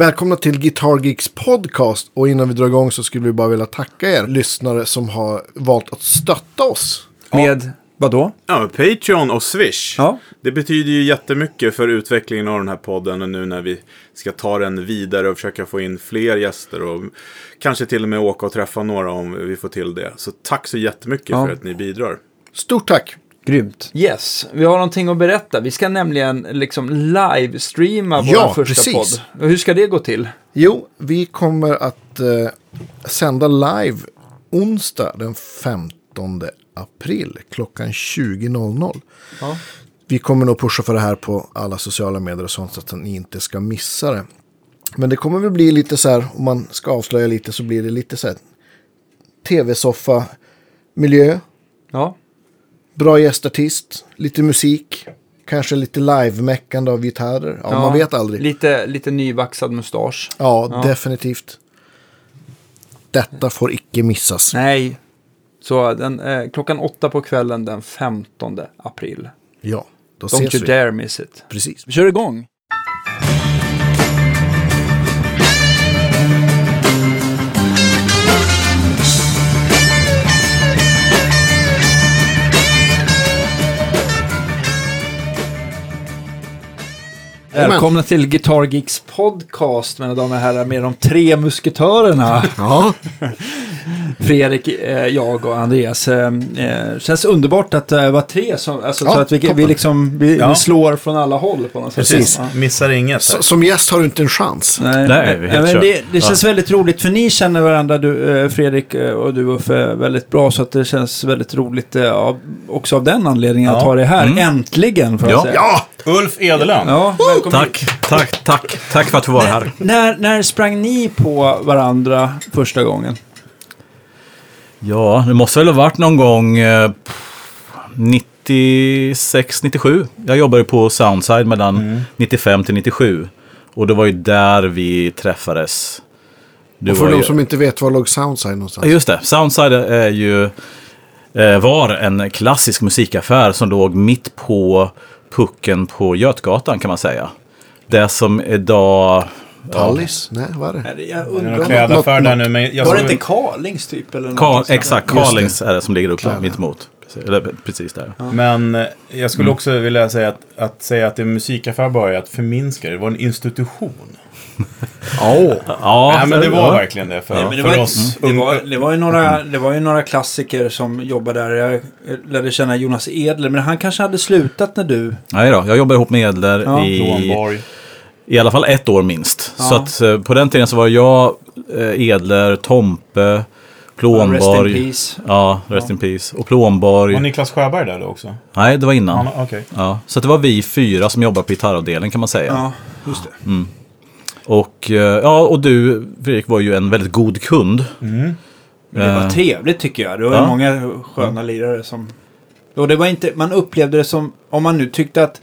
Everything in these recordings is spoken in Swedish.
Välkomna till Guitar Geeks podcast. Och innan vi drar igång så skulle vi bara vilja tacka er lyssnare som har valt att stötta oss. Med vad då? Ja, Patreon och Swish. Ja. Det betyder ju jättemycket för utvecklingen av den här podden och nu när vi ska ta den vidare och försöka få in fler gäster och kanske till och med åka och träffa några om vi får till det. Så tack så jättemycket Ja. för att ni bidrar. Stort tack! Grymt. Yes, vi har någonting att berätta. Vi ska nämligen liksom livestreama vår Ja, första precis. podd. Och hur ska det gå till? Jo, vi kommer att eh, sända live onsdag den 15 april klockan 20.00. Ja. Vi kommer nog pusha för det här på alla sociala medier och sånt så att ni inte ska missa det. Men det kommer väl bli lite så här, om man ska avslöja lite så blir det lite så här tv-soffa, miljö, Ja, bra gästartist, lite musik, kanske lite live-meckande av gitarrer. Ja, man vet aldrig. Lite, lite nyvaxad mustasch. Ja, Ja. definitivt. Detta får icke missas. Nej, så den, eh, klockan åtta på kvällen den 15 april. Ja, då Don't ses you vi. dare miss it. Precis. Vi kör igång. Välkomna till Guitar Geeks podcast, mina damer och herrar, med de tre musketörerna. Ja, Fredrik, eh, jag och Andreas. Eh, eh, känns underbart att det var tre som, alltså, Ja, så att vi, vi, liksom, vi, Ja. vi slår från alla håll på något sätt. Precis. Ja. Missar inget. så, som gäst har du inte en chans. Nej, Nej, vi helt men kört. det, det känns väldigt roligt för ni känner varandra, du, Fredrik och du Uffe, väldigt bra. Så att det känns väldigt roligt av, också av den anledningen att Ja. ha det här. Mm. Äntligen får jag Ja. säga. Ja, Ulf Edelön. Ja. Tack, tack, tack. Tack för att få vara här. När, när sprang ni på varandra första gången? Ja, det måste väl ha varit någon gång eh, 96, 97. Jag jobbade på Soundside mellan 95 till 97. Och det var ju där vi träffades. Du och för de ju- som inte vet var låg Soundside någonstans. Ja, just det. Soundside är ju, eh, var en klassisk musikaffär som låg mitt på pucken på Götgatan kan man säga. Det som idag... Tallis? Nej, vad är det? Jag undrar. någon klädaffär något- nu. Men jag Var det inte Carlings typ? Eller sånt? exakt, Just Carlings är det som ligger uppe mitt emot. Precis, eller precis där. Men eh, jag skulle också vilja säga att, att säga att det är en musikaffär bara är att förminska det. Det var en institution. Ja, Ja, Nej, men det var ja. verkligen det för, Nej, men det, för var, oss. det, var, det, var ju några, det var ju några klassiker som jobbade där. Jag lärde känna Jonas Edler, men han kanske hade slutat när du... Nej då, jag jobbar ihop med Edler Ja. i, Blånborg. I alla fall ett år minst. Ja. Så att eh, på den tiden så var jag, eh, Edler, Tompe, Rest in Plånborg. peace. Ja, Rest in Peace. Och Plånborg. Var Niklas Sjöberg där då också? Nej, det var innan. Ja, Okej. Ja, så att det var vi fyra som jobbade på gitarravdelningen kan man säga. Ja, just det. Och, eh, ja, och du, Fredrik, var ju en väldigt god kund. Mm. Det var Eh, trevligt tycker jag. Det var ja. många sköna lirare som... Och det var inte... Man upplevde det som... Om man nu tyckte att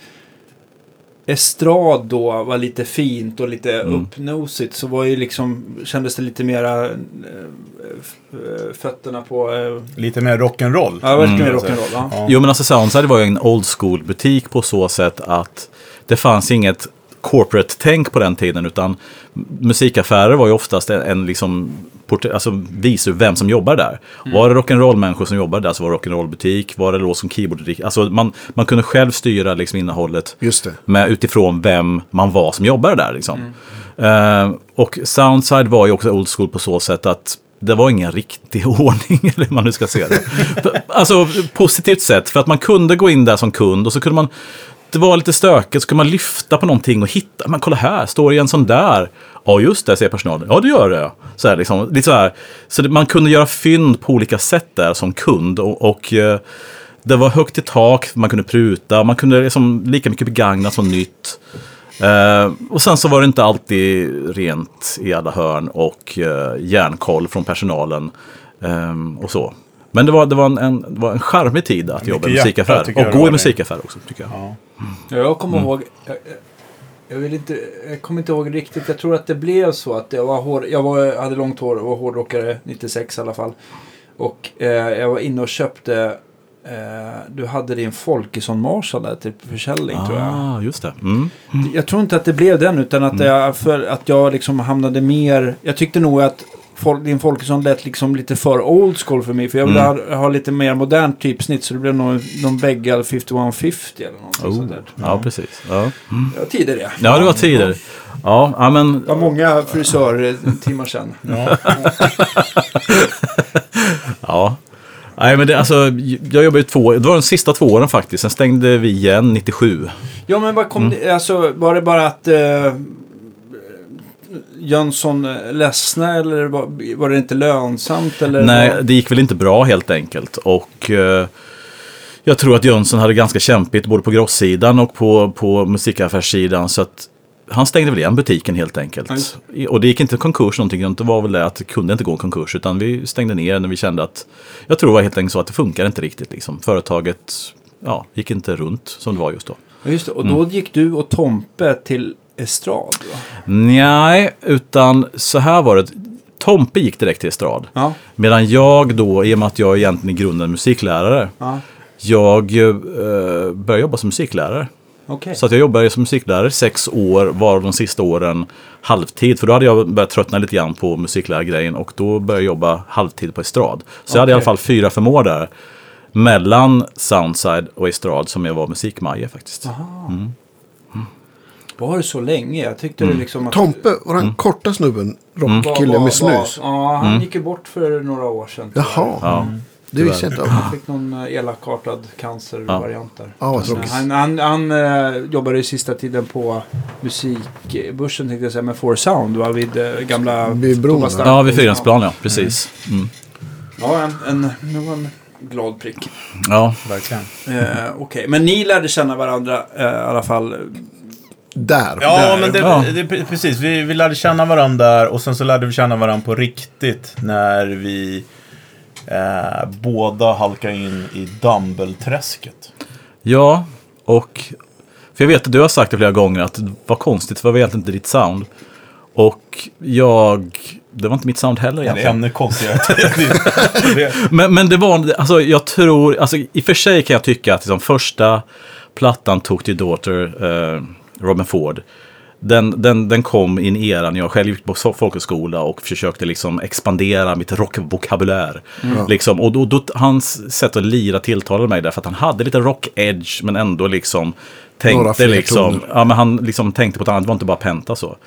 estrad då var lite fint och lite Mm. uppnosigt så var ju liksom... Kändes det lite mera... eh, eh, fötterna på... eh, Lite mer rock'n'roll. Ja, Mm. rock'n'roll. Ja. Jo men alltså Soundside var ju en old school butik på så sätt att det fanns inget corporate-tänk på den tiden utan musikaffärer var ju oftast en, en liksom alltså visar vem som jobbar där. Var det rock'n'roll-människor som jobbade där så var det rock'n'roll-butik. Var det låt som keyboard Alltså man, man kunde själv styra liksom innehållet just det. med, utifrån vem man var som jobbade där. Liksom. Eh, och Soundside var ju också old school på så sätt att det var ingen riktig ordning, eller hur man nu ska se det. alltså positivt sätt, för att man kunde gå in där som kund och så kunde man det var lite stökigt, så kunde man lyfta på någonting och hitta, men kolla här, står det en sån där? Ja just det, säger personalen. Ja det gör det. Så, här, liksom, lite så, här. så det, man kunde göra fynd på olika sätt där som kund. Och, och eh, det var högt i tak, man kunde pruta, man kunde liksom lika mycket begagna som nytt. Eh, och sen så var det inte alltid rent i alla hörn och eh, järnkoll från personalen. ehm, och så. Men det var, det, var en, en, det var en charmig tid att jobba i musikaffär. Och gå i musikaffär också, tycker jag. Ja. Ja, Jag kommer ihåg... Jag, jag, vill inte, jag kommer inte ihåg riktigt. Jag tror att det blev så att jag var hård, Jag var, hade långt hår och var hårdrockare 96 i alla fall. Och eh, jag var inne och köpte eh, du hade din Folkesson Marshall där till försäljning tror jag. Ah, just det. Mm. Jag tror inte att det blev den utan att, jag, för att jag liksom hamnade mer... Jag tyckte nog att Fol- din Folkesson lät liksom lite för old school för mig. För jag ville ha, ha lite mer modernt typsnitt. Så det blev nog någon Beggal 5150 eller något Oh. sånt där. Ja, precis. Ja. Det var tider det. ja, det var tider. Ja, ja men Det var många frisörtimmar sedan. Ja. Nej, men det, alltså, jag jobbade två, det var de sista två åren faktiskt. Sen stängde vi igen 97. Ja men vad kom Mm. det, alltså var det bara att eh, Jönsson eh, ledsna eller var, var det inte lönsamt? Eller Nej, det gick väl inte bra helt enkelt. Och eh, jag tror att Jönsson hade ganska kämpigt både på grosssidan och på, på musikaffärssidan. Så att han stängde väl igen butiken helt enkelt. I- Och det gick inte konkurs någonting. Det var väl det att det kunde inte gå konkurs. Utan vi stängde ner när vi kände att, jag tror det var helt enkelt så att det funkar inte riktigt. Liksom. Företaget ja, gick inte runt som det var just då. Just det, och då Mm. gick du och Tompe till estrad va? Nej, utan så här var det. Tompe gick direkt till estrad. Ja. Medan jag då, i och med att jag egentligen i grunden är musiklärare, ja. jag eh, började jobba som musiklärare. Okej. Så att jag jobbade som musiklärare sex år, varav de sista åren halvtid. För då hade jag börjat tröttna lite grann på musiklärargrejen och då började jag jobba halvtid på estrad. Så jag hade i alla fall fyra fem år där. Mellan Soundside och estrad som jag var musikmaje faktiskt. Var det så länge? Jag tyckte Mm. det liksom att... Tompe, var Mm. den korta snubben? var- Rockkille med snus? Ja, han gick ju bort för några år sedan. tyvärr. Jaha, Ja. det visste jag inte. om. Han fick någon eh, elakartad cancervariant där. Ja, vad tråkigt. Han, han, han eh, jobbade i sista tiden på musikbörsen tänkte jag säga, med Four Sound va? vid eh, gamla Vid bron, Thomas va? Stark. Ja, vid Fridhemsplan ja, precis. Mm. Ja, en, en, det var en glad prick. Ja, Verkligen. Eh, Okej, men ni lärde känna varandra eh, i alla fall. Där. Ja, Där. men det, Ja. det, är precis. Vi, vi lärde känna varandra där och sen så lärde vi känna varandra på riktigt när vi eh, båda halkade in i Dumble-träsket. Ja, och för jag vet att du har sagt det flera gånger att det var konstigt, för det var egentligen inte ditt sound. Och jag, det var inte mitt sound heller egentligen. ännu konstigare. det, Men, men det var, alltså jag tror, alltså i och för sig kan jag tycka att liksom, första plattan tog till Daughter, eh, Robin Ford. Den, den, den kom i en era när jag själv gick på folkhögskola och försökte liksom expandera mitt rockvokabulär. Liksom, och då, då, hans sätt att lira tilltalade mig därför att han hade lite rock-edge men ändå liksom tänkte liksom, ja men han liksom tänkte på ett annat, det var inte bara penta så.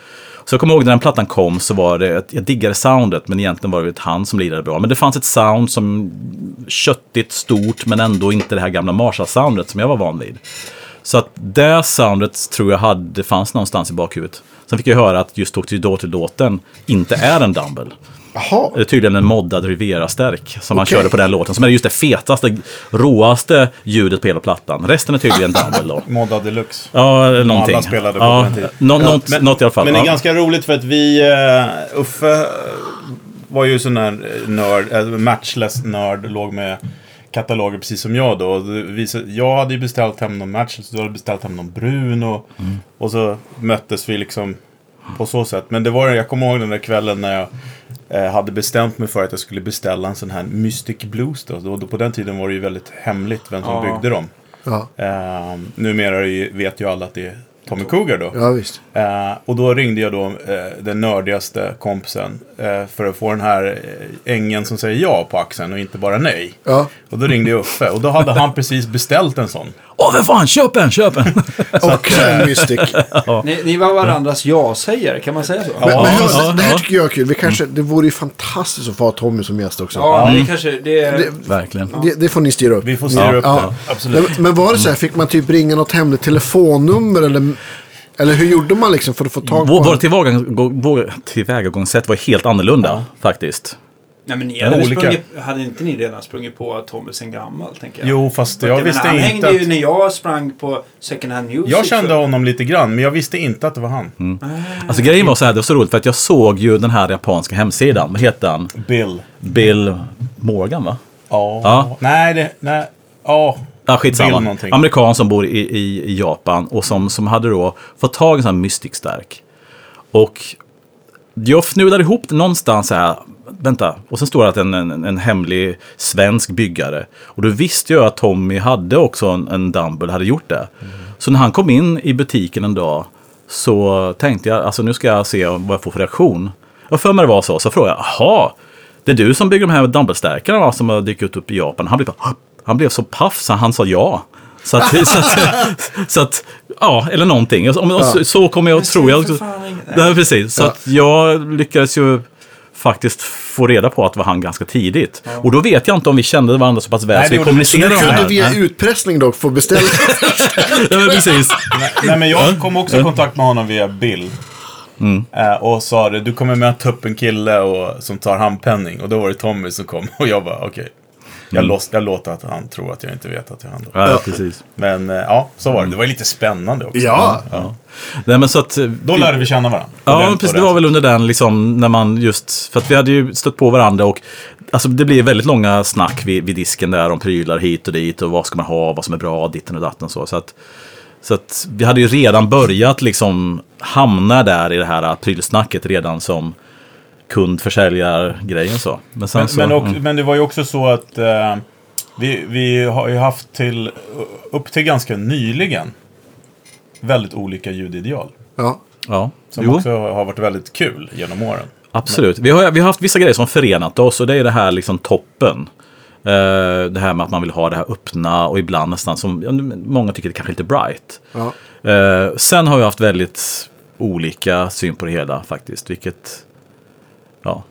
Så jag kommer ihåg när den plattan kom så var det, ett- jag diggade soundet men egentligen var det han som lirade bra. Men det fanns ett sound som köttigt, stort men ändå inte det här gamla Marshall-soundet som jag var van vid. Så att det soundet tror jag hade, fanns någonstans i bakhuvudet. Sen fick jag höra att just Talk to your låten inte är en Dumble. Jaha. Det är tydligen en moddad Rivera-stärk som han körde på den låten. Som är just det fetaste, råaste ljudet på hela plattan. Resten är tydligen Dumble då. Modda Deluxe. Ja, eller någonting. alla spelade på ja, den tiden. nå- något, Men- något i alla fall. Men det är ja. ganska roligt för att vi, uh, Uffe eh, var ju sån här eh, nörd, äh, matchless-nörd, låg med kataloger precis som jag då. Visade, jag hade ju beställt hem någon matchless, du hade beställt hem någon brun och, Mm. och så möttes vi liksom på så sätt. Men det var, jag kommer ihåg den där kvällen när jag eh, hade bestämt mig för att jag skulle beställa en sån här Mystic Blues då. då, då på den tiden var det ju väldigt hemligt vem som Ja. byggde dem. Ja, Eh, numera ju, vet ju alla att det är Tommy Cougar då. ja visst. Eh, och då ringde jag då eh, den nördigaste kompisen eh, för att få den här eh, ängen som säger ja på axeln och inte bara nej. Ja. Och då ringde jag Uffe och då hade han precis beställt en sån. Åh, för fan, köp en, köp en! Och en Mystic. Ni, ni var varandras ja-sägare, kan man säga så? Men, men, ja, det här ja. tycker jag är kul. Vi kanske, det vore ju fantastiskt att få ha Tommy som gäst också. Ja, det kanske... Det, Det, Verkligen. det, det får ni styra upp. Vi får styra upp Ja. det. Absolut. Men, men var det så här, fick man typ ringa något hemligt telefonnummer eller, eller hur gjorde man liksom för att få tag på Vår, vår tillvägagång, tillvägagångssätt var helt annorlunda faktiskt. nej, men ni hade, olika. sprungit, hade inte ni redan sprungit på Tommy sen gammal, tänker jag? Jo, fast jag menar, visste han inte hängde ju att... när jag sprang på second hand music. Jag kände så- honom lite grann, men jag visste inte att det var han. Mm. Alltså grejen var så här, det var så roligt för att jag såg ju den här japanska hemsidan. Vad heter han? Bill. Bill Morgan va? Ja. Ja. Nej, det... Nej. Ja. Ja, skitsamma. Amerikan som bor i, i, i Japan och som, som hade då fått tag i en sån här Mystic Stark. Och jag fnulade ihop det någonstans här. Vänta, och sen står det att en, en, en hemlig svensk byggare. Och då visste jag att Tommy hade också en, en Dumble, hade gjort det. Så när han kom in i butiken en dag så tänkte jag, alltså nu ska jag se vad jag får för reaktion. Och för mig det var så, så frågade jag, jaha, det är du som bygger de här Dumble-stärkarna va, som har dykt upp i Japan? Han blev, han blev så paff så han sa ja. Så att, så att, så att ja, eller någonting. Och så- och så, så kommer jag, jag. också- fan inget. Nej, precis. Så att jag lyckades ju faktiskt få reda på att det var han ganska tidigt. Och då vet jag inte om vi kände varandra så pass väl Nej, så det vi kommunicerade om du det här. via utpressning dock få beställa. Ja, men precis. Nej, men jag kom också i kontakt med honom via Bill. Mm. Eh, och sa det, du kommer möta upp en kille och, som tar handpenning. Och då var det Tommy som kom. Och jag bara, okej. Jag, lås, jag låter att han tror att jag inte vet att jag handlar. Mm. Ja, precis. Men eh, ja, så var det. Det var ju lite spännande också. ja. Nej, men så att, Då lärde vi känna varandra. Ja, men precis. Det var väl under den liksom när man just, för att vi hade ju stött på varandra och alltså det blir väldigt långa snack vid, vid disken där om prylar hit och dit och vad ska man ha, vad som är bra, ditten och datten så. Så att, så att vi hade ju redan börjat liksom hamna där i det här prylsnacket redan som kundförsäljargrejen så. Men sen Men, så, men, och, mm. men det var ju också så att eh, vi, vi har ju haft till, upp till ganska nyligen väldigt olika ljudideal. ja. ja. Som Jo. också har varit väldigt kul genom åren. Absolut. Vi har, vi har haft vissa grejer som förenat oss och det är det här liksom toppen. Eh, det här med att man vill ha det här öppna och ibland nästan som, många tycker det kanske är lite bright. ja. Eh, sen har vi haft väldigt olika syn på det hela faktiskt, vilket... Ja.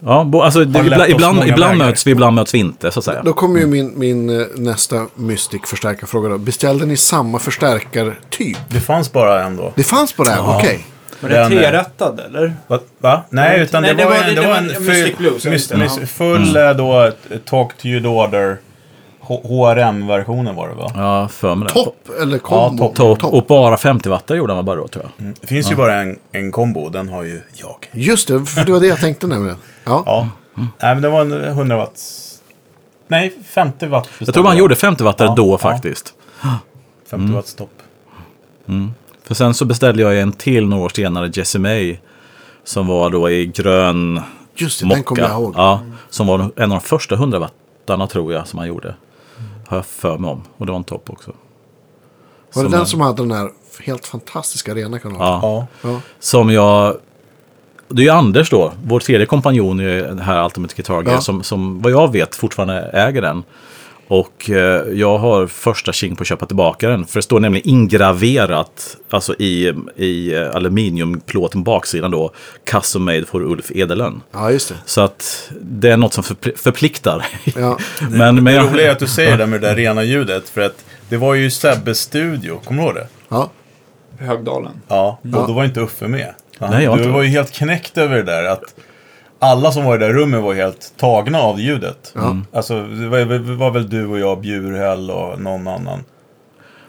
Ja, bo, alltså, det, Mm. Ibland, ibland, möts vi, ibland möts vi inte, så att säga. Då kommer ju min, min eh, nästa Mystic-förstärkarfråga då. Beställde ni samma förstärkartyp? Det fanns bara en då. Det fanns det här? Ja. Okej. Var det eh, trerättad eller? Va? Va? Nej, utan nej, det, det var, en, det det var en en full, Mystic Blues, ja, Ja. full eh, då Talk to your daughter. HRM-versionen var det va? Ja, för mig det. Topp eller kombo? Ja, Topp. Och bara 50 watt gjorde han bara då, tror jag. Det finns ju bara en, en kombo, den har ju jag. Just det, för det var det jag tänkte nämligen. Ja. Ja. Nej, men det var en 100 watts. Nej, 50 watt. Jag tror man gjorde 50 watt Ja, då ja. faktiskt. 50 watts topp. För sen så beställde jag en till några år senare, Jessie Som var då i grön Just det, den mocka. kommer jag ihåg. Ja, som var en av de första 100 wattarna tror jag som han gjorde. Har jag för mig om. Och det var en topp också. Var det den en- som hade den här helt fantastiska rena kanalen? Ja, Ja. Ja. som jag... Det är ju Anders då, vår tredje kompanjon i det här Ultimate Guitar Gear, Ja. som, som vad jag vet fortfarande äger den. Och eh, jag har första tjing på att köpa tillbaka den. För det står nämligen ingraverat, alltså i, i eh, aluminiumplåten baksidan då, custom made for Ulf Edelön. ja, just det. Så att det är något som förpl- förpliktar. Ja. men, men Det roliga är att du säger det med det där rena ljudet. För att det var ju Sebbes studio, kommer du ihåg det? Ja. Högdalen. Ja, Ja. och då var inte Uffe med. Han, Nej, jag du inte var ju helt knäckt över det där. Att alla som var i det där rummet var helt tagna av ljudet. Ja. Alltså, det var, det var väl du och jag, Bjurhäll och någon annan.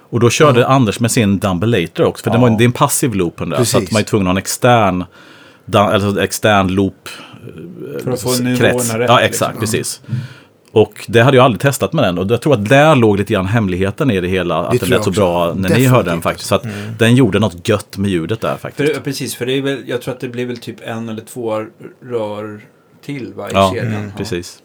och då körde Anders med sin Dumbelator också. För det, var, det är en passiv loop den där. Så att man är tvungen att ha en extern, alltså extern loop För att få nivåerna krets. rätt. Ja, exakt, liksom. precis. Och det hade jag aldrig testat med den. Och jag tror att där låg lite grann hemligheten i det hela. Att Det den lät så bra när ni Definitivt. hörde den faktiskt. Så att den gjorde något gött med ljudet där faktiskt. För, precis, för det är väl, jag tror att det blir väl typ en eller två rör till varje ja, kedjan. mm, precis.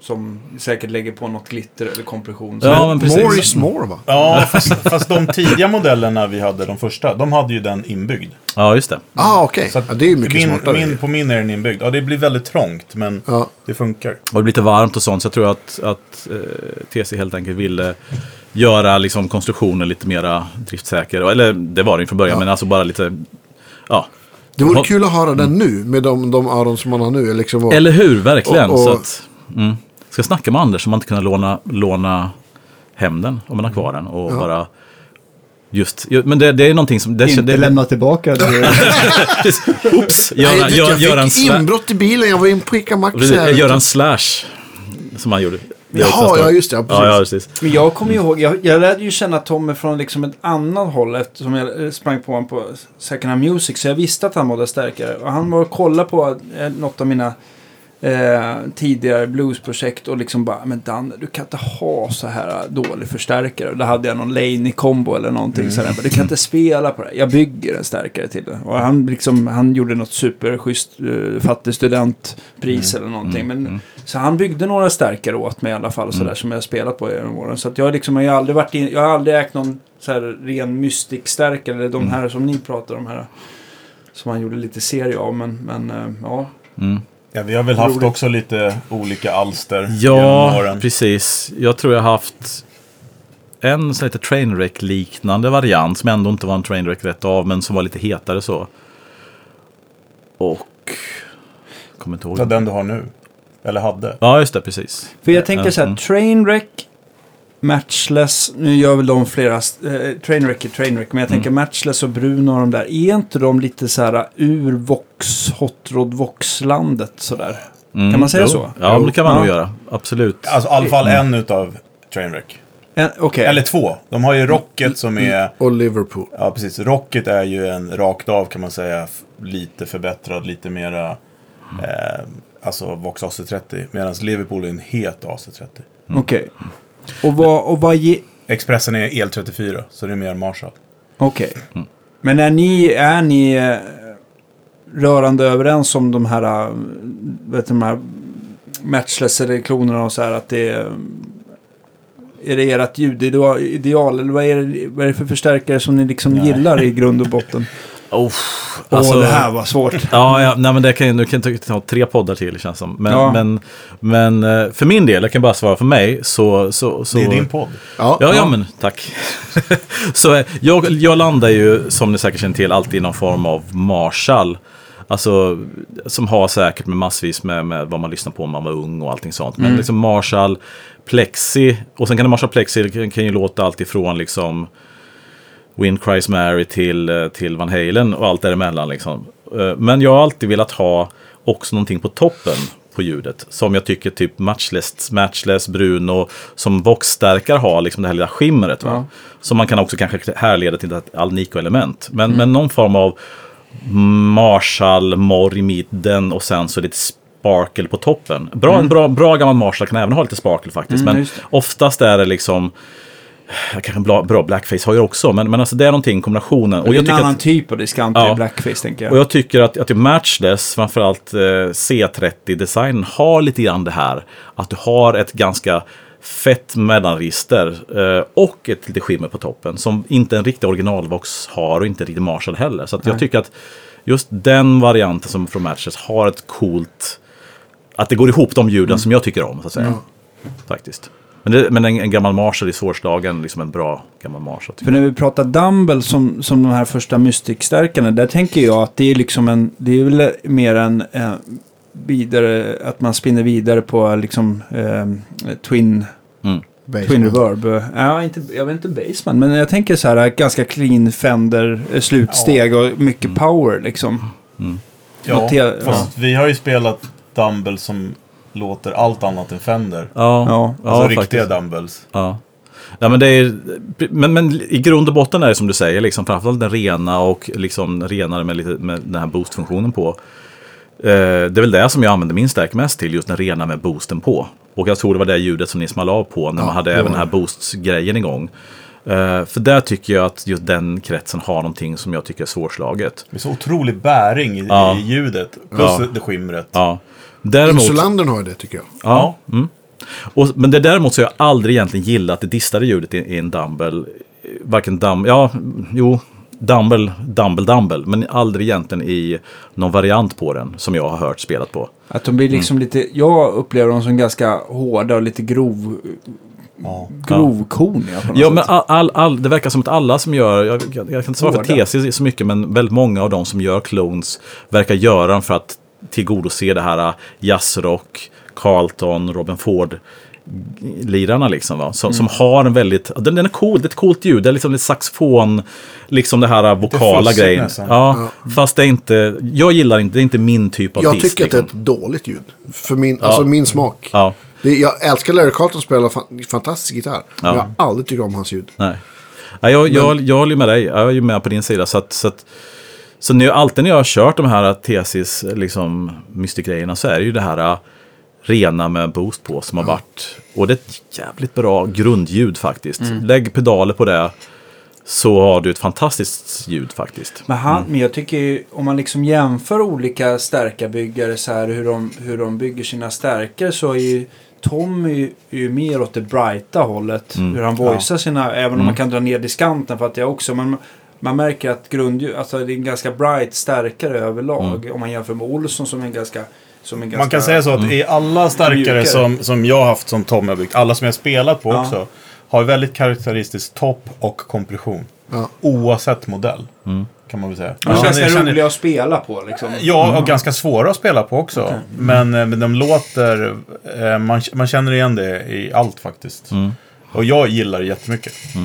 Som säkert lägger på något glitter eller kompression. Ja, men precis. More is more va? Ja, fast, fast de tidiga modellerna vi hade, de första, de hade ju den inbyggd. Ja, just det. Ah, okej. Så att Ja, det är ju mycket min, smartare. min, På min är den inbyggd. Ja, det blir väldigt trångt, men Ja. det funkar. Och det blir lite varmt och sånt. Så jag tror att, att eh, TC helt enkelt ville göra liksom, konstruktionen lite mera driftsäker. Eller det var det ju från början, Ja. men alltså bara lite... Ja, Det vore Har- kul att höra den nu med de, de öron som man har nu. Liksom, och, Eller hur, verkligen. Och- och- Så att, mm. Ska snacka med Anders om man inte kunna låna, låna hem den om man har kvar den. Och Ja. bara just, ju- men det, det är någonting som... Det, Inte det, lämna tillbaka det. Oops! Göra, Nej, gör, jag en fick sla, inbrott i bilen. Jag var in på Ica Maxi precis, här. göra en slash. Som han gjorde. Jaha, ja just det. Ja, precis. Ja, ja, precis. Men jag kommer ju ihåg, jag, jag lärde ju känna Tommy från liksom ett annat håll eftersom jag eh, sprang på honom på Second Hand Music. Så jag visste att han mådde stärkare. Och han var och kollade på eh, något av mina eh, tidigare bluesprojekt och liksom bara, men Danne, du kan inte ha så här dålig förstärkare. Då hade jag någon Laney combo eller någonting Mm. sådär. Men du kan inte spela på det. Jag bygger en stärkare till det. Och han, liksom, han gjorde något superschysst uh, fattig studentpris Mm. eller någonting. Men, Så han byggde några stärkare åt mig i alla fall. Och sådär, Som jag har spelat på genom åren. Så att jag, liksom, har ju aldrig varit in, jag har aldrig ägt någon så här, ren mystic-stärkare. Eller de här som ni pratar om här. Som han gjorde lite serie av. Men, men eh, ja. Ja, vi har väl haft också lite olika alster Ja, åren. precis. Jag tror jag har haft en som heter Trainwreck-liknande variant som ändå inte var en Trainwreck rätt av men som var lite hetare så. Och... Kommer inte ihåg. Så den du har nu. Eller hade. Ja, just det, precis. För jag tänker så här, Mm. Trainwreck, Matchless, nu gör väl de flera, eh, Trainwreck är Trainwreck, men jag tänker Matchless och Bruno och de där, är inte de lite så här ur Vox, Hot Rod Vox-landet sådär? Mm, Kan man säga jo. så? Ja, det kan man Ja. nog göra. Absolut. Alltså i alla fall en utav Trainwreck. En- Okej, Eller två. De har ju Rocket som är... Och Liverpool. Ja, precis. Rocket är ju en rakt av kan man säga. Lite förbättrad, lite mera... Eh, alltså Vox AC30. Medan Liverpool är en het AC30. okej. Och vad, och vad ge... Expressen är el34, så det är mer Marshall. Okej. Men är ni, är ni eh, rörande överens om de här, eh, vet du, de här matchless eller klonerna och så här att det är... Är det ert ljudideal eller vad är, det, vad är det för förstärkare som ni liksom Nej. gillar i grund och botten? Oh, Åh, det här var svårt. Ja, ja nej, men det kan, ju- nu kan jag ta tre poddar till känns som. Men, Ja. men, men eh, för min del, jag kan bara svara för mig, så... så, så Det är din podd. Ja, Ja, ja, men tack. så eh, jag, jag landar ju, som ni säkert känner till, alltid i någon form av Marshall. Alltså, som har säkert med massvis med, med vad man lyssnar på om man var ung och allting sånt. Men liksom Marshall, Plexi, och sen kan det Marshall Plexi, det kan, kan ju låta allt ifrån liksom Wind Cries Mary till, eh, till Van Halen och allt däremellan. Liksom. Eh, Men jag har alltid velat ha också någonting på toppen på ljudet. Som jag tycker typ Matchless, Matchless Bruno, som Vox-stärkare har, liksom det här lilla skimret. Va? Ja. Som man kan också kanske härleda till ett Alnico-element. Men, men någon form av Marshall, morr i mitten och sen så lite sparkle på toppen. Bra, En bra, bra gammal Marshall kan även ha lite sparkle faktiskt. Mm, men oftast är det liksom Kanske en bra, bra blackface har jag också, men, men alltså det är någonting, kombinationen. Och det är jag en annan att, typ av diskant Ja. i blackface tänker jag. och jag tycker att, att det Matchless, framförallt eh, C30-designen, har lite grann det här. Att du har ett ganska fett mellanregister eh, och ett lite skimmer på toppen. Som inte en riktig originalvox har och inte riktigt Marshall heller. Så jag tycker att just den varianten som från Matchless har ett coolt... Att det går ihop de ljuden som jag tycker om, så att säga. Faktiskt. Men, det, men en, en gammal Marshall i svårslagen, liksom en bra gammal Marshall. För när vi pratar Dumble som, som de här första Mystic-stärkarna, där tänker jag att det är liksom en, det är väl mer en eh, vidare, att man spinner vidare på liksom eh, Twin, Mm. Basement. twin Reverb. Ja, inte, jag vet inte Basement, men jag tänker så här ganska clean Fender eh, slutsteg och mycket power liksom. Ja, Något he- fast vi har ju spelat Dumble som låter allt annat än Fender. Ja, Ja, Alltså ja, riktiga faktiskt. Dumbles. Ja. Ja, men, det är, men, men i grund och botten är det som du säger, liksom, framförallt den rena och liksom renare med, lite, med den här boost-funktionen på. Eh, det är väl det som jag använder min stärk mest till, just den rena med boosten på. Och jag tror det var det ljudet som ni small av på när Ja, man hade även den här boost-grejen igång. Eh, för där tycker jag att just den kretsen har någonting som jag tycker är svårslaget. Det är så otrolig bäring i, Ja. i ljudet. Plus Ja. det skimret. Ja. Däremot, Insulandern har det tycker jag. Ja. Mm. Och, men det däremot så har jag aldrig egentligen gillat det distade ljudet i, i en dumble. Varken dum, ja, jo, dumble, dumble, dumble. Men aldrig egentligen i någon variant på den som jag har hört spelat på. Att de blir liksom lite, jag upplever dem som ganska hårda och lite grov, Ja. grovkorniga på något Ja, sätt. men all, all, all, det verkar som att alla som gör, jag, jag, jag kan inte svara för. TC så mycket, men väldigt många av de som gör clones verkar göra dem för att tillgodose det här äh, jazzrock, Carlton, Robin Ford lirarna liksom va? Som, som har en väldigt, den, den är cool, det är ett coolt ljud, det är liksom lite saxofon, liksom det här äh, vokala fussigt grejen. nästan. Ja, fast det är inte, jag gillar inte, det är inte min typ av Jag dist, tycker att det är liksom. ett dåligt ljud. För min, alltså min smak. Ja, Det, jag älskar Larry Carlton spelar fan, fantastisk gitarr. Men jag har aldrig tyckt om hans ljud. nej. Ja, jag, jag, jag håller ju med dig, jag är ju med på din sida. Så att, så att Så nu, alltid när jag har kört de här Tesis liksom, Mystic-grejerna så är det ju det här äh, rena med boost på som har varit. Och det är ett jävligt bra grundljud faktiskt. Lägg pedaler på det så har du ett fantastiskt ljud faktiskt. Men, han, men jag tycker ju, om man liksom jämför olika stärkarbyggare så här hur de, hur de bygger sina stärkare så är ju Tom är ju, är ju mer åt det brighta hållet. Hur han voicear sina, även om man kan dra ner diskanten för att jag också. Men man märker att grundljud, alltså det är en ganska bright stärkare överlag. Om man jämför med Olsson som är en ganska... Som är ganska Man kan säga så att i alla starkare Mjukare. som, som jag har haft som Tom har byggt, alla som jag spelat på Ja. också, har väldigt karaktäristisk topp och kompression. Ja. Oavsett modell. Kan man väl säga. De är känner- ganska roliga att spela på liksom. Ja, och ganska svåra att spela på också. Men, eh, men de låter... Eh, man, man känner igen det i allt faktiskt. Och jag gillar det jättemycket. Ja,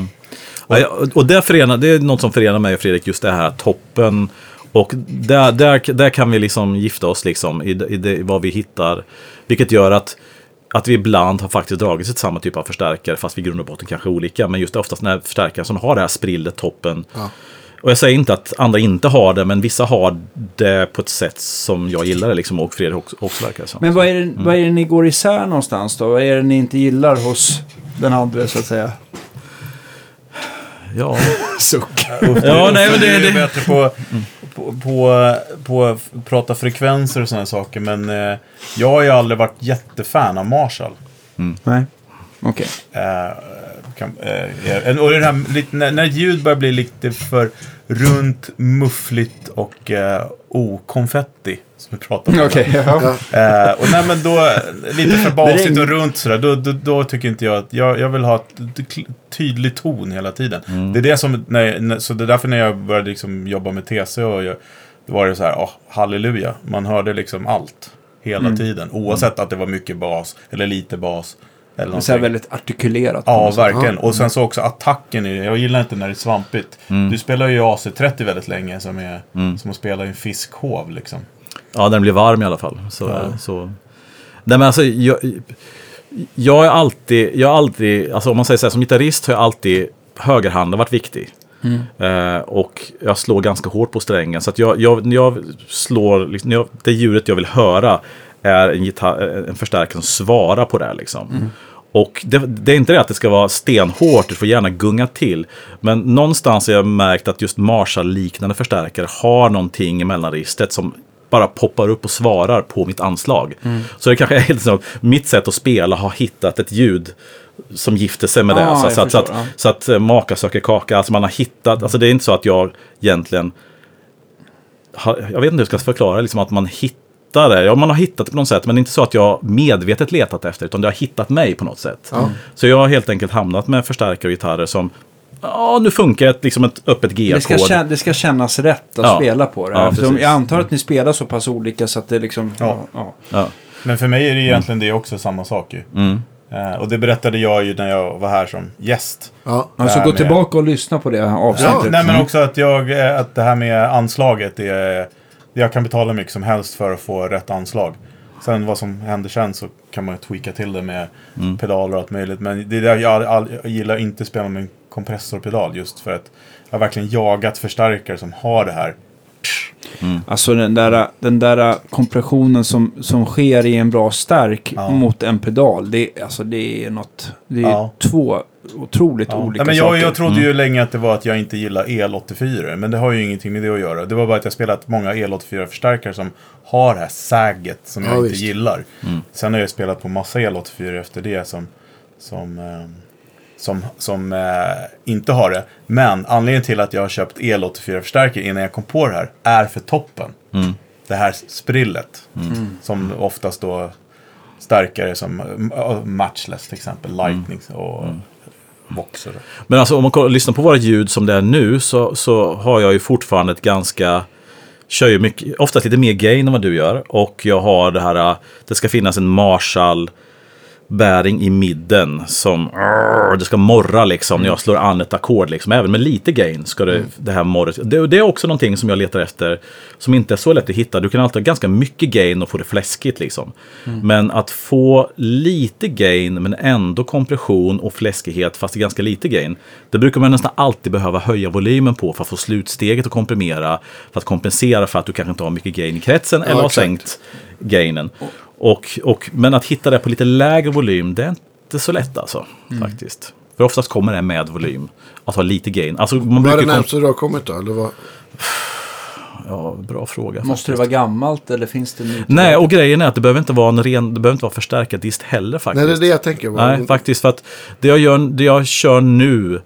ja, och det, förenar, det är något som förenar mig och Fredrik, just det här toppen. Och där, där, där kan vi liksom gifta oss liksom i, i, det, i vad vi hittar. Vilket gör att, att vi ibland har faktiskt dragits till samma typ av förstärkare, fast vi i grund och botten kanske är olika. Men just det, oftast när förstärkare som har det här sprillet, toppen. Och jag säger inte att andra inte har det, men vissa har det på ett sätt som jag gillar det liksom, och Fredrik också, också verkar. Men vad är, det, vad är det ni går isär någonstans då? Vad är det ni inte gillar hos den andra så att säga? Ja, Suck. ja nej men Du det... är det bättre på, på, på, på att prata frekvenser och sådana saker. Men eh, jag har ju aldrig varit jättefan av Marshall. Nej. Okej. Eh, kan, eh, och det här, när, när ljud börjar bli lite för runt, muffligt och eh, okonfetti. Som vi pratade om. Okej, ja. Eh, och nej men då, lite för basigt och runt sådär, då, då, då tycker inte jag att, jag, jag vill ha tydlig ton hela tiden. Det är det som, när, så det är därför när jag började liksom jobba med TC och jag, då var det så här, åh, halleluja, man hörde liksom allt. Hela tiden, oavsett att det var mycket bas eller lite bas. Eller Men så någonting. väldigt artikulerat. Ja, verkligen. Och sen så också attacken. Jag gillar inte när det är svampigt. Du spelar ju AC30 väldigt länge som är som att spela i en fiskhov liksom. Ja, den blir varm i alla fall. Så, så. Nej, men alltså, jag, jag är alltid, jag är alltid, alltså om man säger så här, som gitarrist har jag alltid högerhanden varit viktig. Eh, och jag slår ganska hårt på strängen. Så att jag, jag, när jag slår, liksom, när jag, det ljudet jag vill höra är en, gitarr, en förstärkare som svarar på det. Liksom. Och det, det är inte det att det ska vara stenhårt, du får gärna gunga till. Men någonstans har jag märkt att just Marshall-liknande förstärkare har någonting i mellanregistret som bara poppar upp och svarar på mitt anslag. Så det kanske är helt så, mitt sätt att spela har hittat ett ljud som gifter sig med det. Ah, så, jag så, att, så, att, ja. så att eh, maka söker kaka, alltså man har hittat, alltså det är inte så att jag egentligen, jag vet inte hur jag ska förklara, liksom att man hittar det. Ja, man har hittat det på något sätt, men det är inte så att jag medvetet letat efter, utan det har hittat mig på något sätt. Så jag har helt enkelt hamnat med förstärkare och gitarrer som, ja, nu funkar ett, liksom ett öppet Det G-ackord. det ska kännas rätt att Ja. spela på det. Ja, jag antar att ni spelar så pass olika så att det liksom... Ja. ja. Ja. Men för mig är det egentligen det också samma sak ju. Mm. Eh, och det berättade jag ju när jag var här som gäst. Ja. Alltså Det gå med- tillbaka och lyssna på det avsnittet. Ja, Nej men också att, jag, eh, att det här med anslaget är... Jag kan betala mycket som helst för att få rätt anslag. Sen vad som händer sen så kan man ju tweaka till det med pedaler och allt möjligt. Men det är där jag, all, jag gillar inte att spela med en kompressorpedal just för att jag har verkligen jagat förstärkare som har det här. Alltså den där, den där kompressionen som, som sker i en bra stärk Ja. mot en pedal. Det, är- alltså det är något... Det är Ja. två otroligt Ja. olika Nej, men jag, saker. jag trodde ju länge att det var att jag inte gillar el-84. Men det har ju ingenting med det att göra. Det var bara att jag spelat många el-84-förstärkare som har det här säget som Ja, jag inte visst. gillar. Sen har jag spelat på massa el-84 efter det som, som, eh, som, som eh, inte har det. Men anledningen till att jag har köpt el-84-förstärkare innan jag kom på det här är för toppen. Det här sprillet. Som oftast då starkare som eh, Matchless till exempel, Lightning och Voxer. Men alltså om man kollar, lyssnar på våra ljud som det är nu så, så har jag ju fortfarande ett ganska Kör ju mycket, oftast lite mer gain än vad du gör. Och jag har det här, äh, det ska finnas en Marshall bäring i midden som arr, det ska morra liksom när jag slår an ett ackord. Liksom. Även med lite gain ska det, det här morret. Det, det är också någonting som jag letar efter som inte är så lätt att hitta. Du kan alltid ha ganska mycket gain och få det fläskigt liksom. Men att få lite gain men ändå kompression och fläskighet fast det är ganska lite gain. Det brukar man nästan alltid behöva höja volymen på för att få slutsteget att komprimera. För att kompensera för att du kanske inte har mycket gain i kretsen eller har exakt. sänkt gainen. Och, och, men att hitta det på lite lägre volym, det är inte så lätt alltså. Faktiskt. För oftast kommer det med volym. Att ha lite gain. Alltså, man Vad är det närmsta du har kommit då? Eller vad? Ja, bra fråga. Måste det faktiskt. vara gammalt eller finns det nytt? Nej, och grejen är att det behöver inte vara en ren, det behöver inte vara förstärkardist heller faktiskt. Nej, det är det jag tänker. Nej, faktiskt för att det jag, gör, det jag kör nu,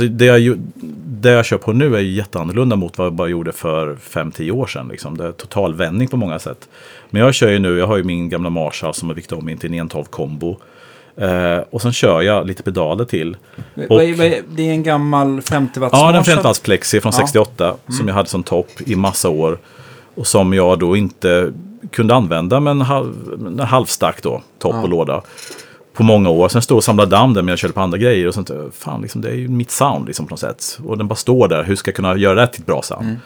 alltså det jag, det jag kör på nu är ju jätteannorlunda mot vad jag bara gjorde för 5-10 år sedan. Liksom. Det är total vändning på många sätt. Men jag kör ju nu, jag har ju min gamla Marshall som har byggt om in till en 112 kombo. Eh, och sen kör jag lite pedaler till. Och- Det är en gammal 50 watts Ja, den Marshall. 50 plexi från Ja. Mm. 68 som jag hade som topp i massa år. Och som jag då inte kunde använda med en, halv, en halvstark då, topp och låda. På många år. Sen stod och samlade damm där men jag körde på andra grejer. Och sånt. Fan, liksom, det är ju mitt sound liksom, på något sätt. Och den bara står där. Hur ska jag kunna göra det till ett bra sound? Mm.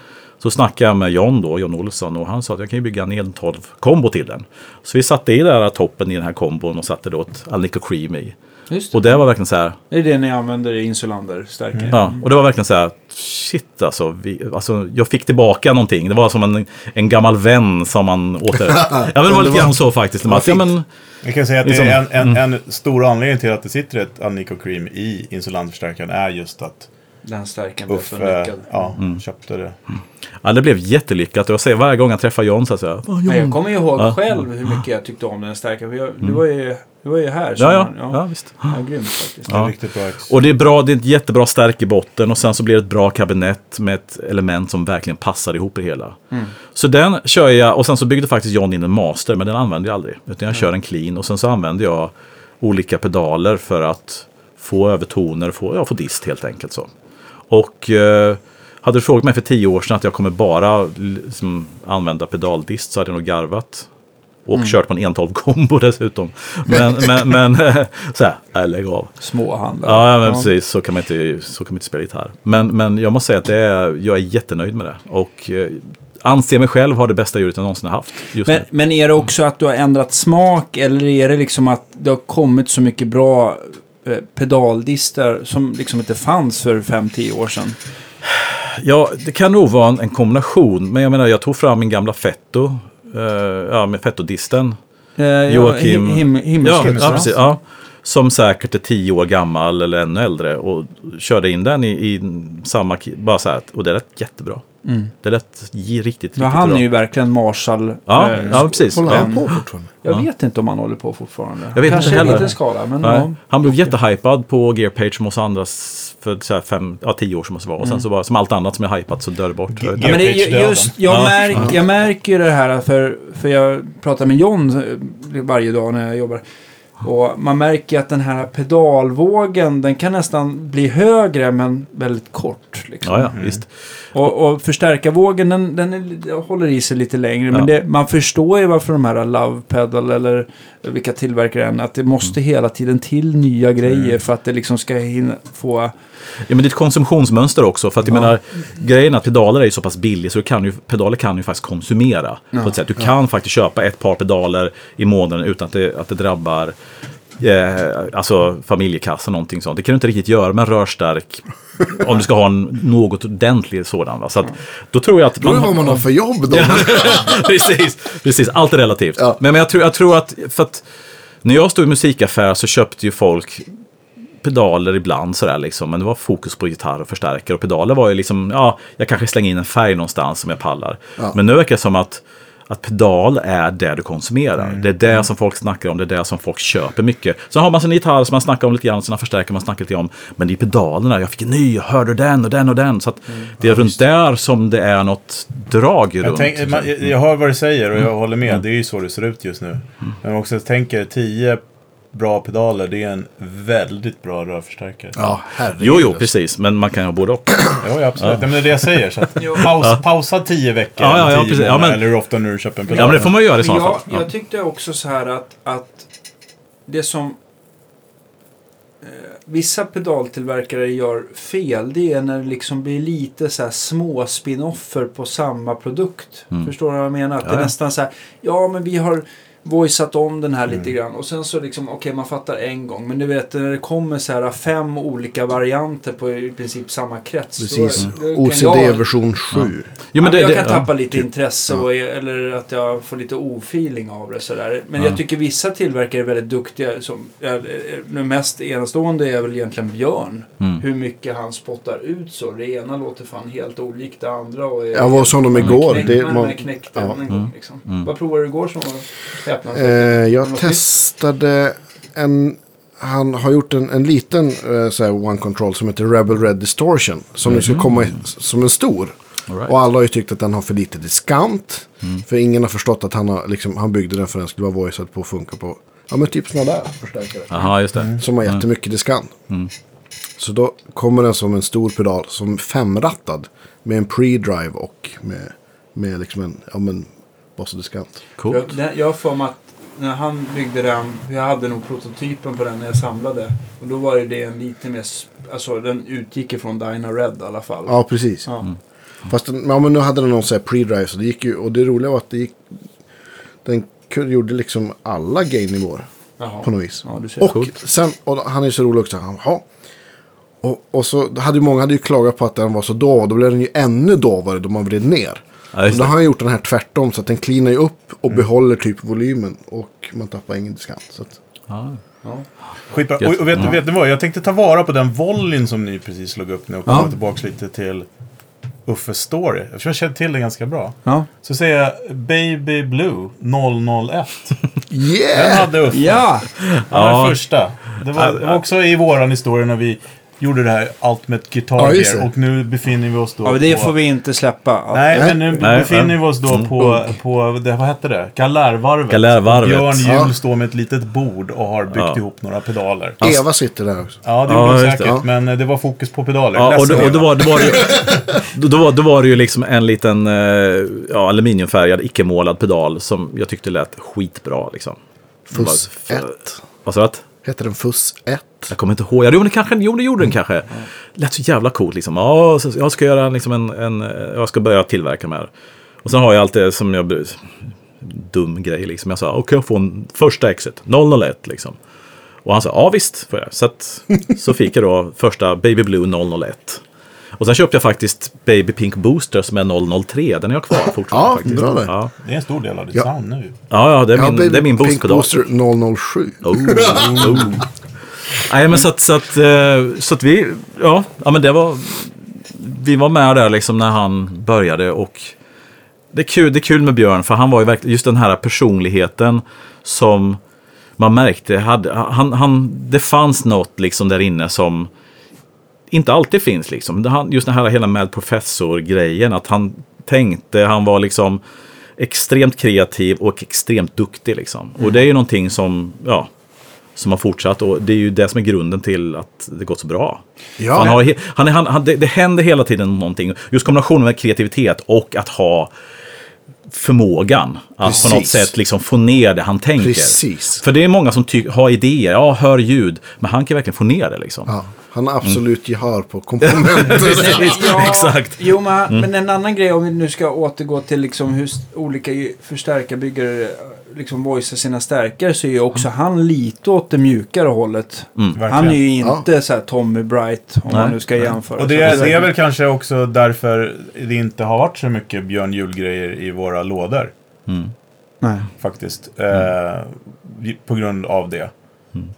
Så snackade jag med John då, John Olsson, och han sa att jag kan ju bygga en 112 kombo till den. Så vi satte i den här toppen i den här kombon och satte då ett Alnico Cream i. Just det. Och det var verkligen så här, Det är det ni använder i insulander stärkare. Ja, och det var verkligen så här, shit alltså, vi, alltså. Jag fick tillbaka någonting. Det var som en, en gammal vän som man åter... ja, men det var lite grann så faktiskt. Man, ja, men, Jag kan säga att Liksom, det är en, en, en stor anledning till att det sitter ett Alnico Cream i insulantförstärkaren är just att Den stärkaren blev så lyckad. ja, köpte det. ja, det blev jättelyckat. Och jag säger varje gång jag träffar John så att säga, "Fan, Men jag John. kommer ju ihåg Ja. själv hur mycket jag tyckte om den stärkaren. För jag, Du var ju, du var ju här. Ja, ja, sommaren. ja, visst. ja. grymt faktiskt. Det är Ja. riktigt bra. Och det är bra, det är ett jättebra stärk i botten och sen så blir det ett bra kabinett med ett element som verkligen passar ihop i det hela. Så den kör jag, och sen så byggde faktiskt John in en master, men den använder jag aldrig. Utan jag kör en clean och sen så använder jag olika pedaler för att få övertoner, få, ja, få dist helt enkelt så. Och eh, hade du frågat mig för tio år sedan att jag kommer bara liksom, använda pedaldist så hade jag nog garvat. Och kört på en 112 kombo dessutom. Men, men, men så här, nej, lägg av. Småhandlare. Ja, men precis. Så kan man inte, så kan man inte spela gitarr. Men, men jag måste säga att det är, jag är jättenöjd med det. Och eh, anser mig själv ha det bästa ljudet jag någonsin har haft. Men, nu. men är det också att du har ändrat smak eller är det liksom att det har kommit så mycket bra eh, pedaldistar som liksom inte fanns för 5-10 år sedan? Ja, det kan nog vara en kombination. Men jag menar, jag tog fram min gamla Fetto. Eh, ja, med Fetto-disten. Eh, ja, Joakim- Him, him, Ja, ja, precis. Ja. Som säkert är tio år gammal eller ännu äldre. Och körde in den i, i samma... Bara så här, och det lät jättebra. Det lät riktigt, riktigt han bra. är ju verkligen Marshall. Ja, eh, ja, precis. Håller han Ja. på fortfarande? Jag Ja. vet inte om han håller på fortfarande. Jag vet Kanske inte heller. i liten skala, men ja. Han blev jättehypad på Gearpage som oss andra för så här fem, ja, tio år som måste vara. Och sen så bara, som allt annat som är hypat så dör det bort. Ja, men det, är just, jag, Ja. märk, jag märker ju det här för, för jag pratar med John eh, varje dag när jag jobbar. Och man märker att den här pedalvågen den kan nästan bli högre men väldigt kort. Liksom. Ja, ja, visst. Och, och förstärkarvågen den, den är, håller i sig lite längre. Men Ja. det, man förstår ju varför de här Love Pedal eller vilka tillverkare än att det måste hela tiden till nya grejer för att det liksom ska hinna få... Ja, men det är ett konsumtionsmönster också. För att jag menar, grejen är att pedaler är ju så pass billiga så du kan ju, pedaler kan ju faktiskt konsumera. På ett sätt. Du kan faktiskt köpa ett par pedaler i månaden utan att det, att det drabbar eh, alltså familjekassa någonting sånt. Det kan du inte riktigt göra med en rörstark om du ska ha en något ordentlig sådan. Va? Så att, då tror jag att Då är det vad man har för jobb då. precis, precis, allt är relativt. Ja. Men, men jag, tror, jag tror att, för att när jag stod i musikaffär så köpte ju folk pedaler ibland sådär liksom. Men det var fokus på gitarr och förstärkare. Och pedaler var ju liksom, ja, jag kanske slänger in en färg någonstans som jag pallar. Ja. Men nu verkar det som att, att pedal är det du konsumerar. Det är det som folk snackar om, det är det som folk köper mycket. Så har man sin gitarr som man snackar om lite grann, sina förstärkare man snackar lite om. Men det är pedalerna, jag fick en ny, jag hörde den och den och den. Så att det är runt där som det är något drag Jag, runt. tänk, man, jag- hör vad du säger och jag håller med. Det är ju så det ser ut just nu. Men också tänker 10 bra pedaler, det är en väldigt bra rörförstärkare. Ja, herregud. Jo, jo, precis. Men man kan ju ha både och. Jo, ja, absolut. Ja. Men det är det jag säger. Så att paus, Pausa 10 veckor, Ja, ja, eller ja, 10 precis. Ja, men- eller hur ofta nu du köper en pedal. Ja, men det får man göra i sådana jag, fall. Ja. jag tyckte också så här att, att det som eh, vissa pedaltillverkare gör fel det är när det liksom blir lite så här små spin-offer på samma produkt. Mm. Förstår du vad jag menar? Att det Ja. är nästan så här, ja men vi har voiceat om den här Mm. lite grann och sen så liksom, okej man fattar en gång men du vet när det kommer så här fem olika varianter på i princip samma krets. Precis. då kan OCD jag- version 7. Jo, Ja, men det, jag det, kan ja. tappa lite intresse Ja. och, eller att jag får lite ofeeling av det sådär. Men Ja. jag tycker vissa tillverkare är väldigt duktiga. Som, ja, det mest enastående är väl egentligen Björn. Mm. Hur mycket han spottar ut så. Det ena låter fan helt olikt det andra. Och är Jag var som de igår. knäckt- Det- man, man- är knäckt ja. gång. Mm. Liksom. Mm. Vad provade du igår som var Eh, häpnadsväckande? jag Något nytt? testade en... Han har gjort en, en liten eh, så One Control som heter Rebel Red Distortion. Som nu ska komma i, som en stor. Right. Och alla har ju tyckt att den har för lite diskant. För ingen har förstått att han, har, liksom, han byggde den för att den skulle vara voicead på och funka på. Ja men typ sådana där förstärkare. Jaha, just det. Som har jättemycket diskant. Så då kommer den som en stor pedal som femrattad. Med en pre-drive och med, med liksom en, ja men, boss och diskant. Coolt. Jag, har för mig att när han byggde den, jag hade nog prototypen på den när jag samlade. Och då var ju det en lite mer, alltså den utgick ifrån Dyna Red i alla fall. Ja precis. Ja. Fast den, ja, men nu hade den någon sån här pre-drive så det gick ju. Och det roliga var att det gick. Den kunde- gjorde liksom alla gain-nivåer Jaha. på något vis. Ja, du ser. Och Coolt. sen, och han är ju så rolig också. Han, ja. Och, och så hade ju många hade ju klagat på att den var så dov. Då blev den ju ännu dovare då man vred ner. Ja, då har han gjort den här tvärtom så att den cleanar ju upp och behåller typ volymen. Och man tappar ingen diskant. Så att, Ja. Skitbra. Gött. Och, och vet, Ja. vet du vad? Jag tänkte ta vara på den volleyn som ni precis slog upp nu och komma Ja. tillbaka lite till Uffes story. Jag tror jag känner till det ganska bra. Ja. Så säger jag Baby Blue 001. Den yeah! hade Uffe. Ja! Den var Ja. den första. Det var, det var också i våran historia när vi gjorde det här Ultimate Guitar Ja, Gear. det. Och nu befinner vi oss då ja det på... får vi inte släppa. Nej, men nu Nej, befinner ja. vi oss då Mm. på, på det, vad hette det? Galärvarvet. Galärvarvet. Björn Hjul Ja. står med ett litet bord och har byggt Ja. ihop några pedaler. Eva sitter där också. Ja, det Ja, gjorde det. säkert. Ja. Men eh, det var fokus på pedaler. Ja, och, och då, var, då, var det ju, då, då, var, då var det ju liksom en liten eh, ja, aluminiumfärgad, icke-målad pedal som jag tyckte lät skitbra. Liksom. Fuss Bara- 1. Vad sa du? Hette den Fuss 1? Jag kommer inte ihåg. Ja, jo, det kanske, jo, det gjorde den kanske. Lät så jävla coolt liksom. Ja, så, jag ska göra liksom en, en... Eh, jag ska börja tillverka med det. Och sen har jag alltid som jag... Dum grej liksom. Jag sa, okej, jag får en första exit. 001 liksom. Och han sa, ja visst får jag. Så, att, så fick jag då första Baby Blue 001. Och sen köpte jag faktiskt Baby Pink Booster som är 003. Den är jag kvar fortfarande Ja, faktiskt. bra där. Ja, Det är en stor del av ditt Ja. sound nu. ja, ja det är Ja, min, Baby det är min Pink. Booster 007. Oh, oh. Nej, men så att, så att, eh, så att vi, ja, ja, men det var, vi var med där liksom när han började och det är kul, det är kul med Björn för han var ju verkligen, just den här personligheten som man märkte, hade, han, han, det fanns något liksom där inne som inte alltid finns liksom. Just den här hela med professor-grejen, att han tänkte, han var liksom extremt kreativ och extremt duktig liksom. Och det är ju någonting som, ja, som har fortsatt och det är ju det som är grunden till att det gått så bra. Ja. Han har, han, han, han, det, det händer hela tiden någonting. Just kombinationen med kreativitet och att ha förmågan att på något Precis. sätt liksom få ner det han tänker. Precis. För det är många som har idéer, ja, hör ljud, men han kan verkligen få ner det liksom. Ja, han har absolut gehör på komponenter. Exakt. Jo, men, men en annan grej om vi nu ska återgå till liksom hur olika förstärkarbyggare liksom voicear sina stärkare så är ju också han lite åt det mjukare hållet. Verkligen. Han är ju inte så här Tommy Bright om Nej. man nu ska jämföra. Och det, är- det är väl kanske också därför det inte har varit så mycket Björn Hjul-grejer i våra lådor. Nej. Faktiskt. Eh, vi- på grund av det.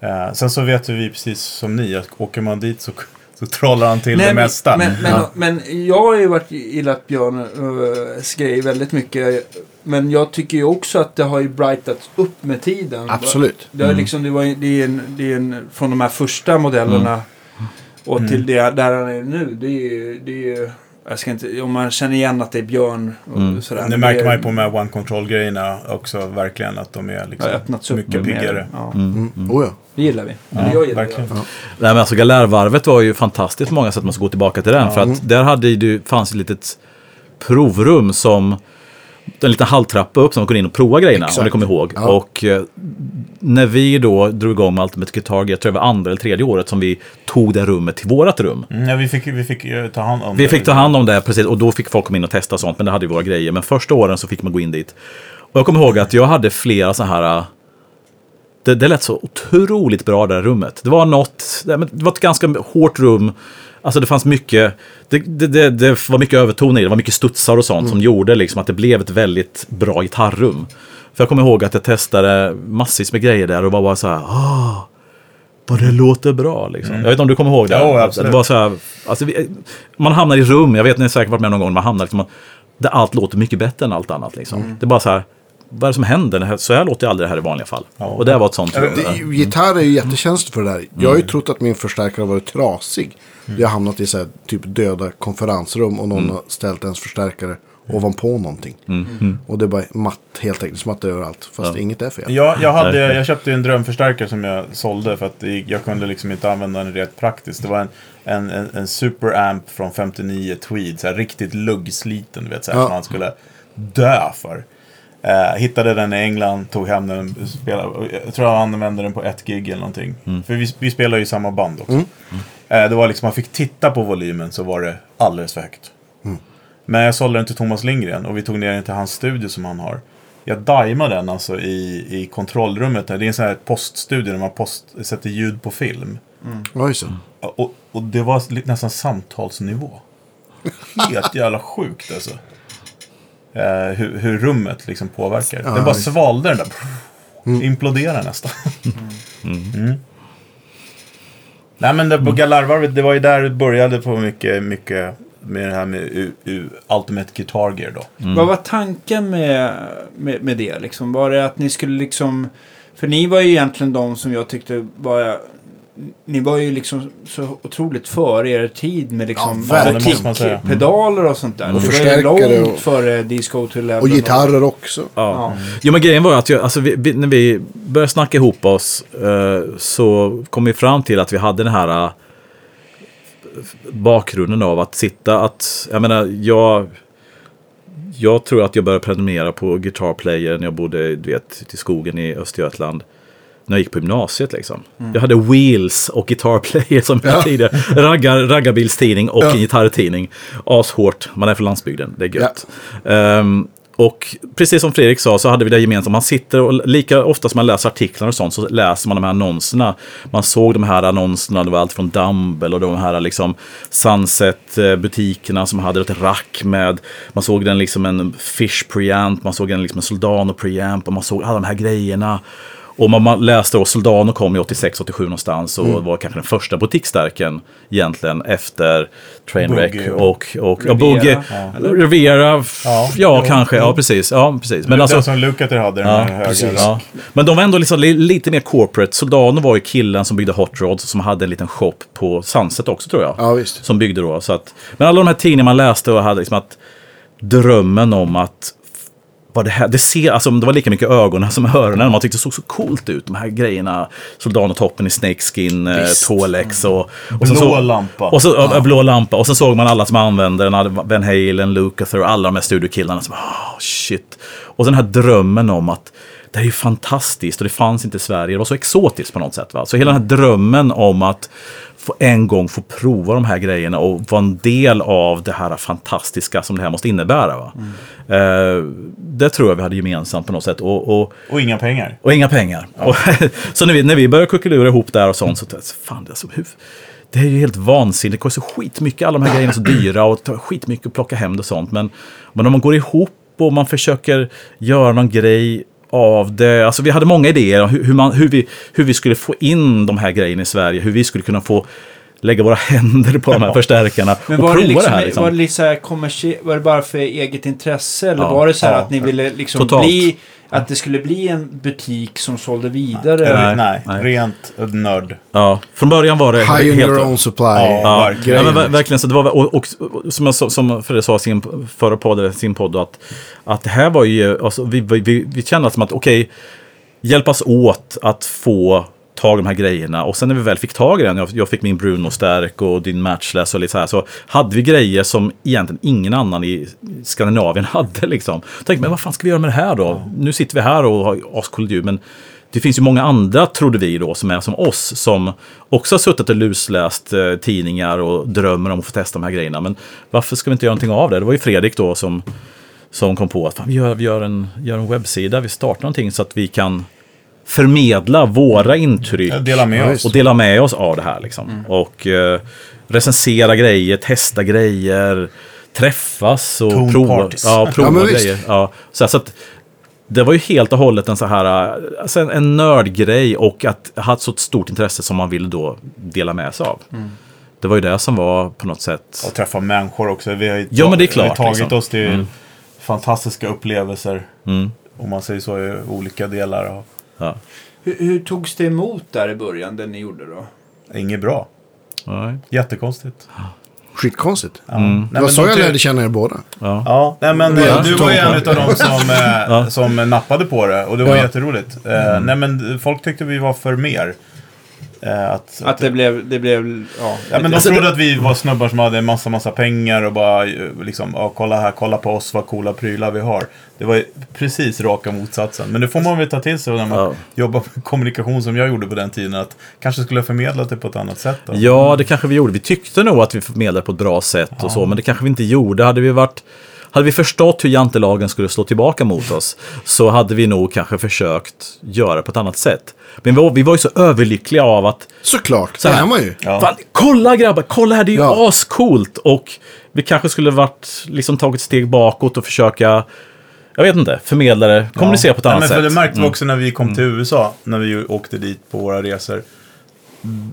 Eh, sen så vet vi precis som ni att åker man dit så, så trollar han till det men- mesta. Men, men, men jag har ju varit gillat Björn uh, grej väldigt mycket. Men jag tycker ju också att det har ju brightats upp med tiden. Absolut. Det, är liksom, det, var, det, är en, det är en, från de här första modellerna och till det där han är nu. Det är det är ju, jag ska inte, om man känner igen att det är Björn och Mm. sådär. det märker är- man ju på de här One Control-grejerna också verkligen att de är liksom mycket mer. piggare. Ja, Mm. Oh, ja. det gillar vi. Ja, jag gillar verkligen. det. Ja. Nej, men alltså Galärvarvet var ju fantastiskt på många sätt, man ska gå tillbaka till den. För att där hade du, fanns ett litet provrum som, en liten halvtrappa upp som man kunde in och prova grejerna, om Exakt. ni kommer ihåg. Ja. Och eh, när vi då drog igång med Ultimate Guitar jag tror det var andra eller tredje året som vi tog det rummet till vårat rum. Mm, ja, vi fick, vi fick eh, ta hand om Vi det. fick ta hand om det, precis, och då fick folk komma in och testa och sånt, men det hade ju våra grejer. Men första åren så fick man gå in dit. Och jag kommer ihåg att jag hade flera så här... äh, Det, det lät så otroligt bra det här rummet. Det var något, det var ett ganska hårt rum. Alltså det fanns mycket, det, det, det, det var mycket övertoner i det, det var mycket studsar och sånt som gjorde liksom att det blev ett väldigt bra gitarrrum. För jag kommer ihåg att jag testade massvis med grejer där och var bara så här, ah, vad det låter bra liksom. Jag vet inte om du kommer ihåg det? Jo, absolut. det var så här, alltså, vi, man hamnar i rum, jag vet ni har säkert varit med någon gång, man hamnar liksom, där allt låter mycket bättre än allt annat. Liksom. Det är bara så här, vad är det som händer? Så här låter aldrig det här i vanliga fall. Och det var ett sånt. Det, är ju- gitarr är ju jättekänsligt för det där. Jag har ju trott att min förstärkare har varit trasig. Jag har hamnat i så här, typ döda konferensrum och någon har ställt ens förstärkare ovanpå någonting. Och det är bara matt helt enkelt, smattar överallt. Fast inget är fel. Ja, jag, hade, jag köpte en drömförstärkare som jag sålde för att jag kunde liksom inte använda den rätt praktiskt. Det var en, en, en, en superamp från 59 Tweed, så här riktigt luggsliten, du vet, så här, Ja. som man skulle dö för. Eh, hittade den i England, tog hem den, spelade, jag tror jag använde den på ett gig eller någonting. För vi, vi spelar ju i samma band också. Eh, det var liksom, man fick titta på volymen så var det alldeles för högt. Men jag sålde den till Thomas Lindgren och vi tog ner den till hans studio som han har. Jag daimade den alltså i, i kontrollrummet. Där. Det är en sån här poststudio där man post, sätter ljud på film. Så. Och, och det var nästan samtalsnivå. Helt jävla sjukt alltså. Eh, hur, hur rummet liksom påverkar. den bara svalde den där. Imploderade nästan. Mm. Nej men det, på Galarvarvet, det var ju där det började på mycket, mycket med det här med U, U, Ultimate Guitar Gear då. Vad var tanken med, med, med det? Liksom? Var det att ni skulle liksom... För ni var ju egentligen de som jag tyckte var... Ni var ju liksom så otroligt före er tid med liksom Ja, verkligen. Det måste man säga. pedaler och sånt där. Och Ni var ju förstärkare långt och- före Disco to Eleven. Och gitarrer också. Ja. Jo, men grejen var att jag, alltså, vi, vi, när vi började snacka ihop oss eh, så kom vi fram till att vi hade den här eh, bakgrunden av att sitta att, jag menar, jag, jag tror att jag började prenumerera på Guitar Player när jag bodde, du vet, i skogen i Östergötland. När jag gick på gymnasiet liksom. Jag hade Wheels och Guitar Player som jag tidigare. Raggar, raggarbilstidning och en gitarrtidning. Ashårt, man är från landsbygden, det är gött. Ehm, och precis som Fredrik sa så hade vi det gemensamt. Man sitter och lika ofta som man läser artiklar och sånt så läser man de här annonserna. Man såg de här annonserna, det var allt från Dumble och de här liksom Sunset-butikerna som hade ett rack med, man såg den liksom en Fish preamp, man såg en liksom en Soldano preamp och man såg alla de här grejerna. Och man, man läste då, Soldano kom i 86-87 någonstans och var kanske den första butikstärken egentligen efter Trainwreck Boogie och, och, och. Boogie. Ja. Riviera, f- ja, Ja, kanske, ja precis. Ja, precis. Men Men alltså, som Lukather hade, den Ja, här precis. Ja. Men de var ändå liksom li- lite mer corporate. Soldano var ju killen som byggde Hot Rods som hade en liten shop på Sunset också tror jag. Ja, visst. Som byggde då. Så att, men alla de här tidningarna man läste och hade liksom att drömmen om att vad det, här, det, ser, alltså, det var lika mycket ögonen som öronen. Man tyckte det såg så coolt ut. De här grejerna. Soldanotoppen i snakeskin, eh, Tolex och... och sen Blå så, lampa. Och så, ja. Blå lampa. Och sen såg man alla som använde den. Van Halen, Lukather och alla de här studiokillarna. Som, oh, shit. Och den här drömmen om att det här är ju fantastiskt och det fanns inte i Sverige. Det var så exotiskt på något sätt. Va? Så hela den här drömmen om att få en gång få prova de här grejerna och vara en del av det här fantastiska som det här måste innebära. Va? Eh, det tror jag vi hade gemensamt på något sätt. Och, och, Och inga pengar. och inga pengar. Och, så när vi, när vi började kuckelura ihop där och sånt så tänkte jag, fan det är, så, det är ju helt vansinnigt. Det kostar skitmycket. Alla de här grejerna är så dyra och tar skitmycket att plocka hem det och sånt. Men, men om man går ihop och man försöker göra någon grej av det. Alltså vi hade många idéer om hur, hur, man, hur, vi, hur vi skulle få in de här grejerna i Sverige. Hur vi skulle kunna få lägga våra händer på de här förstärkarna Men och var prova det, liksom, det här. Liksom. var det kommersie- var det bara för eget intresse? Eller Ja, var det så här ja. att ni ville liksom Totalt. bli... Att det skulle bli en butik som sålde vidare? Nej, Nej, nej, rent nörd. Ja, från början var det High in helt... your own supply. Ja, Ja, verkligen. ja men ver- verkligen. Så det var, och, och, och som, jag, sa- som Fredrik sa i sin förra podd, sin podd att, att det här var ju, alltså, vi, vi, vi, vi kände som att okej, hjälpas åt att få tag i de här grejerna. Och sen när vi väl fick tag i den, jag, jag fick min Bruno-stärk och din Matchless och lite så här, så hade vi grejer som egentligen ingen annan i Skandinavien hade. Liksom. Tänkte, men vad fan ska vi göra med det här då? Nu sitter vi här och har ascoolt ljud, men det finns ju många andra, trodde vi då, som är som oss, som också har suttit och lusläst eh, tidningar och drömmer om att få testa de här grejerna. Men varför ska vi inte göra någonting av det? Det var ju Fredrik då som, som kom på att fan, vi, gör, vi gör, en, gör en webbsida, vi startar någonting så att vi kan förmedla våra intryck dela med Ja, oss. och dela med oss av det här. Liksom. Och eh, recensera grejer, testa grejer, träffas och Tone prova, parties. ja, prova Ja, grejer. Ja, så, så att, det var ju helt och hållet en så här, alltså en, en nördgrej och att ha ett så stort intresse som man ville då dela med sig av. Det var ju det som var på något sätt... Och träffa människor också. Vi har ju, Ja, men det är vi klart, tagit liksom. oss till fantastiska upplevelser. Mm, Om man säger så i olika delar. av ja. Hur, hur togs det emot där i början, det ni gjorde då? Inget bra. Nej. Jättekonstigt. Skitkonstigt. Ja. Mm. Nej, Det var men så de jag lärde känna er båda. Ja. Ja, nej, men Ja, du var ju en av dem som, eh, som nappade på det och det var Ja. jätteroligt. Eh, Nej men folk tyckte vi var för mer. Eh, att, Att det blev, det blev, ja. Ja, men de Alltså, trodde att vi var snubbar som hade massa, massa pengar och bara eh, liksom, ja, kolla här, kolla på oss, vad coola prylar vi har. Det var ju precis raka motsatsen. Men det får man väl ta till sig när man Ja. jobbar med kommunikation som jag gjorde på den tiden. Att kanske skulle förmedla det på ett annat sätt. Då. Ja, det kanske vi gjorde. Vi tyckte nog att vi förmedlade på ett bra sätt och så, men det kanske vi inte gjorde. Hade vi varit... Hade vi förstått hur jantelagen skulle slå tillbaka mot oss så hade vi nog kanske försökt göra det på ett annat sätt. Men vi var, vi var ju så överlyckliga av att Såklart, Så det här. är man ju. Ja. Fan, kolla grabbar, kolla här, det är ju Ja. ascoolt! Och vi kanske skulle varit, liksom tagit ett steg bakåt och försöka, jag vet inte, förmedla det, kommunicera på ett Ja, annat men sätt. för det märkte vi Mm. också när vi kom till USA, när vi åkte dit på våra resor.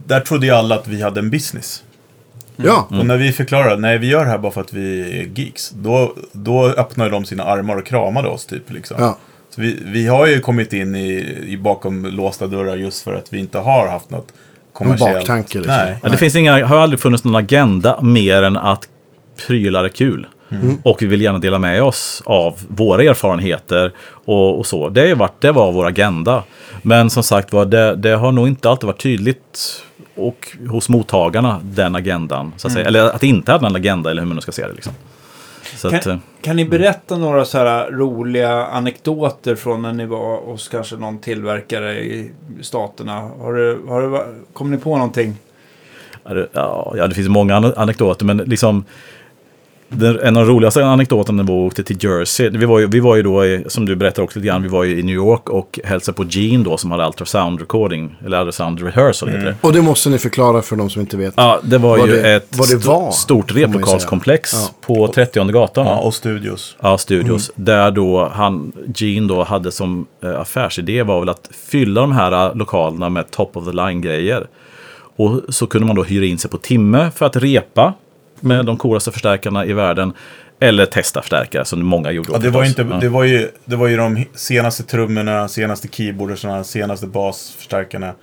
Där trodde ju alla att vi hade en business. Ja, Mm. Och när vi förklarade, nej vi gör det här bara för att vi är geeks. Då, då öppnade de sina armar och kramade oss typ. Liksom. ja. Så vi, vi har ju kommit in i, i bakom låsta dörrar just för att vi inte har haft något kommersiellt. baktanke, liksom. Nej. Ja, det finns inga, har aldrig funnits någon agenda mer än att prylar är kul. Mm. Och vi vill gärna dela med oss av våra erfarenheter och, och så. Det, har ju varit, det var vår agenda. Men som sagt var, det, det har nog inte alltid varit tydligt och hos mottagarna, den agendan. Så att säga. Eller att inte hade en agenda, eller hur man nu ska se det. Liksom. Så att, eh, Kan, kan ni berätta några så här roliga anekdoter från när ni var hos kanske någon tillverkare i staterna? Har du, har du, kom ni på någonting? Ja, det- finns många ane- anekdoter, men liksom... Den, en av de roligaste anekdoterna när vi åkte till Jersey, vi var ju, vi var ju då, i, som du berättade också lite grann, vi var ju i New York och hälsade på Gene då som hade ultrasound recording, eller ultrasound rehearsal heter det. Och det måste ni förklara för de som inte vet. Ja, det var Vad ju det- ett vad det st- var, stort replokalskomplex säga. på 30 gatan. Ja, Ja, och studios. ja Studios. Där då han, Gene då hade som eh, affärsidé var väl att fylla de här eh, lokalerna med top of the line-grejer. Och så kunde man då hyra in sig på timme för att repa med de coolaste förstärkarna i världen. Eller testa förstärkare som många gjorde. Ja, det, var inte, det, var ju, det var ju de senaste trummorna, senaste keyboarderna, senaste basförstärkarna.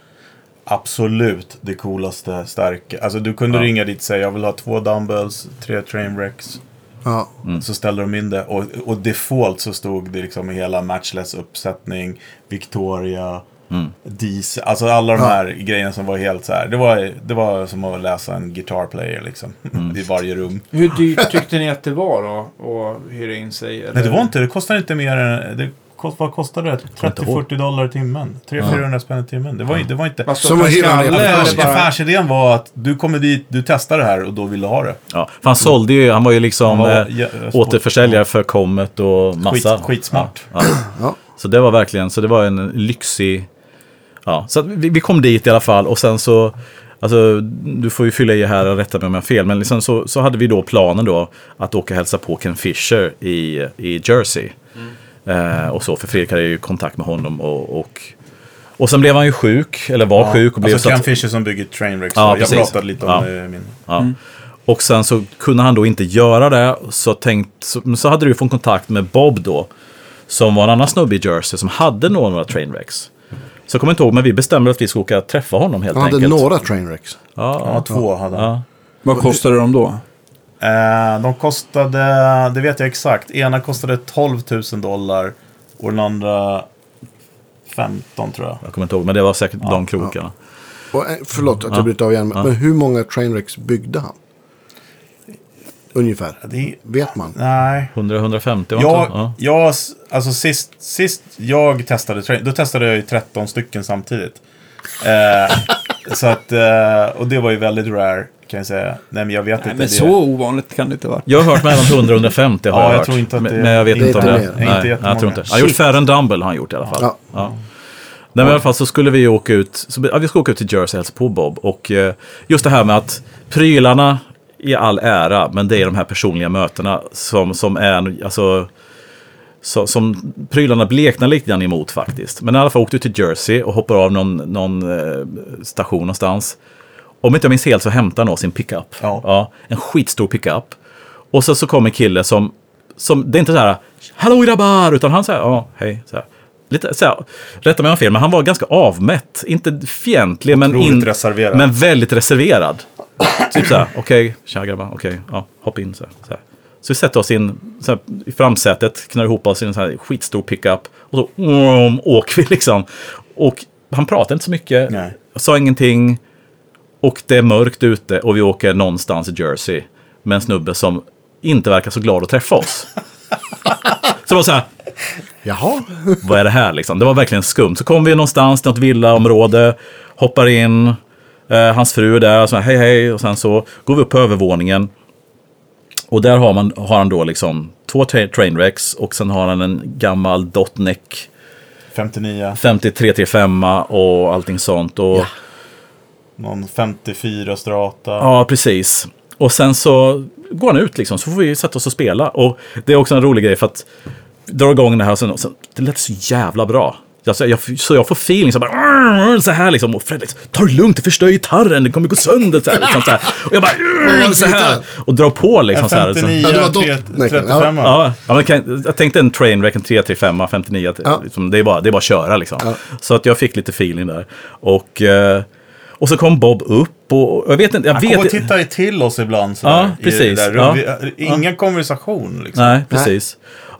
Absolut det coolaste stärka. Alltså du kunde Ja. ringa dit och säga jag vill ha två dumbbells, tre trainwrecks. Ja. Mm. Så ställde de in det och, och default så stod det liksom hela matchless uppsättning, Victoria, Mm. Diesel. Alltså alla de Ja. här grejerna som var helt så här. Det var, det var som att läsa en guitar player liksom. Mm. I varje rum. Hur dyrt tyckte ni att det var då? Att hyra in sig? Eller? Nej det var inte, det kostade inte mer än, det kost, vad kostade det? inte ihåg. 30-40 dollar i timmen. 300-400 spänn i timmen. Det var, det var inte... Alltså, Som per att hyra en skalle hel eller affär- bara... Affärsidén var att du kommer dit, du testar det här och då vill du ha det. Ja, för han sålde ju, han var ju liksom var eh, jä- återförsäljare för Comet och massa. Skit, skitsmart. Ja, ja. Ja. Så det var verkligen, så det var en lyxig... Ja, så vi, vi kom dit i alla fall och sen så... Alltså, du får ju fylla i här och rätta mig om jag har fel. Men liksom så, så hade vi då planen då att åka och hälsa på Ken Fisher i, i Jersey. Eh, och så, för Fredrik hade ju kontakt med honom och... och och sen blev han ju sjuk, eller var sjuk och blev alltså så Ken att, Fisher som bygger Trainwreck. Ja, jag pratade lite om Ja. i min... Ja. Och sen så kunde han då inte göra det. Så, tänkt, så, så hade du fått kontakt med Bob då. Som var en annan snubbe i Jersey som hade några trainwrecks. Så jag kommer inte ihåg, men vi bestämde att vi skulle åka träffa honom helt Han hade enkelt. några trainwrecks. Ja, Ja, två hade han. ja. Vad kostade de då? Eh, de kostade, det vet jag exakt, ena kostade 12 000 dollar och den andra 15 tror jag. Jag kommer inte ihåg, men det var säkert de krokarna. Och, eh, förlåt att Ja. jag bryter av igen. Ja. Men hur många trainwrecks byggde han? Ungefär? Det är, Vet man? nej. 100-150 var Jag? Ja. jag, alltså sist, sist jag testade då testade jag ju 13 stycken samtidigt. Eh, så att, eh, och det var ju väldigt rare kan jag säga. Nej men jag vet Nej, inte. men det, så ovanligt kan det inte vara. Jag har hört mellan 100-150 har Ja, jag, jag hört. tror inte att Men- det- Men jag vet det inte om inte det. Nej, inte Nej, jag tror inte. Han har gjort färre än Dumble har han gjort i alla fall. Ja. Ja. Nej, men i alla fall så skulle vi åka ut, så, ja, vi ska åka ut till Jersey och hälsa på Bob. Och eh, just det här med att prylarna i all ära, men det är de här personliga mötena som, som är, alltså, så, som prylarna bleknar lite grann emot faktiskt. Men i alla fall åkte ut till Jersey och hoppar av någon, någon eh, station någonstans. Om inte jag minns helt så hämtar han sin pickup. Ja. en skitstor pickup. Och så, så kommer en kille som, som, det är inte så här, hallå grabbar, utan han säger, ja, hej, så här. Lite så här, rätta mig om jag har fel, men han var ganska avmätt. Inte fientlig, men, reserverad. men väldigt reserverad. Typ så här, okej, tja grabbar, okej, ja, hopp in så här. Så, här. så vi sätter oss in så här, i framsätet, knör ihop oss i en så här skitstor pickup. Och så um, åker vi liksom. Och han pratade inte så mycket, Nej. sa ingenting. Och det är mörkt ute och vi åker någonstans i Jersey med en snubbe som inte verkar så glad att träffa oss. Så det var så här, Jaha. vad är det här liksom? Det var verkligen skumt. Så kom vi någonstans till något villaområde, hoppar in, hans fru är där, så här, hej hej, och sen så går vi upp på övervåningen. Och där har, man, har han då liksom två tra- trainwrecks och sen har han en gammal Dotneck 59, 5335 och allting sånt. Och, ja. någon 54 strata. ja, precis. Och sen så går han ut liksom, så får vi sätta oss och spela. Och det är också en rolig grej för att dra igång det här och sen, och sen det lät så jävla bra. Alltså, jag, så jag får feeling så, bara, så här liksom. Och Fred liksom, ta det lugnt, det förstör gitarren, det kommer gå sönder. Så här, liksom, så här. Och jag bara, så här. Och drar på liksom. En Så här, så. 59, Ja, det var tre- Dot- 35. Ja, ja men kan, jag tänkte en Trainwreck, en 335, 59. Ja. Liksom, det, är bara, det är bara att köra liksom. Så att jag fick lite feeling där. Och, eh, och så kom Bob upp och och jag vet inte. Jag Han vet, kommer och tittar till oss ibland. Så Ja, där, i precis. det där. Ja. Vi- Ingen konversation liksom. Nej, precis.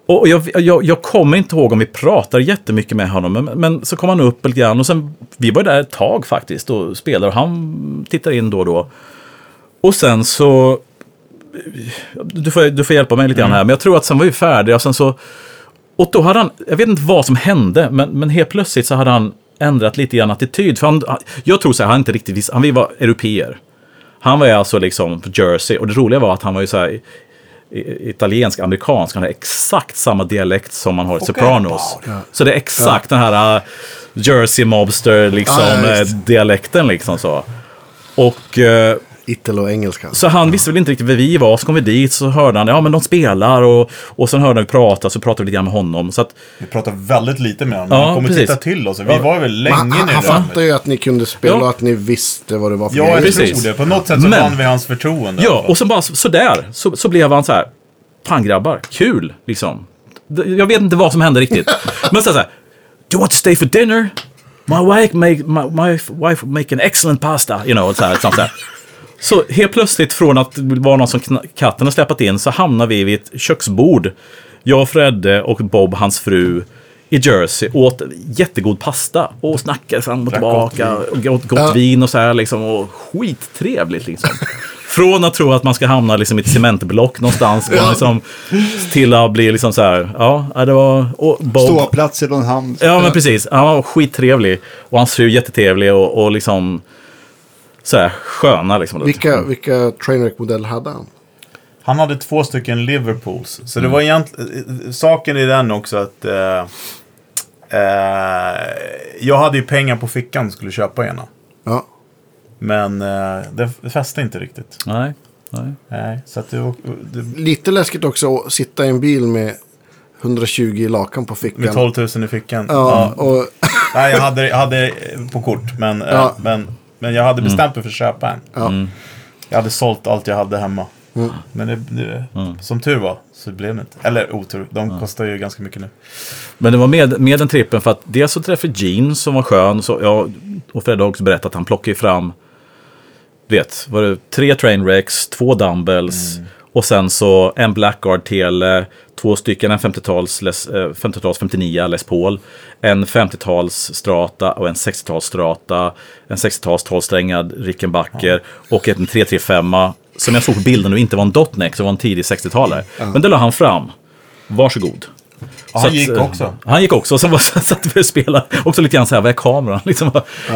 Och jag, jag, jag kommer inte ihåg om vi pratade jättemycket med honom, men, men så kom han upp lite grann och sen, vi var där ett tag faktiskt och spelade och han tittar in då och då. Och sen så, du får, du får hjälpa mig lite grann här, men jag tror att sen var vi färdiga och sen så, och då hade han, jag vet inte vad som hände, men, men helt plötsligt så hade han ändrat lite grann attityd. För han, jag tror så här, han inte riktigt visste, han vi var europeer. Han var ju alltså liksom på Jersey och det roliga var att han var ju så här i- i- italiensk, amerikansk, han har exakt samma dialekt som man har i Sopranos. Så det är exakt den här uh, Jersey mobster liksom Ja, ja, eh, dialekten liksom så. Och eh, Italo-engelska. så han visste väl inte riktigt vem vi var, så kom vi dit så hörde han, ja men de spelar och, och sen hörde han prata, så pratade vi lite grann med honom. Så att, Vi pratar väldigt lite med honom. Ja, han kommer precis. titta till oss. Vi Ja. var väl länge han, nere han där. fattar ju att ni kunde spela Ja. och att ni visste vad det var för Ja, jag. Precis. tror det. På något sätt så Men- vann vi hans förtroende. Ja, och så bara så- sådär, så, så blev han så här, fan grabbar, kul liksom. Jag vet inte vad som hände riktigt. Men så här, do you want to stay for dinner? My wife make, my, my wife make an excellent pasta, you know, så här, sånt där. Så helt plötsligt från att det var någon som katten har släpat in så hamnar vi vid ett köksbord. Jag, Fredde och Bob, hans fru, i Jersey åt jättegod pasta och snackade fram och tillbaka. gott Och gott, gott Ja. vin och så här liksom. Och skittrevligt liksom. Från att tro att man ska hamna liksom i ett cementblock någonstans. Ja. Och liksom, till att bli liksom så här. Ja, det var... Och Bob, Ståplats i någon hamn. Ja, men precis. Han var skittrevlig. Och hans fru jättetrevlig och, och liksom så här sköna liksom. Vilka, vilka Trainwreck-modeller hade han? Han hade två stycken Liverpools. Så Mm. det var egentligen... Saken i den också att... Eh, eh, jag hade ju pengar på fickan och skulle köpa ena. Ja. Men eh, det fäste inte riktigt. Nej, nej. Nej, så att det, det Lite läskigt också att sitta i en bil med 120 lakan på fickan. med 12 000 i fickan. Ja, och Nej, jag hade, jag hade på kort. Men, eh, Ja. men, men jag hade bestämt mig för att köpa en. ja. Jag hade sålt allt jag hade hemma. Men det, det, som tur var så blev det inte. Eller otur, de kostar ju ganska mycket nu. Men det var med, med den trippen för att dels så träffade Gene som var skön. Så, ja, och Fred har också berättat att han plockade fram, vet, var det tre trainwrecks, två dumbbells och sen så en Blackguard tele, två stycken, en 50-tals, Les- eh, 50-tals 59 Les Paul, en 50-tals strata och en 60-tals strata, en 60-tals 12-strängad Rickenbacker och en 335 som jag såg på bilden och inte var en dotneck, så var en tidig 60-talare. Men det la han fram. Varsågod. Ja, han gick eh, också. Han gick också, och sen var, satt vi och spelade. Också lite grann så här, vad är kameran? Liksom,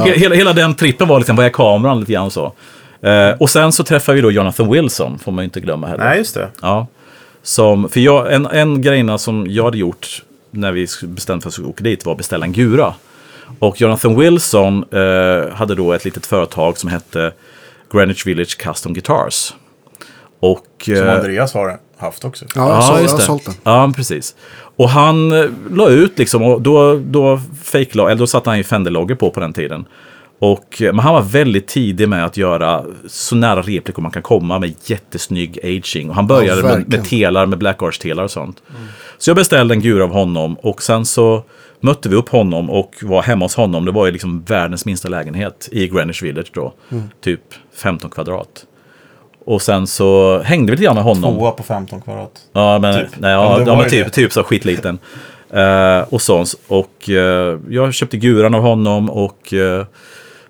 hela, hela den trippen var liksom, vad är kameran? Lite grann så. Eh, och sen så träffade vi då Jonathan Wilson, får man ju inte glömma heller. Nej, just det. Ja. Som, för jag, en, en grejerna som jag hade gjort när vi bestämde för att åka dit var att beställa en gura. Och Jonathan Wilson eh, hade då ett litet företag som hette Greenwich Village Custom Guitars. Och, Som eh, Andreas har haft också. Ja, jag, så, jag just har sålt den. Ja, precis. Och han eh, la ut liksom, och då, då, fake eller då satte han ju Fender-loggor på på den tiden. Och, eh, men han var väldigt tidig med att göra så nära replikor man kan komma med jättesnygg aging. Och han började med, verkligen. med telar, med Black Arch-telar och sånt. Så jag beställde en gura av honom och sen så mötte vi upp honom och var hemma hos honom. Det var ju liksom världens minsta lägenhet i Greenwich Village då. Typ 15 kvadrat. Och sen så hängde vi lite grann med honom. Tvåa på 15 kvadrat. Ja, men, Typ. nej, Ja, ja, ja, men typ, typ så skitliten. Eh, och så. Och eh, jag köpte guran av honom och eh,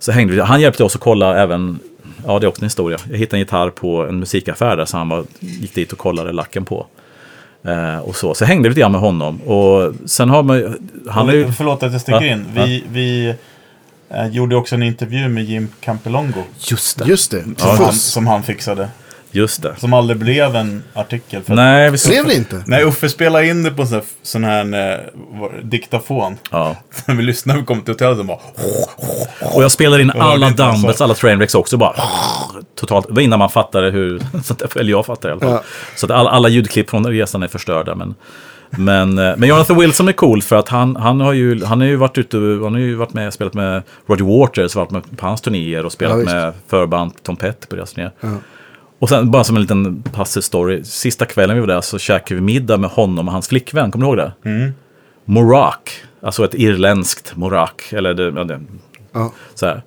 så hängde vi. Han hjälpte oss att kolla även, ja det är också en historia. Jag hittade en gitarr på en musikaffär där så han var, gick dit och kollade lacken på. Eh, och så. Så hängde vi lite grann med honom. Och sen har man han är ju... Förlåt att jag sticker Ja, in. Vi, vi eh, gjorde också en intervju med Jim Campelongo. Just det. Just det, Som, han, som han fixade. Just det. Som aldrig blev en artikel. För Nej, vi Blev det inte? Nej, Uffe spelade in det på en sån här, sån här eh, var- diktafon. Ja. När vi lyssnade när vi kom till hotellet så bara... Och jag spelade in alla dumbbells, alla trainwrecks också bara. Totalt. Det var innan man fattade hur, eller jag fattade i alla fall. Ja. Så att alla, alla ljudklipp från resan är förstörda. Men, men, eh, men Jonathan Wilson är cool för att han, han har ju, han har ju varit ute, han har ju varit med, spelat med Roger Waters, varit med på hans turnéer och spelat Ja, med förband Tom Petty på deras turnéer. Och sen bara som en liten passiv story. Sista kvällen vi var där så käkade vi middag med honom och hans flickvän. Kommer du ihåg det? Mm. Morak. Alltså ett irländskt Morak. Eller det, ja, det, Ja. så här.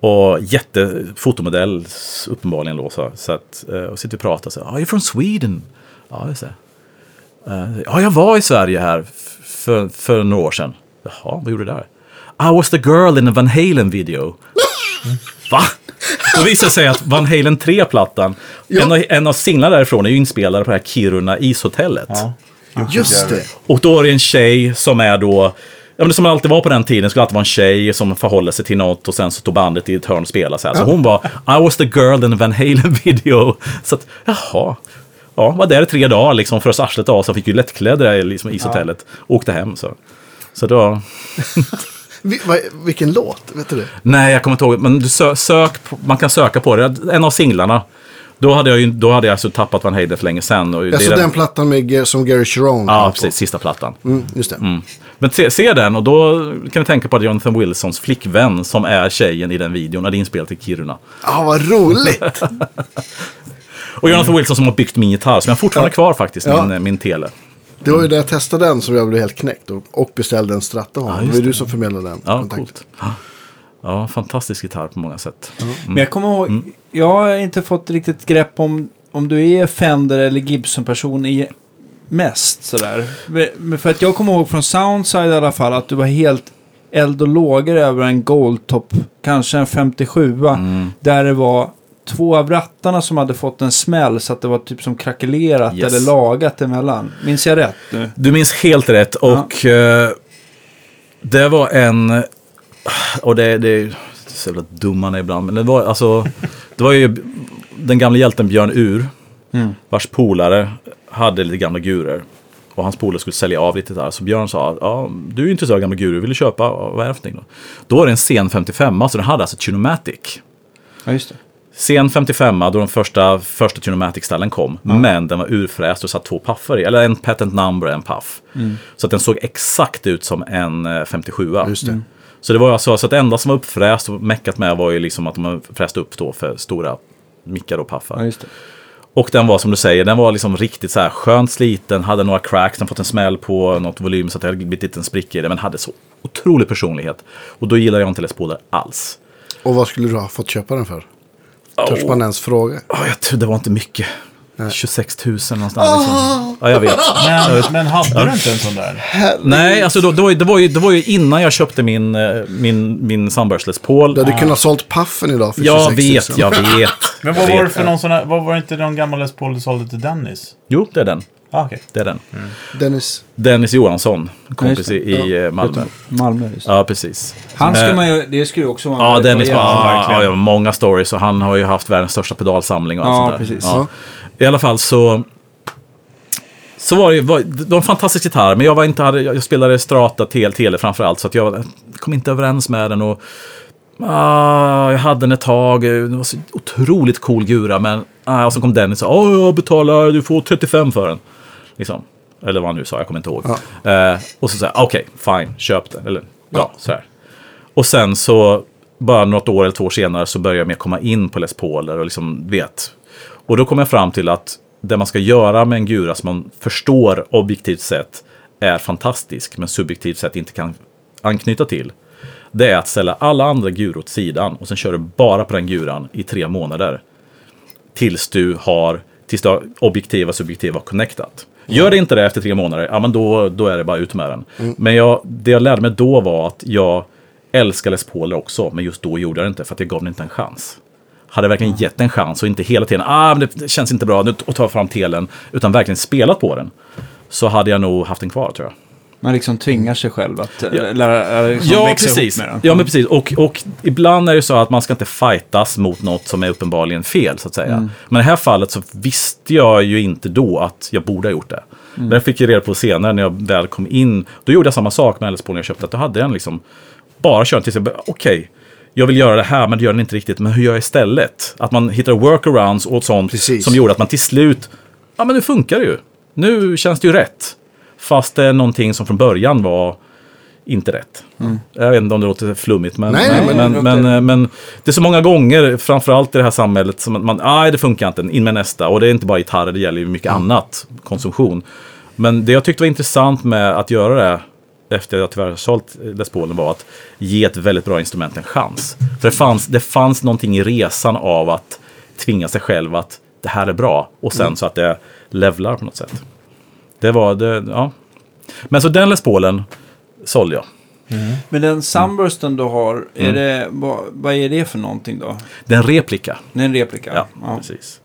Och jättefotomodell uppenbarligen då. Så, så att, eh, och sitter och pratar så här. Are you from Sweden? Ja, just det. Eh, Ja, jag var i Sverige här för, för några år sedan. Jaha, vad gjorde du där? I was the girl in a Van Halen video. Va? Då visade det sig att Van Halen 3-plattan, Ja. en, av, en av singlarna därifrån är ju inspelad på det här Kiruna ishotellet. Ja. Just det. Och då är det en tjej som är då, ja men som det alltid var på den tiden, skulle alltid vara en tjej som förhåller sig till något och sen så tog bandet i ett hörn och spelade så här. Så hon var, I was the girl in Van Halen video. Så att, jaha. Ja, var där i tre dagar liksom, frös arslet av, så fick ju lättklädd där liksom, i ishotellet. Åkte hem så. Så då, Vi, vilken låt? Vet du det? nej jag kommer inte ihåg, men du sö, sök, på, man kan söka på det. En av singlarna. Då hade jag ju, då hade jag alltså tappat Van Halen för länge sedan. Och Alltså är den plattan med, Ger- som Gary Sharon Ja, kom på. precis, sista plattan. Mm, just det. Men se, se den och då kan vi tänka på att Jonathan Wilsons flickvän som är tjejen i den videon är inspelat i Kiruna. Ja, vad roligt! Och Jonathan Wilson som har byggt min gitarr som jag fortfarande har kvar faktiskt, Ja. min, min tele. Det var ju när jag testade den som jag blev helt knäckt och, och beställde en Stratta av just det var ju du som förmedlade den Ja, kontakten. coolt. Ja, fantastisk gitarr på många sätt. Men jag kommer ihåg, jag har inte fått riktigt grepp om om du är Fender eller Gibson-person i mest sådär. Men för att jag kommer ihåg från Soundside i alla fall att du var helt eld och lågor över en Goldtop, kanske en 57 Mm. där det var två av rattarna som hade fått en smäll så att det var typ som krackelerat Yes. eller lagat emellan. Minns jag rätt nu? Du minns helt rätt och eh, det var en, och det, det är så jävla dum man är ibland, men det var alltså, det var ju den gamla hjälten Björn Ur, vars polare hade lite gamla gurer. Och hans polare skulle sälja av lite där. Så Björn sa, ja, du är ju intresserad av gamla gurer, vill du köpa? Ja, Vad är det för någonting då? Då var det en sen 55 så den hade alltså Tunomatic. Ja, just det. Sen 55 då den första, första Tunomatic-ställen kom. Men den var urfräst och satt två paffar i. Eller en patent number och en paff. Så att den såg exakt ut som en eh, 57 Just det. Så det var alltså, så att det enda som var uppfräst och meckat med var ju liksom att de har fräst upp då för stora mickar och paffar. Ja. Och den var som du säger, den var liksom riktigt så här skönt sliten, hade några cracks, den fått en smäll på något volym så att det hade blivit en spricka i det, men hade så otrolig personlighet. Och då gillar jag inte Les alls. Och vad skulle du ha fått köpa den för? Törs man ens fråga? Ja, jag tror det var inte mycket. 26 000 någonstans. Liksom. Ja, jag vet. Men, men hade du inte en sån där? Nej, alltså då, det, var ju, det, var ju, det var ju innan jag köpte min, eh, min, min Sunburst Les Paul. Du hade kunnat sålt paffen idag för Jag 26 000. vet, jag vet. Men vad Jag var det för någon sån här, vad var det inte någon gammal Les Paul du sålde till Dennis? Jo, det är den. Ah, okej. Det är den. Dennis. Dennis Johansson, kompis just i, eh, Malmö. Malmö, just det. Ja, precis. Han ska Eh, man ju, det skulle ju också vara... Ja, Dennis ja, ja, många stories och han har ju haft världens största pedalsamling och allt Ja, sånt där. precis. Ja. I alla fall så... Så var det, var, det var en fantastisk gitarr, men jag, var inte, jag spelade Strata TL, Tele framför allt, så att jag kom inte överens med den. Och, ah, jag hade den ett tag, det var så otroligt cool gura, men ah, och så kom Dennis och sa oh, jag betalar, du får 35 för den. Liksom. Eller vad han nu sa, jag kommer inte ihåg. Eh, och så jag, okej, fine, köp den. Eller, ja, sådär. Och sen så, bara något år eller två år senare, så började jag med komma in på Les Pauler och liksom vet. Och då kom jag fram till att det man ska göra med en gura som man förstår objektivt sett är fantastisk, men subjektivt sett inte kan anknyta till. Det är att ställa alla andra guror åt sidan och sen kör du bara på den guran i tre månader. Tills du har, tills du har objektiva subjektiva connectat. Gör det inte det efter tre månader, ja men då, då är det bara ut med den. Men jag, det jag lärde mig då var att jag älskar Les Pauler också, men just då gjorde jag det inte för att jag gav den inte en chans. Hade jag verkligen gett en chans och inte hela tiden, ah men det känns inte bra, nu och jag fram telen, utan verkligen spelat på den. Så hade jag nog haft den kvar tror jag. Man liksom tvingar sig själv att eh, Ja. lära, liksom Ja, växa precis. ihop med den. Ja, men precis. Och, och ibland är det så att man ska inte fightas mot något som är uppenbarligen fel, så att säga. Mm. Men i det här fallet så visste jag ju inte då att jag borde ha gjort det. Mm. Det fick jag reda på senare när jag väl kom in. Då gjorde jag samma sak med LS när jag köpte. Att då hade jag en liksom bara kört tills jag okej. jag vill göra det här, men det gör den inte riktigt. Men hur gör jag istället? Att man hittar workarounds och sånt Precis. som gjorde att man till slut, ja men nu funkar det ju. Nu känns det ju rätt. Fast det är någonting som från början var inte rätt. Jag vet inte om det låter flummigt, men, Nej, men, men men, det men, det är så många gånger, framförallt i det här samhället, som att man, nej det funkar inte, in med nästa. Och det är inte bara gitarrer, det gäller ju mycket annat, konsumtion. Men det jag tyckte var intressant med att göra det, efter att jag tyvärr sålt Les Paulen, var att ge ett väldigt bra instrument en chans. För det fanns, det fanns någonting i resan av att tvinga sig själv att det här är bra. Och sen så att det levlar på något sätt. Det var det, ja. Men så den Les Paulen sålde jag. Men den Sunbursten du har, Mm. är det, vad, vad är det för någonting då? Det är en replika. Det är en replika? Ja, precis.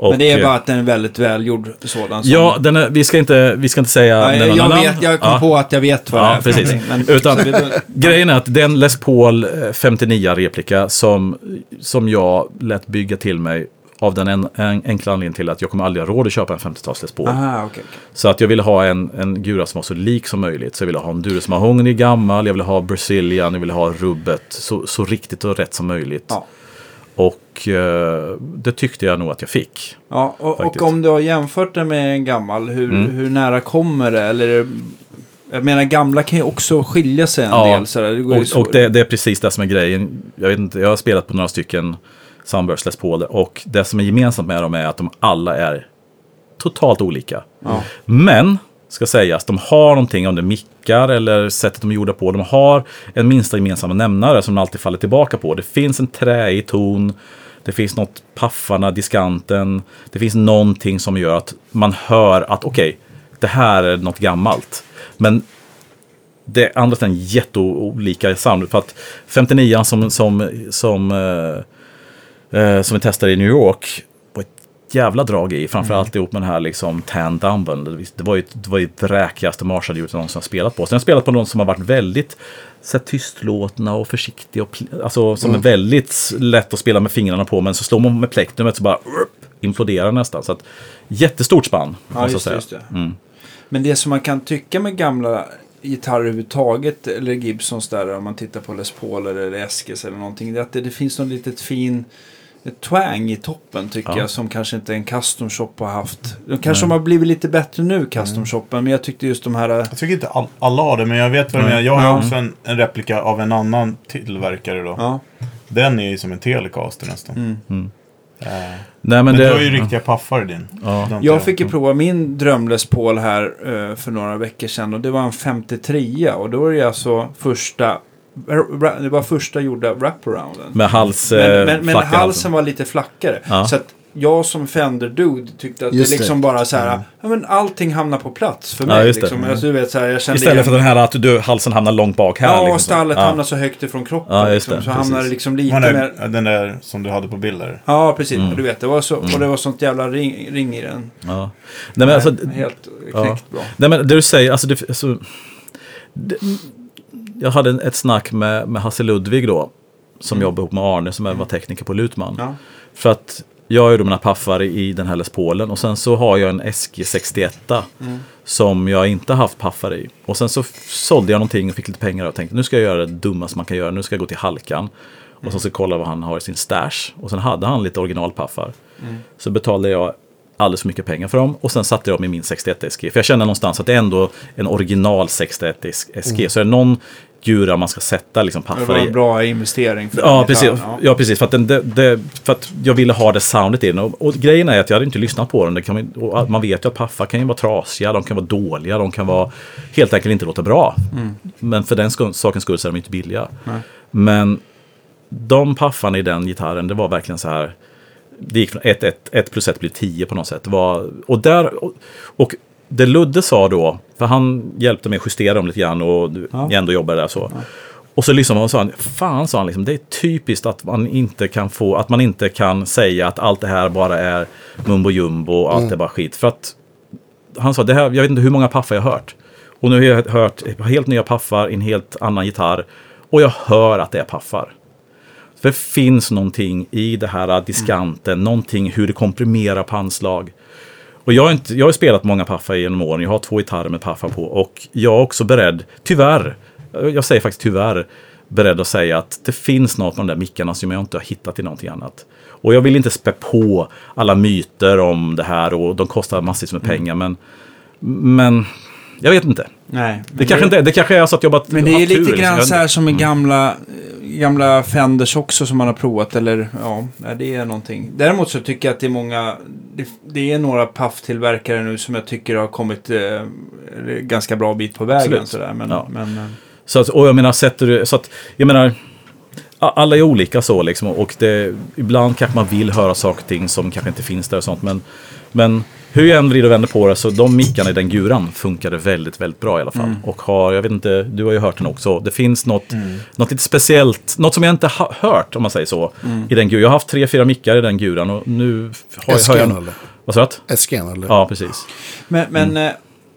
Och, Men det är eh, bara att den är väldigt välgjord sådan. som- Ja, den är, vi, ska inte, vi ska inte säga den jag, namn. vet, jag kom Ja. på att jag vet vad det Ja, är för precis. Men, Utan- Grejen är att den Les Paul eh, 59 replika som, som jag lät bygga till mig av den en, en, enkla anledningen till att jag kommer aldrig ha råd att köpa en 50-tals Les Paul. Aha, okej. okej. Så att jag ville ha en, en gura som var så lik som möjligt. Så jag ville ha en Durus Mahogny gammal, jag ville ha Brazilian, jag ville ha rubbet. Så, så riktigt och rätt som möjligt. Ja. Och eh, det tyckte jag nog att jag fick. Ja, och, och om du har jämfört det med en gammal, hur, Mm. hur nära kommer det? Eller jag menar, gamla kan ju också skilja sig en Ja, del. Sådär. Det Och, och det, det är precis det som är grejen. Jag, vet inte, jag har spelat på några stycken Sunburst Les Paul och det som är gemensamt med dem är att de alla är totalt olika. Ja. Men, ska sägas, de har någonting om det mickar eller sättet de är gjorda på. De har en minsta gemensamma nämnare som de alltid faller tillbaka på. Det finns en träig ton, det finns något paffarna, diskanten. Det finns någonting som gör att man hör att okej, det här är något gammalt. Men det är andra sidan jätteolika sound. För att 59 som, som, som, eh, eh, som vi testade i New York var ett jävla drag i. Framförallt ihop med den här liksom Tan Dumble. Det, var ju det var ju det vräkigaste Marshall-ljudet jag någonsin har spelat på. Sen har jag spelat på någon som har varit väldigt så här, tystlåtna och försiktiga. Och, alltså som är väldigt lätt att spela med fingrarna på. Men så slår man med plektrumet så bara upp, imploderar nästan. Så att, jättestort spann. Ja, just, just det. Mm. Men det som man kan tycka med gamla gitarrer överhuvudtaget, eller Gibsons där, om man tittar på Les Paul eller Eskes eller någonting, det är att det, det finns något litet fin ett twang i toppen tycker Ja. jag som kanske inte en custom shop har haft. De kanske de har blivit lite bättre nu, custom shoppen, men jag tyckte just de här... Jag tycker inte all, alla har det, men jag vet vad du menar. Jag har Ja. också en, en replika av en annan tillverkare då. Ja, Den är ju som en Telecaster nästan. Mm. Eh, Nej, men men du det, har ju riktiga paffar i din. Ja. Jag fick ju prova min drömles Paul här eh, för några veckor sedan och det var en 53 och då var det alltså första det var första gjorda wraparounden. med hals, Men, eh, men, men halsen var lite flackare. Ja. Så att jag som Fender-dude tyckte att Just det det. liksom bara så här, ja men allting hamnar på plats för Ja, mig. det. liksom. Alltså, du vet, så här, jag kände Istället igen- för den här att du, halsen hamnar långt bak här. Ja, liksom. stallet Ja. hamnar så högt ifrån kroppen. Ja, liksom, det, så hamnar det precis. liksom lite Den mer... den där som du hade på bilder. Ja, precis. Mm. Du vet, det var så, och det var sånt jävla ring, ring i den. Ja. Nej, men alltså, Nej, helt ja. knäckt bra. Nej men det du säger, alltså, det, alltså det, Jag hade ett snack med, med Hasse Ludvig då. Som jobbar ihop med Arne som var tekniker på Lutman. Ja. För att jag då mina paffar i den här Les Paulen och sen så har jag en SG61 som jag inte haft paffar i. Och sen så sålde jag någonting och fick lite pengar och tänkte nu ska jag göra det dummaste man kan göra. Nu ska jag gå till Halkan och så ska jag kolla vad han har i sin stash. Och sen hade han lite originalpaffar. Så betalade jag alldeles för mycket pengar för dem och sen satte jag dem i min 61 SG. För jag känner någonstans att det är ändå en original 61 SG. Så är det någon djura man ska sätta liksom Det paffar var i. en bra investering. För Ja precis. gitarren, Ja. precis. För att, den, det, det, för att jag ville ha det soundet i den. Och, och grejen är att jag hade inte lyssnat på den. Det kan man, man vet ju att paffar kan ju vara trasiga, de kan vara dåliga, de kan vara helt enkelt inte låta bra. Men för den skull, sakens skull så är de inte billiga. Nej. Men de paffarna i den gitarren, det var verkligen så här. Det gick från 1 ett, ett plus 1 blir 10 på något sätt. Det var, och, där, och, och det Ludde sa då, för han hjälpte mig att justera dem lite grann och Ja. jag ändå jobbade där så. Och så lyssnade man och sa han, fan sa han, liksom, det är typiskt att man inte kan få, att man inte kan säga att allt det här bara är mumbo jumbo och allt är bara skit. För att han sa, det här, jag vet inte hur många paffar jag har hört. Och nu har jag hört helt nya paffar i en helt annan gitarr. Och jag hör att det är paffar. För det finns någonting i det här diskanten, någonting hur det komprimerar på anslag. Och jag har, inte, jag har spelat många paffar genom åren, jag har två gitarrer med paffar på. Och jag är också beredd, tyvärr, jag säger faktiskt tyvärr, beredd att säga att det finns något med de där mickarna som jag inte har hittat i någonting annat. Och jag vill inte spä på alla myter om det här och de kostar massvis med pengar. Men, men jag vet inte. Nej. Det kanske, inte, det kanske är så att jag bara Men det är haft tur, lite liksom. grann Jag- så här som i gamla, gamla Fenders också som man har provat. Eller ja, det är någonting. Däremot så tycker jag att det är många, det, det är några pafftillverkare nu som jag tycker har kommit eh, ganska bra bit på vägen. Absolut. Sådär. Men, Ja. men, eh, Så att, och jag menar, sätter du, så att, jag menar, alla är olika så liksom. Och det, ibland kanske man vill höra saker och ting som kanske inte finns där och sånt. Men, men hur jag än vrider och vänder på det så de mickarna i den guran funkade väldigt, väldigt bra i alla fall. Och har, jag vet inte, du har ju hört den också. Det finns något, något lite speciellt, något som jag inte har hört om man säger så. I den guran. Jag har haft tre, fyra mickar i den guran och nu har jag... jag eller? vad sa du? SG'n eller? Ja, precis. men, men Mm. eh,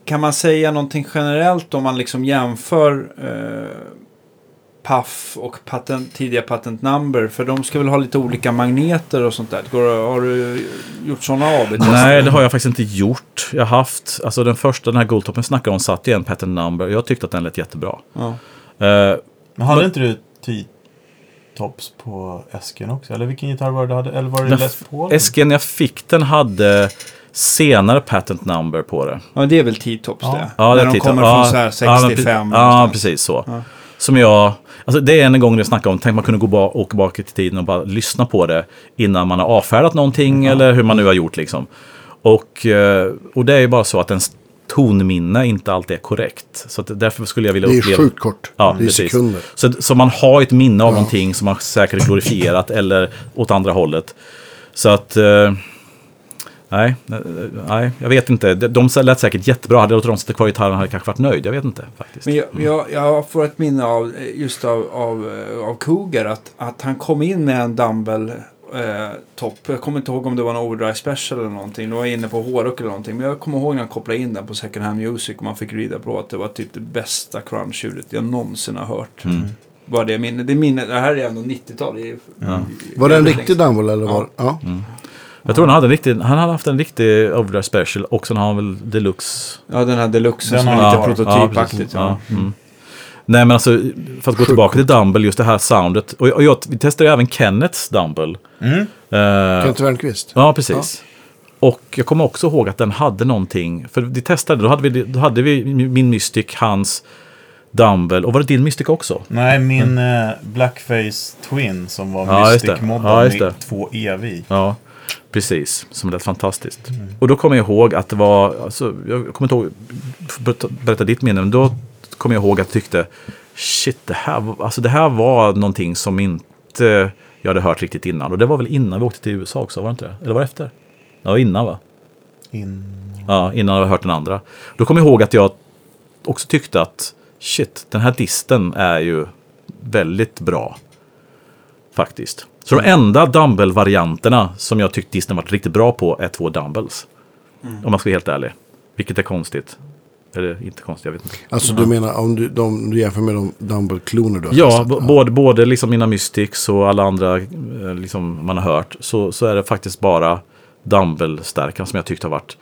kan man säga någonting generellt om man liksom jämför eh, Puff och patent, tidiga patent number? För de ska väl ha lite olika magneter och sånt där. Går, har du gjort sådana AB-tester? Nej, det har jag faktiskt inte gjort. Jag har haft, alltså den första, den här Goldtoppen snackade om, satt i en patent number. Jag tyckte att den lät jättebra. Ja. Eh, Men hade inte du T-tops på Esken också? Eller vilken gitarr var det du hade? Eller var det Les Paul? Esken jag fick den hade senare patent number på det. ja, det är väl T-tops Ja. det. Ja, När det de tittar- kommer ja, från så här 65. Ja, men ja precis så. Ja. Som jag, alltså det är en gång jag snackade om, tänk man kunde gå ba, åka bak i tiden och bara lyssna på det innan man har avfärdat någonting eller hur man nu har gjort liksom. Och, eh, och det är ju bara så att ens tonminne inte alltid är korrekt. Så därför skulle jag vilja Det är uppleva... sjukt kort. Ja, det är precis. sekunder. Så, så man har ett minne av någonting som man säkert glorifierat eller åt andra hållet. Så att... Nej, eh, nej, jag vet inte. De, lät säkert jättebra. Hade jag låtit dem sitta kvar i gitarren hade jag kanske varit nöjd. Jag vet inte faktiskt. Men jag, jag, jag får ett minne av just av, av, eh, av Cougar att, att han kom in med en dumbbell eh, topp. Jag kommer inte ihåg om det var en overdrive special eller någonting. Det var inne på hårdrock eller någonting. Men jag kommer ihåg när han kopplade in den på second hand music och man fick rida på att det var typ det bästa crunch-ljudet jag någonsin har hört. Mm. Var det minne? Det, minne, det här är ändå 90-tal. Det är- Ja. Var det en riktig. Dumble eller var ja. Jag tror han hade, en riktig, han hade haft en riktig overdrive special och sen har han väl deluxe. Ja, den här deluxen Den som är har lite prototypaktigt. Ja, Ja, mm. Nej men alltså, för att gå tillbaka till Dumble, just det här soundet. Och, och jag, vi testade ju även Kennets Dumble. Mm. Eh, Kent Wernqvist. Ja, precis. Och jag kommer också ihåg att den hade någonting. För vi testade, då hade vi, då hade vi min Mystic, hans Dumble. Och var det din Mystic också? Nej, min eh, Blackface Twin som var Ja. Mystic-moddad Ja, med två EV. Ja, precis. Som lät fantastiskt. Och då kommer jag ihåg att det var, alltså, jag kommer inte ihåg, berätta- ditt minne, men då kommer jag ihåg att jag tyckte, shit, det här, alltså, det här var någonting som inte jag hade hört riktigt innan. Och det var väl innan vi åkte till USA också, var det inte det? Eller var det efter? Det var innan va? In... Ja, innan jag hade hört den andra. Då kommer jag ihåg att jag också tyckte att shit, den här disten är ju väldigt bra. Faktiskt. Så de enda dumbbell-varianterna som jag tyckte disten varit riktigt bra på är två dumbbells. Om man ska vara helt ärlig. Vilket är konstigt. Eller inte konstigt, jag vet inte. Alltså du menar om du, de, du jämför med de Dumble-kloner du har Ja, testat? b- både, både liksom mina Mystics och alla andra eh, liksom man har hört. Så, så är det faktiskt bara dumbbell-stärkan som jag tyckte har varit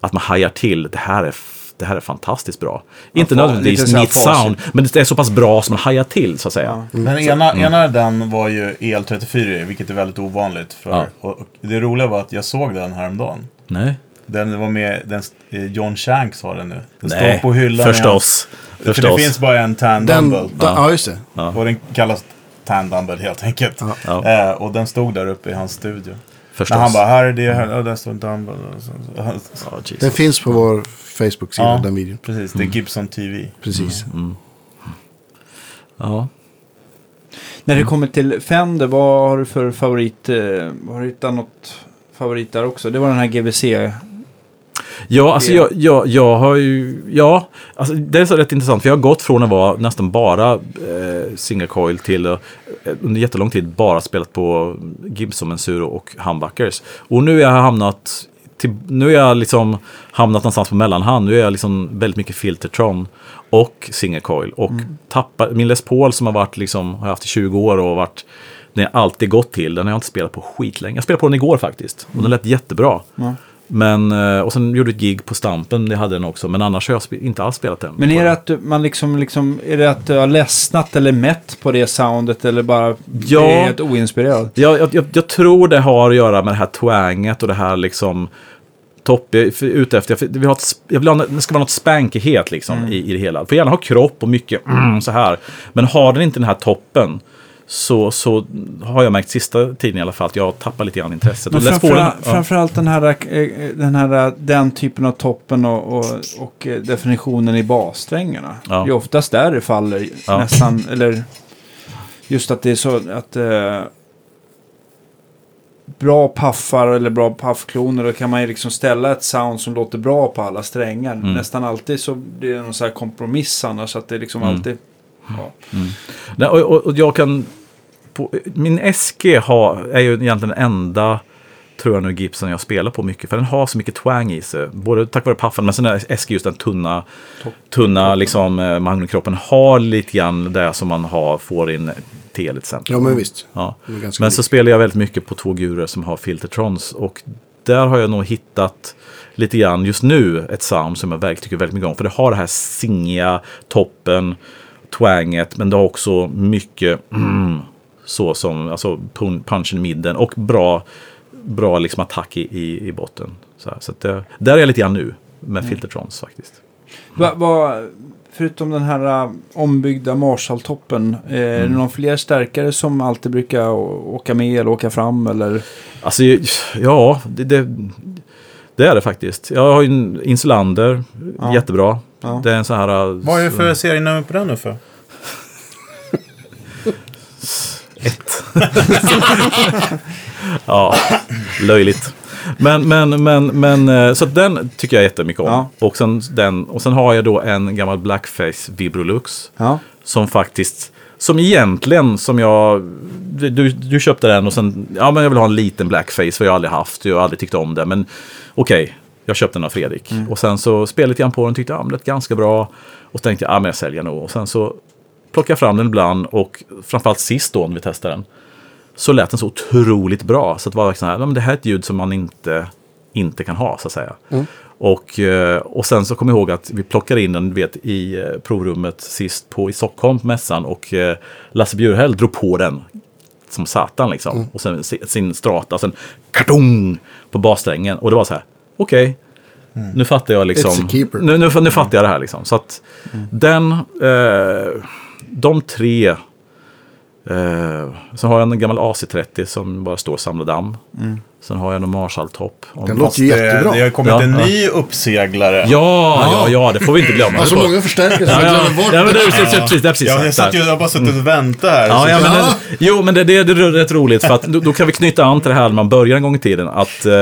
att man hajar till. Det här är, det här är fantastiskt bra. Inte fa- nödvändigtvis mitt sound, men det är så pass bra som man hajar till så att säga. Men ena, ena den var ju EL34, vilket är väldigt ovanligt. För, Ja. och, och det roliga var att jag såg den häromdagen. Nej, Den var med, den, eh, John Shanks har den nu. Den Nej. står på hyllan. förstås. hans- För förstås. det finns bara en tan Den, dumbbell. ja. ja, just det. Och den kallas tan dumbbell helt enkelt. Ja. Eh, och den stod där uppe i hans studio. Förstås. När han bara, här är det, här, och där står så, han, Jesus. Den finns på vår Facebook-sida, Ja. den videon. precis, det är Gibson TV. Precis. ja. När det kommer till Fender, vad har du för favorit? eh, Har du hittat något favorit där också? Det var den här GBC. Ja, alltså jag, jag, jag har ju, ja, alltså det är så rätt intressant. För jag har gått från att vara nästan bara eh, single coil till eh, under jättelång tid bara spelat på Gibson, Mensuro och humbuckers. Och nu har jag hamnat, till, nu är jag liksom hamnat någonstans på mellanhand. Nu är jag liksom väldigt mycket Filtertron och single coil. Och tappar, min Les Paul som har varit liksom, har jag haft i 20 år och varit den jag alltid gått till, den har jag inte spelat på skitlänge. Jag spelade på den igår faktiskt. Och den lät jättebra. Ja. Men, eh, och sen gjorde ett gig på Stampen, det hade den också. Men annars har jag inte alls spelat den. Men är det att man liksom, liksom, är det att du har ledsnat eller mätt på det soundet eller bara Ja. är helt oinspirerad? Jag, jag, jag, jag tror det har att göra med det här twanget och det här liksom topp, jag ute efter, jag vill ha ett, jag vill ha, det ska vara något spankighet liksom i, i det hela. Får gärna ha kropp och mycket mm, så här. Men har den inte den här toppen så, så har jag märkt sista tiden i alla fall att jag tappar lite grann intresset. Men framförallt, den- ja. framförallt den här, eh, den här, den typen av toppen och, och, och eh, definitionen i bassträngarna. Ja. Det är oftast där det faller Ja. nästan, eller just att det är så att eh, bra paffar eller bra paffkloner, då kan man ju liksom ställa ett sound som låter bra på alla strängar. Mm. Nästan alltid så blir det någon så här kompromiss annars, att det är liksom Mm. alltid... Ja. Nej, och, och, och jag kan... På, min SG har, är ju egentligen den enda, tror jag nu, Gibson jag spelar på mycket. För den har så mycket twang i sig. Både tack vare paffen, men sen är SG just den tunna, tunna liksom, eh, magnetkroppen har lite grann det som man har, får in till till exempel. Ja, men visst. Ja. Men så spelar jag väldigt mycket på två gurer som har Filtertrons. Och där har jag nog hittat lite grann just nu ett sound som jag verkligen tycker väldigt mycket om. För det har det här singiga toppen, twanget, men det har också mycket mm, så som alltså pun- punchen i midden och bra, bra liksom attack i, i, i botten. Så, här. så att det, där är jag lite grann nu med Filtertrons faktiskt. Va, va, förutom den här uh, ombyggda Marshall-toppen, eh, är Mm. det någon fler stärkare som alltid brukar åka med eller åka fram? Eller? Alltså, ja, det, det, det är det faktiskt. Jag har ju en Insulander, Ja. jättebra. Ja. Det är en sån här... Vad är det för serienummer på den nu för? Ett. ja, löjligt. Men, men, men, men, eh, så den tycker jag jättemycket om. Ja. Och, sen, den, och sen har jag då en gammal Blackface Vibrolux. Ja. Som faktiskt, som egentligen, som jag, du, du, köpte den och sen, ja men jag vill ha en liten Blackface för jag har aldrig haft, jag har aldrig tyckt om det. Men okej, jag köpte den av Fredrik. Och sen så spelade jag lite grann på den, tyckte ja, men det lät ganska bra. Och så tänkte jag, ja men jag säljer nog. Och sen så plockade jag fram den ibland och framförallt sist då när vi testade den. Så lät den så otroligt bra. Så det var så här, men det här är ett ljud som man inte, inte kan ha så att säga. Och, eh, och sen så kom jag ihåg att vi plockade in den vet, i eh, provrummet sist på, i Stockholm på mässan. Och eh, Lasse Bjurhäll drog på den som satan liksom. Och sen si- sin strata, sen kartong på bassträngen. Och det var så här, okej. Nu fattar jag liksom. Nu, nu, nu fattar jag det här liksom. Så att den, eh, de tre Eh, sen har jag en gammal AC30 som bara står och samlar damm. Mm. Sen har jag en Marshall-topp. Den låter Det, jättebra. det har kommit Ja, en ja. ny uppseglare. Ja, ja, ja, det får vi inte glömma. Alltså Det får- många förstärkare som Ja, jag ja, glömmer bort. ja, men det är precis, det är precis Ja, jag, sagt satt där. ju, jag har bara suttit och väntat här. Ja, ja, men Ja. den, jo, men det, det, det är rätt roligt för att då, då kan vi knyta an till det här när man börjar en gång i tiden. Att eh,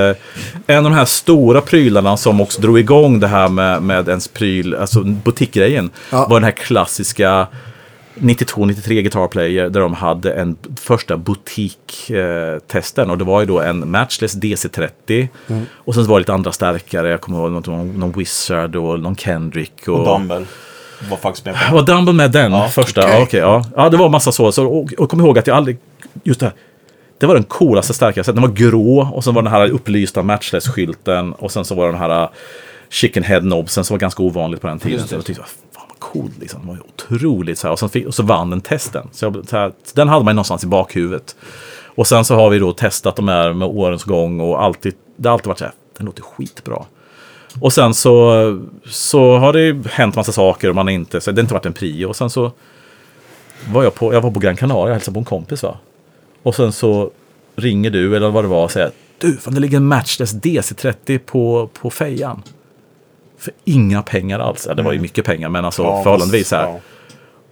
en av de här stora prylarna som också drog igång det här med, med ens pryl, alltså butikgrejen, Ja. var den här klassiska 92-93 Guitar Player där de hade en första butiktesten. och det var ju då en Matchless DC30. Mm. Och sen så var det lite andra stärkare. Jag kommer ihåg någon, någon, Wizard och någon Kendrick. Och Dumble var faktiskt med på var Dumble med den Ja, första? okej. Ja, okej, ja. ja, det var massa så. så och, och kom ihåg att jag aldrig... Just det här. Det var den coolaste starkaste. Den var grå och sen var den här upplysta matchless-skylten. Och sen så var den här uh, chicken head knobsen som var ganska ovanligt på den tiden. Så jag tyckte, cool liksom. Det var ju otroligt så här. Och, så fick, och så vann den testen. Så jag, så här, den hade man ju någonstans i bakhuvudet. Och sen så har vi då testat de här med årens gång och alltid, det har alltid varit så här, den låter skitbra. Och sen så, så har det hänt massa saker och man har inte, så det har inte varit en prio. Och sen så var jag på, jag var på Gran Canaria och hälsade på en kompis va. Och sen så ringer du eller vad det var och säger Du, fan det ligger en Matchless DC30 på, på fejan. För inga pengar alls. Ja, det var ju mycket pengar men alltså Ja, förhållandevis här. ja.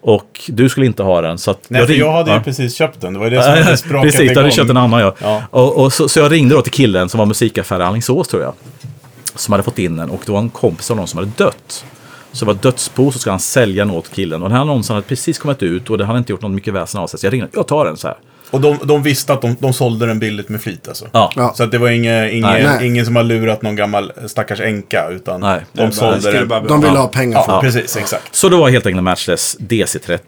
Och du skulle inte ha den så Nej, för ring- jag hade ju ja. precis köpt den. Det var det som hade sprakat Precis, du hade köpt en annan ja. Ja. Och, och så, så jag ringde då till killen som var musikaffär i Alingsås tror jag. Som hade fått in den och det var en kompis av någon som hade dött. Så det var dödsbo så ska han sälja den åt killen. Och den här annonsen hade precis kommit ut och det hade inte gjort något mycket väsen av sig. Så jag ringde, jag tar den så här. Och de, de visste att de, de sålde den billigt med flit alltså. Ja. Ja. Så att det var inge, inge, Nej. ingen som har lurat någon gammal stackars änka. Utan Nej. de sålde den. bara- De vill ha pengar för Ja, precis. Exakt. Så det var helt enkelt en Matchless DC30.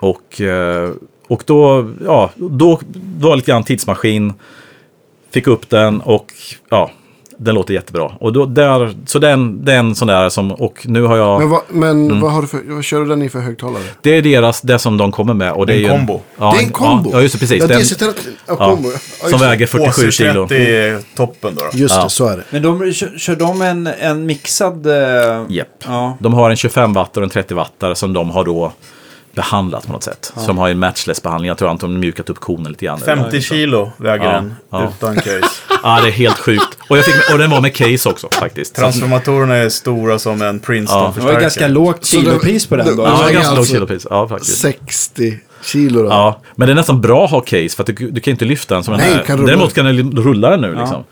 Och, eh, och då, ja, då var det lite grann tidsmaskin. Fick upp den och ja, den låter jättebra. Och då, där, så den, den sån där som, och nu har jag... Men, vad, men Mm. vad, har du för, vad kör du den i för högtalare? Det är deras, det som de kommer med. Och det En är ju kombo. Ja, det är en kombo? Ja, just det, precis. Ja, Den, DC-30, ja, kombo. Ja, som det. väger 47 kilo. HC30 är toppen då. då. Just Ja. det, så är det. Men de, kör, kör de en, en mixad... Eh, Japp. Ja. De har en 25 watt och en 30 wattare som de har då behandlat på något sätt. Så de har en matchless-behandling. Jag tror att de har mjukat upp konen lite grann. 50 kilo väger Ja, den ja. utan case. Ja, det är helt sjukt. Och, jag fick, och den var med case också faktiskt. Transformatorerna är stora som en Det var Princeton-förstärkare. ganska lågt det- kilopris på den det- då. det- Ja, väger ganska låg alltså kilopris. Ja, faktiskt. 60 kilo då. Ja, men det är nästan bra att ha case för att du, du kan inte lyfta den som den Nej, här. kan. Däremot kan den rulla den nu liksom.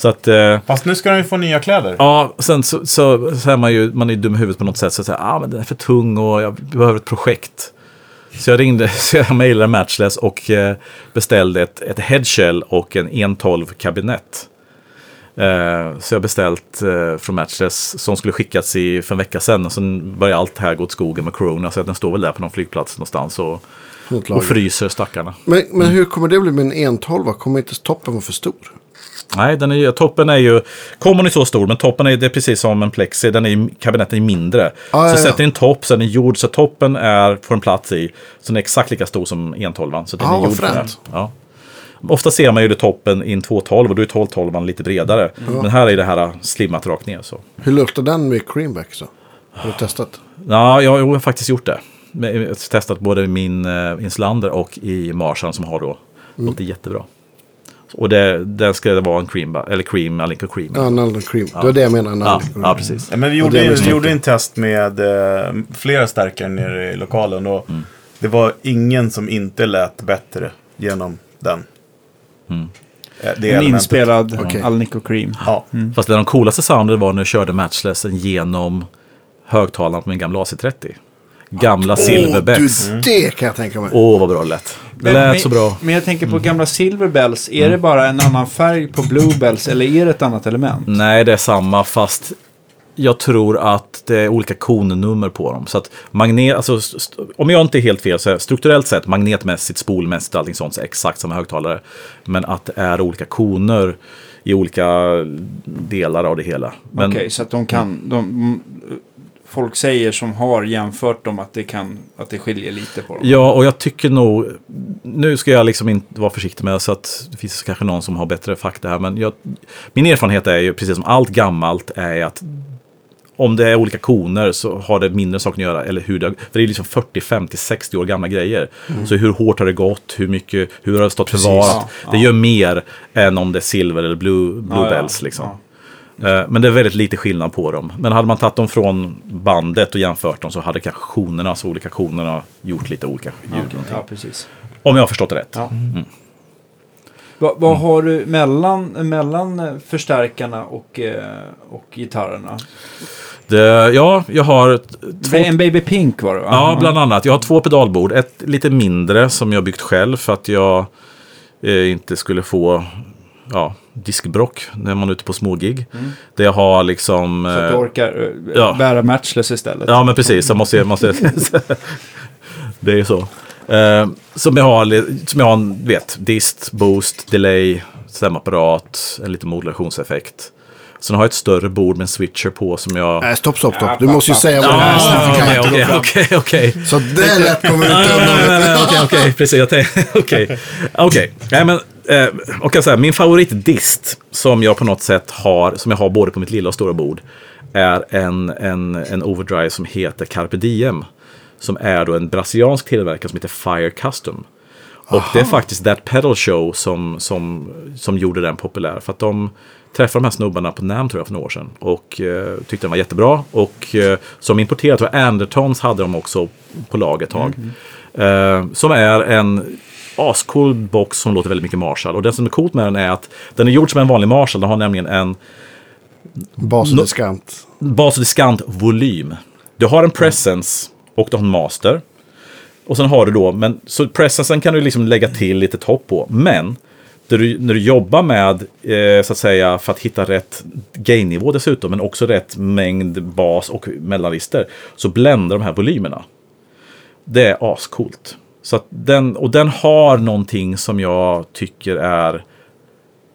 Så att... Eh, Fast nu ska de ju få nya kläder. Ja, sen så, så, så är man ju man är dum i huvudet på något sätt. Så säger ah, men den är för tung och jag behöver ett projekt. Så jag ringde, så jag mejlade Matchless och eh, beställde ett, ett headshell och en 112 kabinett. Eh, så jag beställt eh, från Matchless som skulle skickas i, för en vecka sedan. Och sen började allt här gå åt skogen med Corona. Så att den står väl där på någon flygplats någonstans och, och fryser stackarna. Men, men hur kommer det bli med en 112? Kommer inte toppen vara för stor? Nej, den är, ju- toppen är ju... Kommer är så stor, men toppen är, det är precis som en plexi. Den är, kabinetten är mindre. Ah, så ja, sätter ni en topp så är den gjord så toppen är, får en plats i. Så den är exakt lika stor som 112. Så den Ah, är gjord fränt. Ja. Ofta ser man ju det toppen i en 212 och då är 1212 lite bredare. Men här är det här slimmat rakt ner. Så. Hur luktar den med creamback så? Har du testat? Ja, jag, jag har faktiskt gjort det. Jag har testat både min uh, Inslander och i Marshall som har då. Mm. Låter jättebra. Och det, den ska det vara en cream, eller cream, Alinka cream. Ja, en Alden cream. Det var det jag menade. en ja, ja, precis. Ja, men vi gjorde, vi gjorde en test med eh, flera stärkare nere i lokalen. Och Mm. Det var ingen som inte lät bättre genom den. Mm. Eh, Det En elementet. inspelad Okej. Alnico Cream. Ja. Fast det de coolaste sounden var när jag körde matchlessen genom högtalaren på min gamla AC30. Gamla silverbecks. Åh, Åh, du, det kan jag tänka mig. vad bra det lät. Det Men- lät men- så bra. Men jag tänker på Mm. gamla Silverbells. Är det bara en annan färg på Bluebells eller är det ett annat element? Nej, det är samma fast jag tror att det är olika konnummer på dem. Så att magnet, alltså, om jag inte är helt fel så är strukturellt sett, magnetmässigt, spolmässigt, allting sånt, så är exakt samma högtalare. Men att det är olika koner i olika delar av det hela. Okej, så att de kan... De, mm, folk säger som har jämfört dem att det, kan, att det skiljer lite på dem. Ja, och jag tycker nog, nu ska jag liksom inte vara försiktig med så att det finns kanske någon som har bättre fakta här, men jag, min erfarenhet är ju precis som allt gammalt är att om det är olika koner så har det mindre saker att göra. Eller hur det, för det är liksom 40, 50, 60 år gamla grejer. Så hur hårt har det gått? Hur mycket? Hur har det stått förvarat? Ja, Det gör mer än om det är silver eller blue, blue Ja, ja. Liksom. Eh, Men det är väldigt lite skillnad på dem. Men hade man tagit dem från bandet och jämfört dem så hade kanske konerna, alltså olika konerna, gjort lite olika ljud. någonting. Ja, precis. Om jag har förstått det rätt. Ja. Va, vad Mm. har du mellan, mellan förstärkarna och, eh, och gitarrerna? Det, ja, jag har två En Baby Pink var det va? Ja, bland annat. Jag har två pedalbord. Ett lite mindre som jag byggt själv för att jag eh, inte skulle få ja, diskbrock när man är ute på smågig. Där jag har liksom... Så att eh, du orkar eh, ja. bära matchless istället. Ja, men precis. Jag måste, jag måste, det är ju så. Eh, som jag har, som jag har en, vet, dist, boost, delay, stämapparat, en liten modulationseffekt. Sen har jag ett större bord med en switcher på som jag... Nej, stopp, stopp, stopp. Du måste ju säga vad det är. Ah, jag Okej, okej. Så det lätt kommer du inte undan. Okej, okej, precis. Jag tänkte, okej. Okej, nej men, eh, och jag säga, min favoritdist som jag på något sätt har, som jag har både på mitt lilla och stora bord, är en, en, en overdrive som heter Carpe Diem. Som är då en brasiliansk tillverkare som heter Fire Custom. Och det är faktiskt That Pedal Show som, som, som gjorde den populär. För att de träffade de här snubbarna på NAM tror jag för några år sedan. Och eh, tyckte den var jättebra. Och eh, som importerat, och Andertons hade de också på lag ett tag. Eh, som är en ascool box som låter väldigt mycket Marshall. Och det som är coolt med den är att den är gjord som en vanlig Marshall. Den har nämligen en Bas och diskant. bas och diskant-volym. Du har en presence och du har en master. Och sen har du då, men så presencen kan du liksom lägga till lite topp på. Men när du, när du jobbar med, eh, så att säga, för att hitta rätt gain-nivå dessutom, men också rätt mängd bas och mellanlister, så bländar de här volymerna. Det är ascoolt. Så att den, och den har någonting som jag tycker är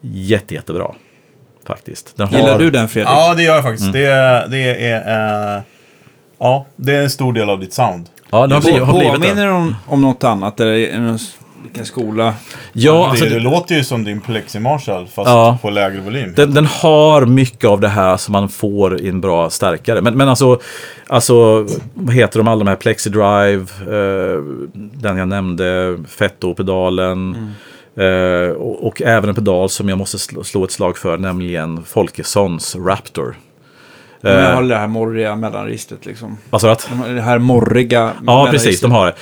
jätte, jättebra. Faktiskt. Den har, Gillar du den Fredrik? Ja, det gör jag faktiskt. Det, det är... eh, ja, det är en stor del av ditt sound. Ja, den har blivit, har blivit det. Påminner den om, om något annat? Eller vilken skola? Ja, alltså det, det det, låter ju som din Plexi Marshall, fast Ja. på lägre volym. den, den har mycket av det här som man får i en bra stärkare. Men, men alltså, alltså, vad heter de alla de här? Plexi Drive, eh, den jag nämnde, Fetto-pedalen. Eh, och, och även en pedal som jag måste slå, slå ett slag för, nämligen Folkessons Raptor. De Eh, har det här morriga mellanregistret liksom. vad sa du det här morriga Ja, precis. De har det.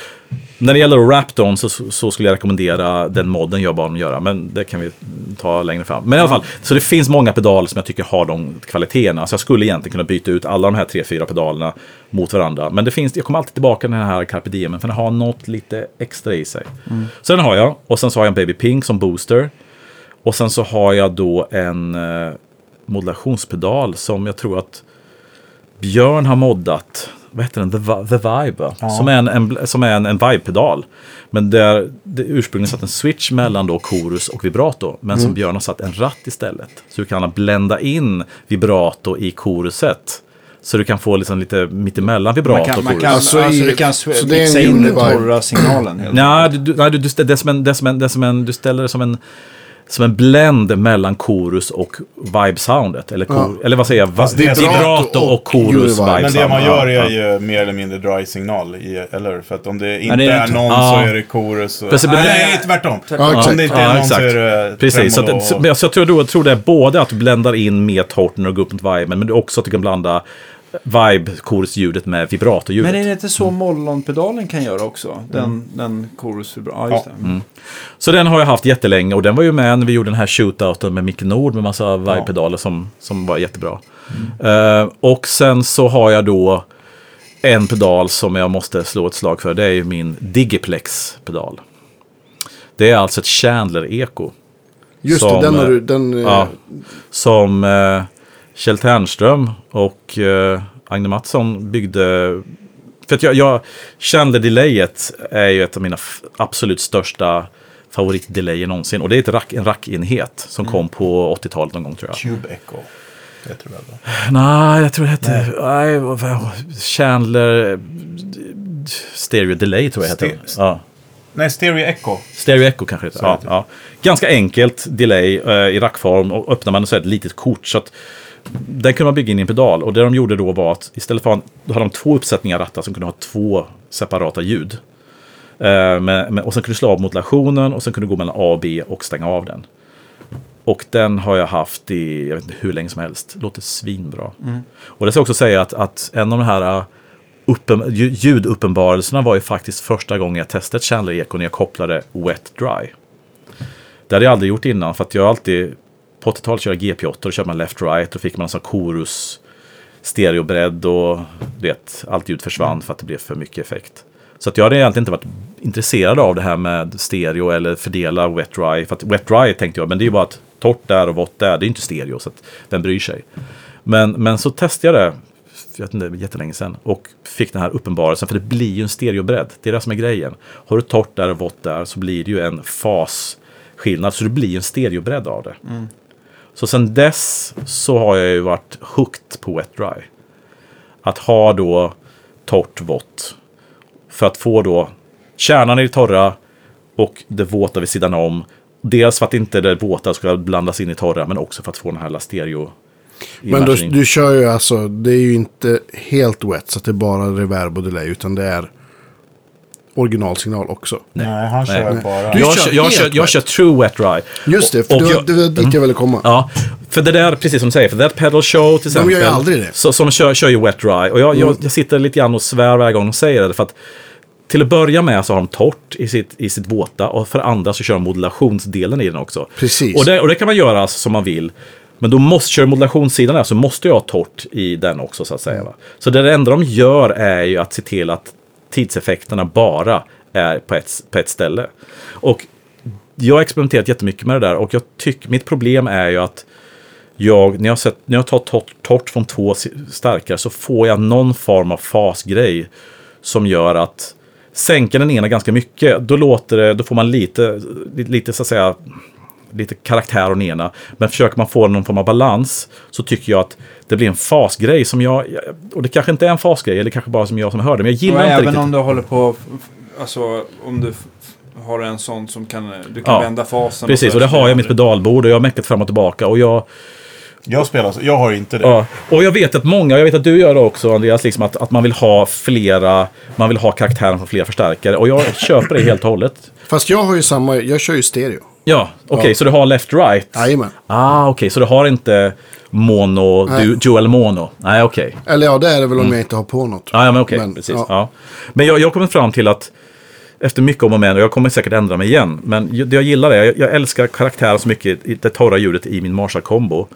När det gäller Rapton så, så skulle jag rekommendera den modden jag bad dem göra. Men det kan vi ta längre fram. Men i alla fall, så det finns många pedaler som jag tycker har de kvaliteterna. Så jag skulle egentligen kunna byta ut alla de här tre, fyra pedalerna mot varandra. Men det finns, jag kommer alltid tillbaka till den här Carpe Diem, för den har något lite extra i sig. Så den har jag. Och sen så har jag en Baby Pink som booster. Och sen så har jag då en eh, modulationspedal som jag tror att Björn har moddat, vad heter den? The, The Vibe, va? som är en, en, som är en, en Vibe-pedal. Men där det ursprungligen satt en switch mellan då chorus och vibrato. Men som Björn har satt en ratt istället. Så du kan blända in vibrato i choruset. Så du kan få liksom lite mittemellan vibrato Man kan, och man chorus. kan, Alltså alltså, i- du kan så det är in den torra signalen. Nej, du, du, nej du, du, det är som en, det är som en, det är som en, du ställer det som en, som en blend mellan chorus och vibe-soundet. Eller, kor, eller vad säger jag? Va, det är vibrato och, och chorus univibe. vibe Men det man Ja, gör ja. är ju mer eller mindre dry signal, i, eller För att om det inte det är är, inte- någon Ja. så är det chorus. Och, Precis, nej, men- nej, tvärtom. Ja, exakt. Om det inte är Ja, någon exakt. så är det Precis, så, att, och- så jag tror, jag tror det är både att du bländar in med torten och går upp mot viben, men det också att du kan blanda vibe, chorus-ljudet med vibrato-ljudet. Men är det inte så mollonpedalen kan göra också? Den, den chorus Ja, just Ja. det. Så den har jag haft jättelänge och den var ju med när vi gjorde den här shootouten med Micke Nord med massa vibe-pedaler som, som var jättebra. Eh, och sen så har jag då en pedal som jag måste slå ett slag för. Det är ju min Digiplex-pedal. Det är alltså ett Chandler-eko. Just Som, det, den har eh, du... Den, eh, Ja, som eh, Kjell Ternström och eh, Agne Mattsson byggde. För att jag, jag Chandler-delayet är ju ett av mina absolut största favoritdelayer någonsin. Och det är ett rack, en rackenhet som kom på 80-talet någon gång tror jag. Cube Echo. Det tror jag. Nej, jag tror det hette... Nej, vad- Chandler eh, Stereo Delay tror jag det hette. Ja. Nej, Stereo Echo. Stereo Echo kanske. Så Ja, det. ja. Ganska enkelt delay eh, i rackform och öppnar man så är det ett litet kort. Så att den kunde man bygga in i en pedal. Och det de gjorde då var att istället för att ha- då hade de två uppsättningar rattar som kunde ha två separata ljud. Eh, med, med, och sen kunde du slå av modulationen och sen kunde du gå mellan A och B och stänga av den. Och den har jag haft i, jag vet inte hur länge som helst. Låter svinbra. Och det ska jag också säga att, att en av de här uh, uppen, lju- ljuduppenbarelserna var ju faktiskt första gången jag testade ett Chandler Echo när jag kopplade Wet Dry. Det hade jag aldrig gjort innan för att jag alltid på 80-talet körde GP8 och körde man left right och fick man alltså chorus stereobredd och du vet, allt ljud försvann för att det blev för mycket effekt. Så att jag hade egentligen inte varit intresserad av det här med stereo eller fördela wet dry. För att wet dry tänkte jag, men det är ju bara att torrt där och vått där. Det är ju inte stereo, så att vem bryr sig? Men, men så testade jag det, jag vet inte, jättelänge sedan, och fick den här uppenbarelsen, för det blir ju en stereobredd. Det är det som är grejen. Har du torrt där och vått där så blir det ju en fasskillnad, så det blir en stereobredd av det. Mm. Så sen dess så har jag ju varit hooked på wet dry. Att ha då torrt vått. För att få då kärnan i det torra och det våta vid sidan om. Dels för att inte det våta ska blandas in i torra men också för att få den här stereo. Men du, du kör ju alltså, det är ju inte helt wet så att det är bara reverb och delay. Utan det är originalsignal också. Nej, han kör Nej. bara... Du jag, kör jag, kör, jag kör true wet dry. Just det, för Och det, var, jag- det var dit jag ville komma. Ja, för det där, precis som du säger, för det är pedal show till De exempel. gör ju aldrig det. Så, som kör, kör ju wet dry. Och jag, jag, jag sitter lite grann och svär varje gång de säger det. För att till att börja med så har de torrt i sitt, i sitt våta. Och för andra så kör de modulationsdelen i den också. Precis. Och det, och det kan man göra alltså som man vill. Men då måste, kör modulationssidan där så måste jag ha torrt i den också så att säga. Va? Så det enda de gör är ju att se till att tidseffekterna bara är på ett, på ett ställe. Och jag har experimenterat jättemycket med det där och jag tycker, mitt problem är ju att jag, när jag, sett, när jag tar torrt, torrt från två starkare så får jag någon form av fasgrej som gör att sänker den ena ganska mycket, då låter det, då får man lite, lite så att säga, lite karaktär av den ena. Men försöker man få någon form av balans så tycker jag att det blir en fasgrej som jag, och det kanske inte är en fasgrej, eller kanske bara som jag som hör det, men jag Och gillar inte även riktigt. om du håller på, alltså om du har en sån som kan, du kan Ja, vända fasen. Precis, så och det har jag i mitt pedalbord och jag har meckat fram och tillbaka. Och jag, Jag spelar så. Jag har inte det. Ja, och jag vet att många, jag vet att du gör det också Andreas, liksom att, att man vill ha flera, man vill ha karaktären från flera förstärkare. Och jag köper det helt och hållet. Fast jag har ju samma, jag kör ju stereo. Ja, okej, Ja. så du har left-right? Jajamän. Ah, okej, så du har inte mono, du, dual mono? Nej, okej. Eller ja, det är det väl om jag inte har på något. Ja, ja, men okej, Men, precis. ja. Ja. Men jag, jag kommit fram till att efter mycket om och men, och jag kommer säkert ändra mig igen, men det jag gillar är, jag, jag älskar karaktären så mycket, det torra ljudet i min Marshall-kombo.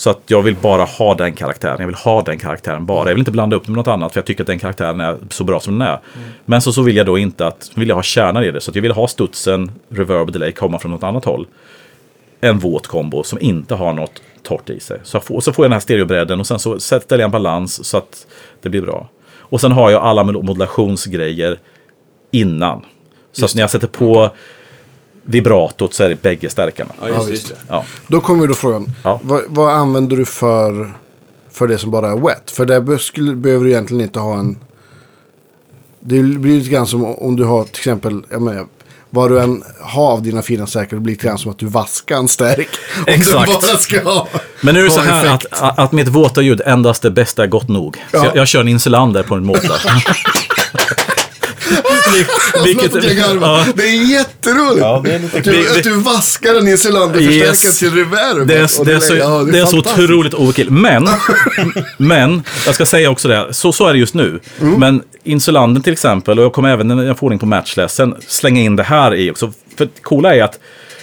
Så att jag vill bara ha den karaktären, jag vill ha den karaktären bara. Jag vill inte blanda upp det med något annat, för jag tycker att den karaktären är så bra som den är. Men så, så vill jag då inte att, vill jag ha kärnan i det, så att jag vill ha studsen, reverb och delay komma från något annat håll. En våt kombo som inte har något torrt i sig. Så, får, så får jag den här stereobredden och sen så ställer jag en balans så att det blir bra. Och sen har jag alla mod- modulationsgrejer innan. Så att när jag sätter på vibratot så är det bägge stärkarna. Ja, just, Ja, just det. Ja. Då kommer då frågan. Ja. Vad, vad använder du för, för det som bara är wet? För det skulle, behöver du egentligen inte ha en... Det blir lite grann som om du har till exempel... Jag menar, vad du än har av dina fina stärkare, det blir lite grann som att du vaskar en stärk. Exakt. du bara ska ha... Men nu är det så här att, effekt. att mitt våta ljud endast det bästa är gott nog. Så Ja. jag, jag kör en insulander på en måta. Vilket, garvar. ja, Det är jätteroligt. Ja, det är lite att, du, att du vaskar en insulanderförstärkare Yes. till reverb. Det är, Och det är, så, ja, det är så otroligt overkill. Men, men, jag ska säga också det, så, så är det just nu. Mm. Men Insulanden till exempel, och jag kommer även när jag får ordning på matchlessen slänga in det här i också. För det coola är att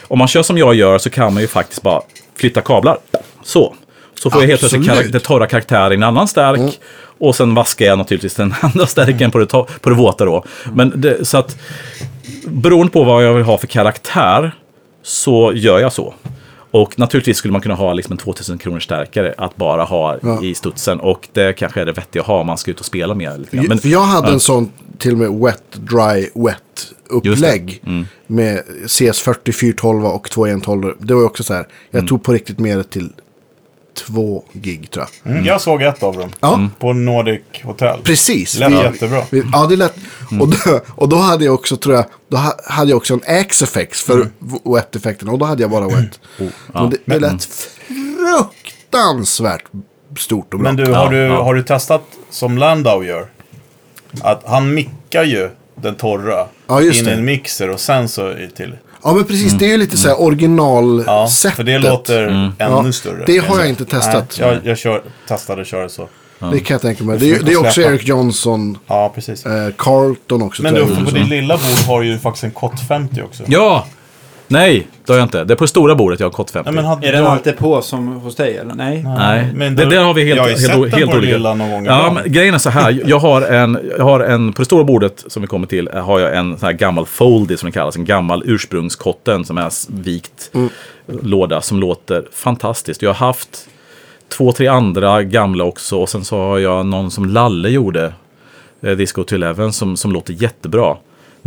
om man kör som jag gör så kan man ju faktiskt bara flytta kablar. Så. Så får jag helt plötsligt karak- det torra karaktär i en annan stärk. Mm. Och sen vaskar jag naturligtvis den andra stärken på det, på det våta då. Men det, så att beroende på vad jag vill ha för karaktär så gör jag så. Och naturligtvis skulle man kunna ha liksom en 2000 kronor stärkare att bara ha Ja. i studsen. Och det kanske är det vettiga att ha om man ska ut och spela mer. Lite grann. Men, jag hade ja. en sån till och med wet, dry, wet upplägg. Mm. Med CS40, 412 och 2112. Det var ju också så här. Jag Mm. tog på riktigt med det till 2 gig tror jag. Mm, jag såg ett av dem. Ja. På Nordic Hotel. Precis. Lät Vi- jättebra. vi- Ja, det lät. Mm. Och, då, och då hade jag också, tror jag, då ha- hade jag också en X-effects för Mm. wet-effekten. Och då hade jag bara wet. Oh, ja. Men det, det lät fruktansvärt stort och bra. Men du, har, du, har du testat som Landau gör? Att han mickar ju den torra Ja, in det. i en mixer och sen så det till. Ja, men precis. Det är ju lite så här Ja, originalsättet. för det låter ännu Ja, större. det har jag inte testat. Nej, jag jag kör, testade att köra så. Det kan jag tänka mig. Det är, det är också. Eric Johnson. Ja, precis. Eh, Carlton också. Men du, på ditt lilla bord har ju faktiskt en Kott 50 också. Ja! Nej, det har jag inte. Det är på det stora bordet jag har kott 50. Nej, men hade Är den alltid på som hos dig eller? Nej. Nej, Men det, då- där har vi helt, jag har ju helt, sett helt, den på det olika. någon gång Ja, men grejen är så här. Jag har en, jag har en, på det stora bordet som vi kommer till, eh, har jag en sån här gammal foldie som det kallas. En gammal ursprungskotten som är vikt låda som låter fantastiskt. Jag har haft två, tre andra gamla också och sen så har jag någon som Lalle gjorde, eh, Disco to Eleven, som, som låter jättebra.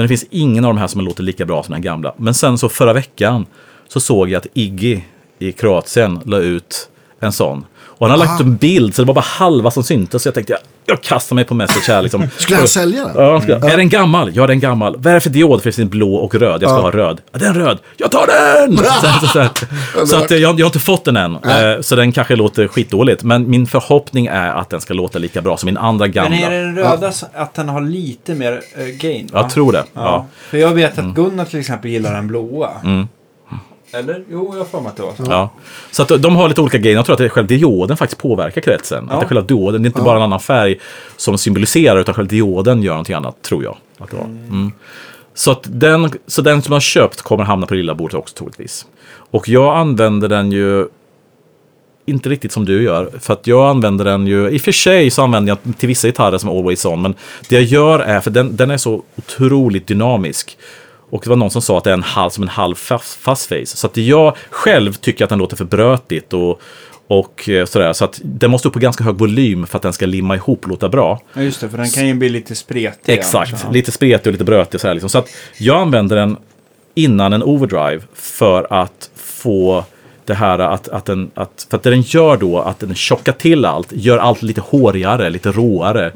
Men det finns ingen av de här som låter lika bra som den gamla. Men sen så förra veckan så såg jag att Iggy i Kroatien la ut en sån. Och han har lagt upp en bild så det var bara halva som syntes. Så jag tänkte jag, jag kastar mig på message här liksom. Skulle han sälja den? Ja, ska, Är den gammal? Ja, den är gammal. Vad är det för diod? För det finns blå och röd. Jag ska ha röd. Ja, den är röd. Jag tar den! Så, så, så, så, att, eh, jag, jag har inte fått den än. Eh, Så den kanske låter skitdåligt. Men min förhoppning är att den ska låta lika bra som min andra gamla. Men är det den röda så- att den har lite mer eh, gain? va? Jag tror det. Ja. Ja. För jag vet att Gunnar till exempel gillar den blåa. Eller? Jo, jag har för mig att det var så. Ja. Så att de har lite olika grejer. Jag tror att det är själva dioden faktiskt påverkar kretsen. Ja. Att det är själva dioden, det är inte bara en annan färg som symboliserar, utan själva dioden gör någonting annat, tror jag. Att det var. Mm. Så, att den, så den som har köpt kommer hamna på det lilla bordet också troligtvis. Och jag använder den ju inte riktigt som du gör. För att jag använder den ju, i och för sig så använder jag till vissa gitarrer som Always On. Men det jag gör är, för den, den är så otroligt dynamisk. Och det var någon som sa att det är en halv, som en halv fast, fast face. Så att jag själv tycker att den låter för brötigt och, och eh, sådär. Så att den måste upp på ganska hög volym för att den ska limma ihop och låta bra. Ja, just det. För den kan ju bli lite spretig. Exakt, ja. lite spretig och lite brötig. Så, här, liksom. så att jag använder den innan en overdrive för att få det här att, att den, att, för att det den gör då, att den tjockar till allt, gör allt lite hårigare, lite råare.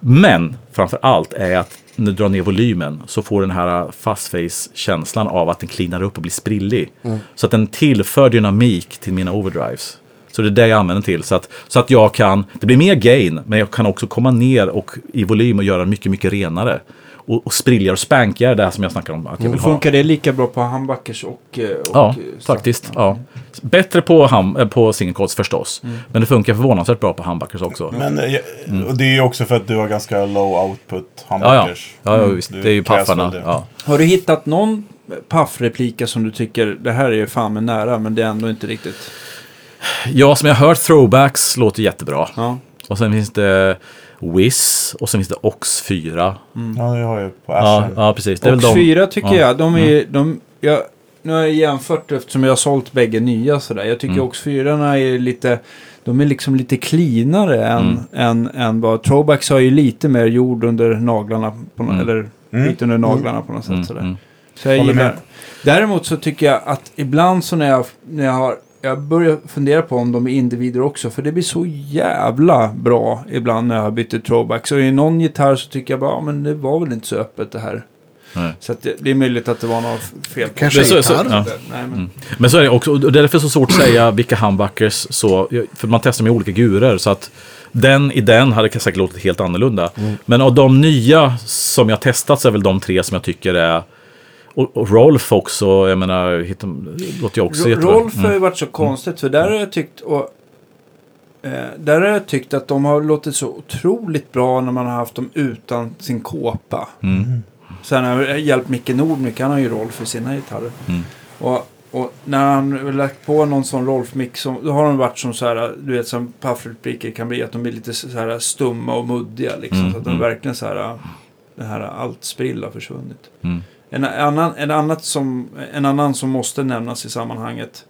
Men framför allt är att när du drar ner volymen så får den här fast face-känslan av att den cleanar upp och blir sprillig. Så att den tillför dynamik till mina overdrives. Så det är det jag använder till. Så att, så att jag kan, det blir mer gain, men jag kan också komma ner och, i volym och göra mycket, mycket renare. Och, och sprilligare och spankigare, det här som jag snackar om att jag vill ha. Funkar det lika bra på humbuckers och... eh, och Ja, eh, faktiskt. Ja. Bättre på, ham, eh, på single coils förstås. Men det funkar förvånansvärt bra på humbuckers också. Men eh, och det är ju också för att du har ganska low output Ja, ja. ja, ja visst. Du Det är ju paffarna. Ja. Har du hittat någon paffreplika som du tycker det här är ju fan med nära men det är ändå inte riktigt? ja, som jag har hört, throwbacks låter jättebra. Ja. Och sen finns det Wiz och sen finns det Ox 4. Ja, det har jag på Ja, Ashen. ja, precis. Det är väl Och de. fyra tycker Ja. Mm. jag, de är... De, jag, nu har jag jämfört eftersom jag har sålt bägge nya sådär. Jag tycker Mm. också fyrorna är lite... De är liksom lite cleanare än, Mm. än, än vad... Throwbacks har ju lite mer jord under naglarna. På, Mm. Eller Mm. lite under naglarna på något sätt Mm, sådär. mm. Så jag Håller gillar. med. Däremot så tycker jag att ibland så när jag, när jag har... Jag börjar fundera på om de är individer också. För det blir så jävla bra ibland när jag har bytt throwback. Så i någon gitarr så tycker jag bara, ja, men det var väl inte så öppet det här. Nej. Så att det, det är möjligt att det var något fel Kanske Men så- så- ja. Nej, men, Men så är det också, och det är därför så svårt att säga vilka humbuckers så, för man testar med olika gurer så att den i den hade säkert låtit helt annorlunda. Men av de nya som jag testat så är väl de tre som jag tycker är och, och Rolf också, jag menar, hittar, låter ju också jättebra. Rolf har Mm. ju varit så konstigt för där har jag tyckt och, eh, där har jag tyckt att de har låtit så otroligt bra när man har haft dem utan sin kåpa. Mm. Sen har jag hjälpt Micke Nord mycket, han har ju Rolf för sina gitarrer. Mm. Och, och när han har lagt på någon sån Rolf-mick som, då har de varit som så här, du vet som puffrepliker kan bli, att de blir lite så här stumma och muddiga liksom. Mm, så att de mm. verkligen så här, det här allt sprill har försvunnit. Mm. En annan, en, annat som, en annan som måste nämnas i sammanhanget.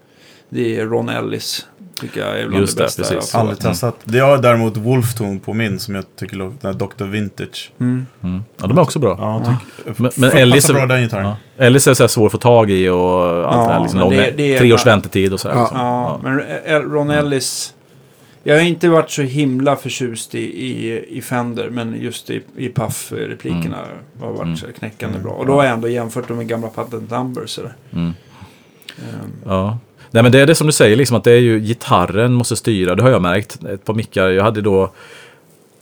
Det är Ron Ellis. Tycker jag är bland Just det det, bästa precis. jag har Aldrig testat. Det har däremot Wolftone på min som jag tycker låter, Dr. Vintage. Mm. Mm. Ja, de är också bra. Ja, tyck, Men- men F- Ellis bra den gitarren. Ja. Ellis är så här svår att få tag i och allt Ja, det här. Liksom men det- det är tre års väntetid och sådär. Ja. Liksom. Ja, men Ron Ellis. Jag har inte varit så himla förtjust i, i, i Fender, men just i, i Puff-replikerna har varit Mm. knäckande Mm. bra. Och då har jag ändå jämfört dem med gamla patent numbers. Mm. Ehm, Ja. Nej men det är det som du säger, liksom, att det är ju gitarren måste styra. Det har jag märkt. Ett par mickar, jag hade då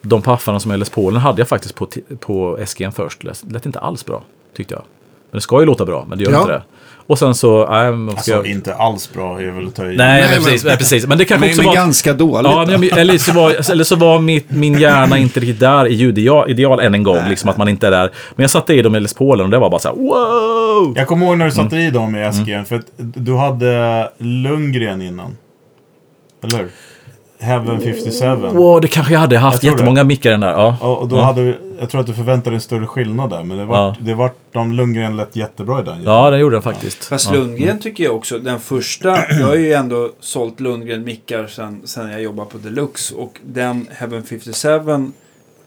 de paffarna som är Les Paulen hade jag faktiskt på, på SG'n först. Det lät inte alls bra, tyckte jag. Men det ska ju låta bra, men det gör Ja. inte det. Och sen så, nej, men ska Alltså, jag... inte alls bra är väl att ta i. Nej, Nej, men precis, nej, precis. Men det kanske Men, också men var... ganska dåligt. Ja, men, jag- eller, så var, eller så var mitt, min hjärna inte riktigt där i ljudideal ideal än en gång. liksom att man inte är där. Men jag satte i dem i Les Paulen och det var bara så här, wow! Jag kommer ihåg när du satte Mm. i dem i SG, för att du hade Lundgren innan. Eller hur? Heaven 57. Wow, det kanske jag hade haft Jag tror det. jättemånga mickar den där. Ja. Och, och då hade vi, jag tror att du förväntade dig en större skillnad där, men det var, Ja. det var de Lundgren lät jättebra i den. ja, den gjorde den faktiskt. Fast ja. Lundgren tycker jag också, den första, jag har ju ändå sålt Lundgren mickar sen, sen jag jobbade på Deluxe. Och den Heaven 57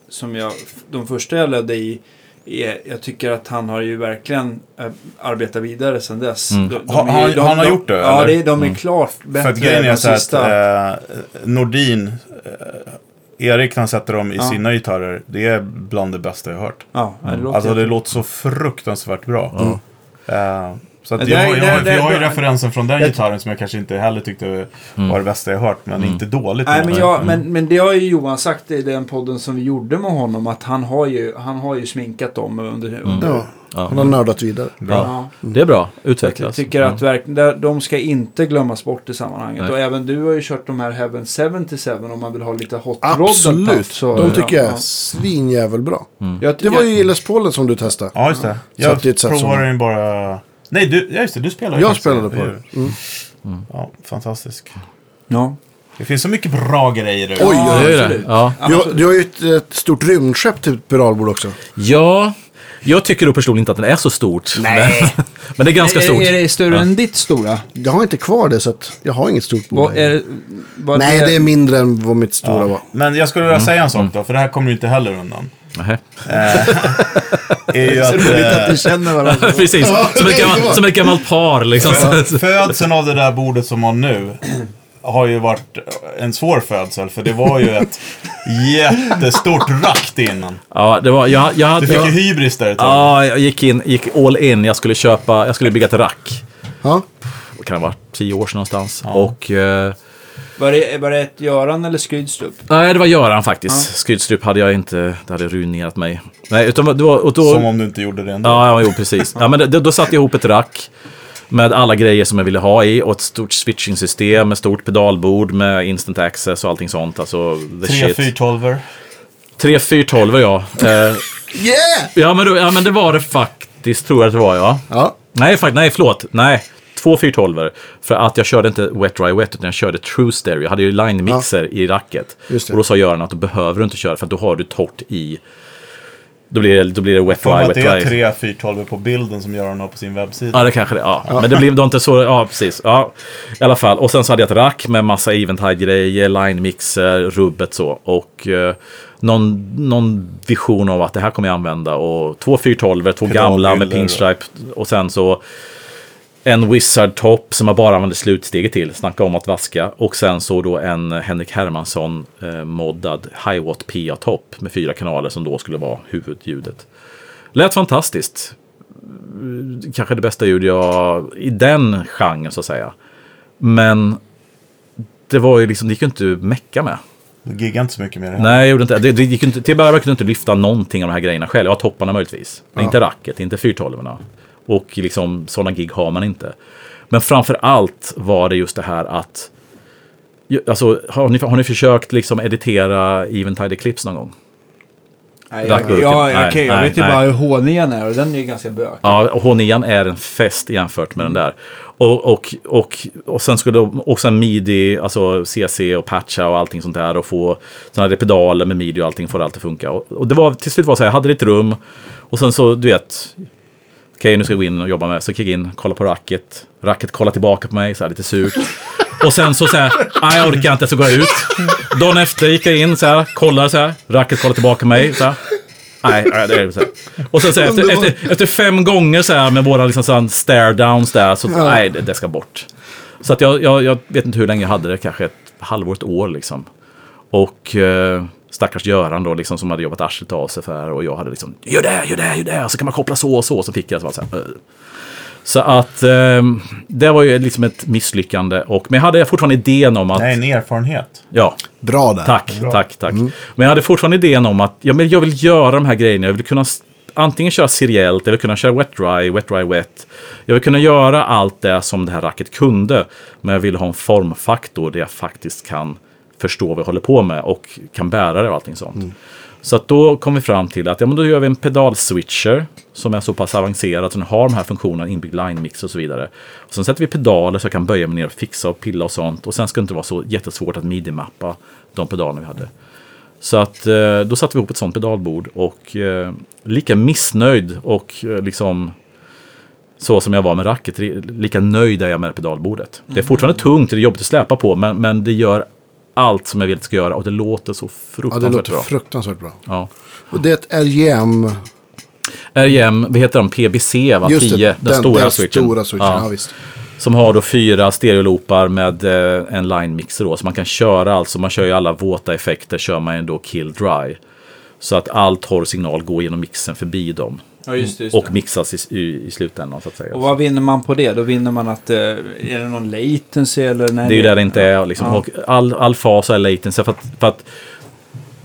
som jag, de första jag ledde i, är, jag tycker att han har ju verkligen äh, arbetat vidare sen dess. Mm. De, Ha- är ju- han- han har gjort det, Ja, det, de är klart För bättre att grejen än är de så att eh, Nordin, eh, Erik han sätter dem i Ja. sina gitarrer, det är bland det bästa jag har hört. ja, det låter Alltså det låter så fruktansvärt bra. Eh, så att jag, jag, jag, jag har ju referensen från den gitarren som jag kanske inte heller tyckte Mm. var det bästa jag hört, men inte dåligt. Nej, men, jag, men, men det har ju Johan sagt i den podden som vi gjorde med honom. Att han har ju, han har ju sminkat dem under... under Ja, Ja. han har nördat vidare. ja. Det är bra, Jag utvecklas. tycker att de ska inte glömmas bort i sammanhanget. Nej. Och även du har ju kört de här Heaven 77 om man vill ha lite hot rod Absolut. Så, De tycker jag är ja. svinjävel bra. Jag, Det var ju i Les Paulen som du testade. Ja, just det. Jag provade den bara... Nej, du, ja, just det, du spelade Jag spelade på det. det. Mm. Ja, fantastisk. Ja. Det finns så mycket bra grejer. Oj, Ja, Det är det. absolut. Ja. Du, har- du har ju ett, ett stort rymdskepp till pedalbord också. ja, jag tycker då personligen inte att den är så stort. Nej. Men, men det är ganska stort. Är, är det större än ditt stora? Jag har inte kvar det så att jag har inget stort bord. Vad, är, det- vad Nej, det är mindre än vad mitt stora Ja. var. Men jag skulle vilja säga en sak då, för det här kommer du inte heller undan. Nähä. Är ju att, roligt att eh, ni känner varandra. Precis, som ett, gammalt, som ett gammalt par liksom. Fö- Födseln av det där bordet som var nu har ju varit en svår födsel. För det var ju ett jättestort rakt innan. Ja, det var, jag, jag hade... Du fick ju hybris där ett tag. Ja, jag gick in, gick all in. Jag skulle köpa, jag skulle bygga ett rack. Ja. Det kan ha varit tio år sedan någonstans. Och... Eh, Var, det, var det ett Göran eller Skrydstrup? nej, det var Göran faktiskt. Skyddsstrup hade jag inte, det hade ruinerat mig. Nej, utan var... Och då, Som om du inte gjorde det ändå. Ja, ja, jo, precis. Ja, men då, då satte jag ihop ett rack med alla grejer som jag ville ha i och ett stort switching-system med stort pedalbord med instant access och allting sånt. Alltså, the Tre shit. 412 Tre 412 ja. Eh, Yeah! ja, men då, ja, men det var det faktiskt, tror jag att det var, ja. Ja. Nej, fakt, nej, förlåt. Nej, två 412 För att jag körde inte wet dry wet, utan jag körde true stereo. Jag hade ju line mixer i racket. Det. Och då sa Göran att då behöver du inte köra, för att då har du torrt i... Då blir det, då blir det wet dry, wet det dry. är tre 412 på bilden som Göran har på sin webbsida. Ja, det kanske det ja. Men det blev då inte så. Ja, precis. Ja, i alla fall. Och sen så hade jag ett rack med massa eventide-grejer, line-mixer, rubbet så. Och eh, någon, någon vision av att det här kommer jag använda. Och två 412 två gamla med pinstripe. Och sen så en Wizard Top som jag bara använde slutsteget till. Snacka om att vaska. Och sen så då en Henrik Hermansson eh, moddad Hiwatt PA Top med fyra kanaler som då skulle vara huvudljudet. Lät fantastiskt kanske det bästa ljud jag i den genren så att säga. Men det var ju liksom, det gick ju inte att mecka med. Du giggar inte så mycket med det här. Nej, jag gjorde inte det. det gick inte, till att börja med kunde jag inte lyfta någonting av de här grejerna själv. Jag har topparna möjligtvis. Men Inte racket, inte 412 Och liksom sådana gig har man inte. Men framför allt var det just det här att Alltså, har ni, har ni försökt liksom editera Eventide Clips någon gång? Nej, jag, jag, Nej, okej, jag nej, vet ju bara hur H9 är och den är ju ganska bök. Ja, och H9 är en fest jämfört med den där. Och, och, och, och sen skulle och sen midi, alltså CC och patcha och allting sånt där och få sådana här pedaler med midi och allting får det alltid funka. Och, och det var till slut var så här, jag hade ett rum och sen så, du vet, okej nu ska jag gå in och jobba med, så gick jag in, kolla på racket, racket kollar tillbaka på mig, så här lite surt. Och sen så säger jag, jag orkar inte, så går jag ut. Dagen efter gick jag in, så här, kollar så här, racket kollar tillbaka på mig, så här. Nej, nej, det är så här. Och sen så här, efter, efter, efter fem gånger så här med våra liksom så här stare downs där, så nej, det, det ska bort. Så att jag, jag, jag vet inte hur länge jag hade det, kanske ett halvår, ett år liksom. Och eh, stackars Göran då, liksom, som hade jobbat arslet av sig för och jag hade liksom, gör det, gör det, gör det, och så kan man koppla så och så, så fick jag så, så här. Så att eh, det var ju liksom ett misslyckande. Och, men jag hade fortfarande idén om att... Det är en erfarenhet. Ja, Bra där. tack, tack, tack. Men jag hade fortfarande idén om att ja, men jag vill göra de här grejerna. Jag vill kunna antingen köra seriellt, jag vill kunna köra wet dry, wet dry wet. Jag vill kunna göra allt det som det här racket kunde. Men jag vill ha en formfaktor där jag faktiskt kan förstå vad jag håller på med och kan bära det och allting sånt. Så att då kom vi fram till att ja, men då gör vi en pedalswitcher som är så pass avancerad att den har de här funktionerna, inbyggd line mix och så vidare. Och sen sätter vi pedaler så jag kan böja mig ner och fixa och pilla och sånt. Och sen ska det inte vara så jättesvårt att midi-mappa de pedalerna vi hade. Så att eh, då satte vi ihop ett sånt pedalbord och eh, lika missnöjd och eh, liksom så som jag var med racket, lika nöjd är jag med pedalbordet. Det är fortfarande tungt, det är jobbigt att släpa på, men, men det gör allt som jag vill att ska göra och det låter så Ja, fruktansvärt det låter bra. fruktansvärt bra. Ja. Och det är RGM. RGM, vad heter de? PBC va? Just 10, det, den, stora switchen. stora switchen. Ja. Ja. visst. Som har då fyra stereoloopar med eh, en line mixer då. Så man kan köra alltså, man kör ju alla våta effekter, kör man ju då kill dry. Så att all torr signal går genom mixen förbi dem. Ja, just det. Just Och det. mixas i, i, i slutändan så att säga. Och vad vinner man på det? Då vinner man att... eh, är det någon latency eller? Nej, Det är ju där det inte är. Liksom. Ja. Och all, all fas är latency. För att, för att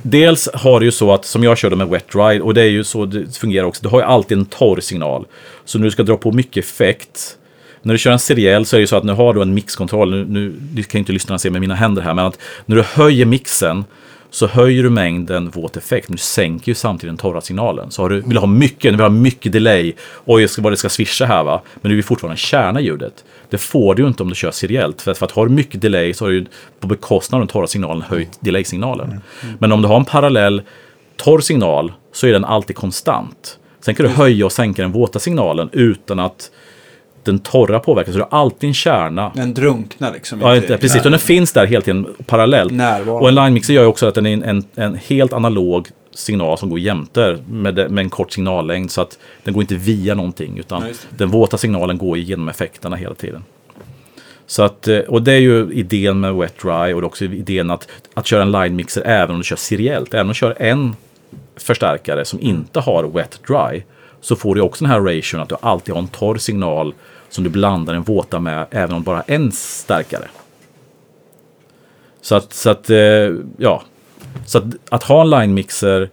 dels har det ju så att, som jag körde med wet dry, och det är ju så det fungerar också. Du har ju alltid en torr signal. Så när du ska dra på mycket effekt. När du kör en seriell så är det ju så att nu har du en mixkontroll. Nu, nu det kan inte lyssnarna se med mina händer här. Men att när du höjer mixen så höjer du mängden våt effekt, men du sänker ju samtidigt den torra signalen. Så har du, vill du ha mycket, du vill ha mycket delay, oj, vad det ska swisha här va, men du vill fortfarande kärna ljudet. Det får du ju inte om du kör seriellt, för, för att har du mycket delay så har du ju på bekostnad av den torra signalen höjt delay-signalen. Men om du har en parallell torr signal så är den alltid konstant. Sen kan du höja och sänka den våta signalen utan att den torra påverkas. Så du har alltid en kärna Den drunknar liksom. Ja, inte precis. Och den finns där hela tiden parallellt. Närvarande. Och en line mixer gör ju också att den är en, en, en helt analog signal som går jämte med, med en kort signallängd. Så att den går inte via någonting. Utan det. den våta signalen går genom effekterna hela tiden. Så att, eh, och det är ju idén med wet dry och det är också idén att, att köra en line mixer även om du kör seriellt. Även om du kör en förstärkare som inte har wet dry så får du också den här ration att du alltid har en torr signal som du blandar den våta med även om bara en starkare. Så att, så att eh, ja. Så att, att ha en line mixer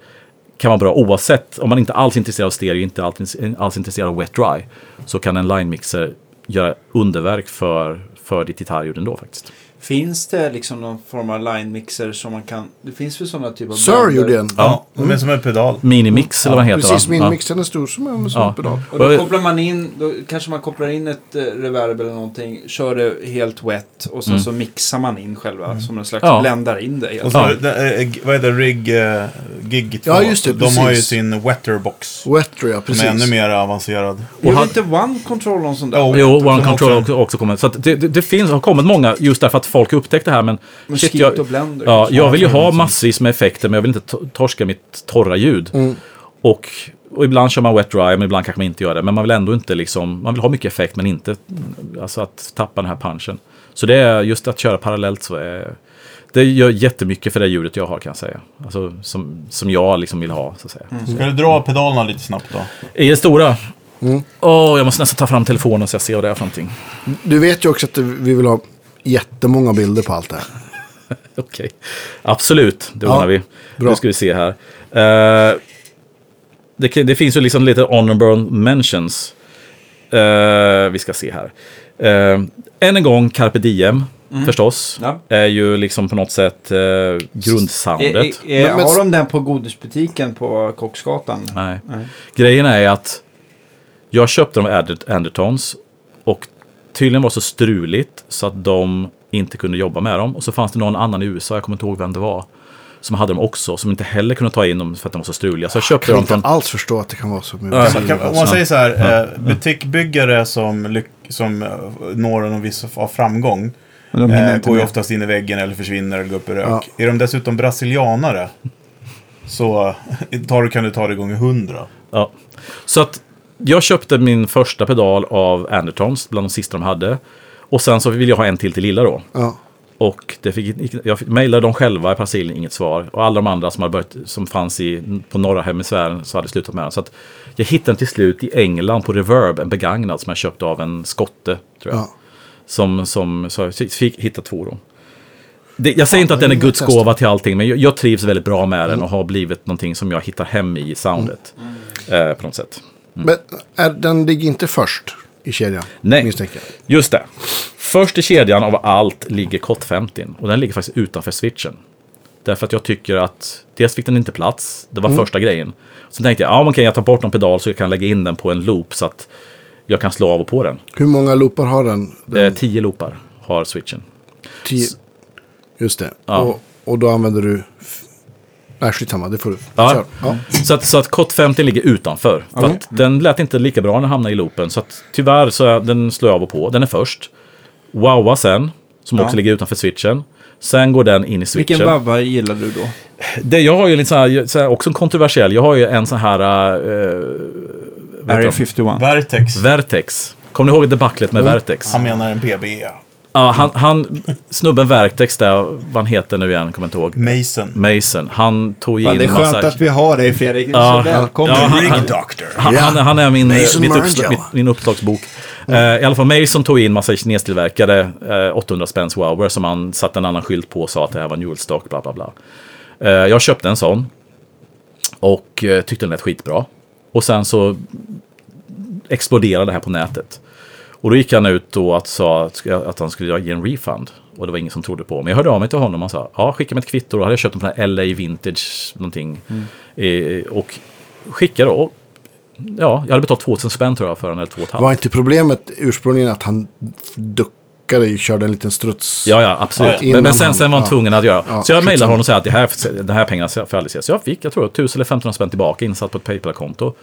kan vara bra oavsett om man inte alls är intresserad av stereo, inte alls, alls intresserad av wet dry. Så kan en line mixer göra underverk för, för ditt gitarrljud ändå faktiskt. Finns det liksom någon form av line mixer som man kan... Det finns väl sådana typer av... Sir gjorde en. Ja, de är som en pedal. Minimix eller vad heter Precis, va? min Ja. mixen är stor som en sån Ja. pedal. Och då kopplar man in, då kanske man kopplar in ett eh, reverb eller någonting, kör det helt wet och sen så mixar man in själva som en slags Mm. Ja. bländar in det. Och så, Ja. det, vad heter det? Rig, uh, Gig 2. Ja, just det, De har ju precis. sin Wetterbox. Wetter, ja, Som precis. är ännu mer avancerad. Gjorde han- inte One Control någon sån där? Jo, som One Control också- också, kommer. Så att det, det, det finns, har kommit många just därför att folk har upptäckt det här. Men shit, jag, Blender. ja, kanske. jag vill ju ha massvis med effekter men jag vill inte to- torska mitt torra ljud. Och, och ibland kör man wet dry men ibland kanske man inte gör det. Men man vill ändå inte liksom, man vill ha mycket effekt men inte alltså att tappa den här punchen. Så det är just att köra parallellt så är det gör jättemycket för det ljudet jag har kan jag säga. Alltså som, som jag liksom vill ha så att säga. Ska du dra pedalerna lite snabbt då? I det stora? Åh, jag måste nästan ta fram telefonen så jag ser vad det är för någonting. Du vet ju också att vi vill ha jättemånga bilder på allt det här. Okej, absolut. Det Ja, ordnar vi. bra. Nu ska vi se här. Eh, det, det finns ju liksom lite honorable mentions. Eh, vi ska se här. Uh, än en gång, Carpe Diem, förstås. Ja. Är ju liksom på något sätt uh, grundsoundet. Men- men- har de den på godisbutiken på Kocksgatan? Nej. Nej. Grejen är att jag köpte de Ander- Andertons och tydligen var så struligt så att de inte kunde jobba med dem. Och så fanns det någon annan i USA, jag kommer inte ihåg vem det var, som hade dem också, som inte heller kunde ta in dem för att de var så struliga. Så jag köpte Kan dem inte från... alls förstå att det kan vara så mycket. Ja. Kan, om man säger så här, eh, butikbyggare som, som eh, når en viss av framgång De eh, inte går ju oftast in i väggen eller försvinner eller går upp i rök. Ja. Är de dessutom brasilianare så eh, tar, du- kan du ta det gånger hundra. Ja. Så att jag köpte min första pedal av Andertons, bland de sista de hade. Och sen så vill jag ha en till till lilla då. Ja. Och det fick, jag mejlade dem själva i Brasilien, inget svar. Och alla de andra som, hade börjat, som fanns i, på norra hemisfären så hade slutat med den. Så att jag hittade den till slut i England på Reverb, en begagnad som jag köpte av en skotte. Tror jag. Ja. Som, som, så jag fick hitta två då. Det, jag säger inte att den är Guds gåva till allting, men jag, jag trivs väldigt bra med den och har blivit någonting som jag hittar hem i soundet. Eh, på något sätt. Men är, den ligger inte först i kedjan? Nej. Misstänker. Just det. Först i kedjan av allt ligger Cot 50 och den ligger faktiskt utanför switchen. Därför att jag tycker att dels fick den inte plats, det var första grejen. Sen tänkte jag, ja men jag tar bort någon pedal så jag kan lägga in den på en loop så att jag kan slå av och på den. Hur många loopar har den? den Eh, tio loopar har switchen. tio. Just det. Ja. Och, och då använder du... Nej, skitsamma. Det får du. Ja. Ja. Så att, så att Cot 50 ligger utanför. För att den lät inte lika bra när den hamnade i loopen. Så att tyvärr så är den slår jag av och på. Den är först. Wowa sen, som också ligger utanför switchen. Sen går den in i switchen. Vilken Baba gillar du då? Det, jag har ju lite så här, så här, också en kontroversiell. Jag har ju en sån här... Uh, Area 51. Vertex. Vertex. Kommer ni ihåg debaclet med Vertex? Han menar en PBE. Ja, han, han, snubben Vertex där, vad han heter nu igen, kommer jag inte ihåg. Mason. Mason. Han tog in det är skönt massa... att vi har dig Fredrik. Ja, så välkommen. ja, han- han- Doctor. Han, han, han är min, mitt uppslag, mitt, min uppslagsbok. Eh, I alla fall Mason tog in massa kinestillverkade eh, 800 spänns Wower som han satte en annan skylt på och sa att det här var en Newellstock, bla bla bla. Eh, jag köpte en sån. Och tyckte den lät skitbra. Och sen så exploderade det här på nätet. Och då gick han ut då och sa att, att han skulle ge en refund. Och det var ingen som trodde på. Men jag hörde av mig till honom och sa, ja skicka mig ett kvitto. Då hade jag köpt den här LA Vintage någonting. Eh, och skickade då. Ja, jag hade betalt 2000 spänn tror jag för den, eller 2 Var inte problemet ursprungligen att han duckade, körde en liten struts? Ja, ja, absolut. Men, men sen, han- sen var han ja. tvungen att göra. Ja, så jag mejlade honom och sa att det här, den här pengarna får jag aldrig se. Så jag fick, jag tror, 1000 eller 1500 spänn tillbaka insatt på ett Paypal-konto.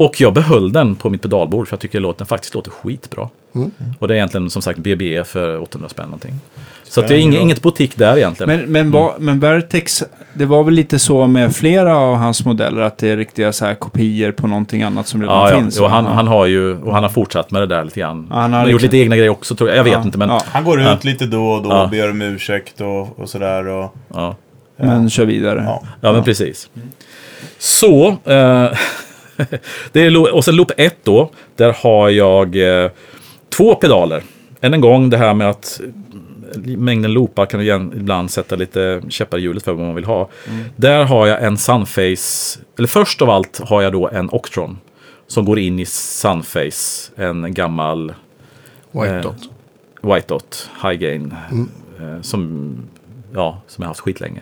Och jag behöll den på mitt pedalbord för jag tycker låten faktiskt låter skitbra. Mm. Och det är egentligen som sagt BBE för 800 spänn någonting. Så att det är inget, inget butik där egentligen. Men, men, var, men Vertex, det var väl lite så med flera av hans modeller att det är riktiga så här kopior på någonting annat som redan ja, ja. finns. Jo, va? han, Ja. han har ju, och han har fortsatt med det där lite grann. Ja, han han har har gjort liksom- lite egna grejer också tror jag. Jag vet Ja, inte men... ja. Han går ut Ja. lite då och då Ja. och ber om ursäkt och, och sådär. Och, Ja. Men kör vidare. ja. Ja, men precis. Så, eh, det är, lo- och sen loop 1 då, där har jag eh, två pedaler. Än en gång det här med att mängden loopar kan igen ibland sätta lite käppar i hjulet för vad man vill ha. Där har jag en Sunface, eller först av allt har jag då en Octron. Som går in i Sunface, en gammal White Eh, dot. White Dot High Gain. Eh, som, ja, som jag har haft skitlänge.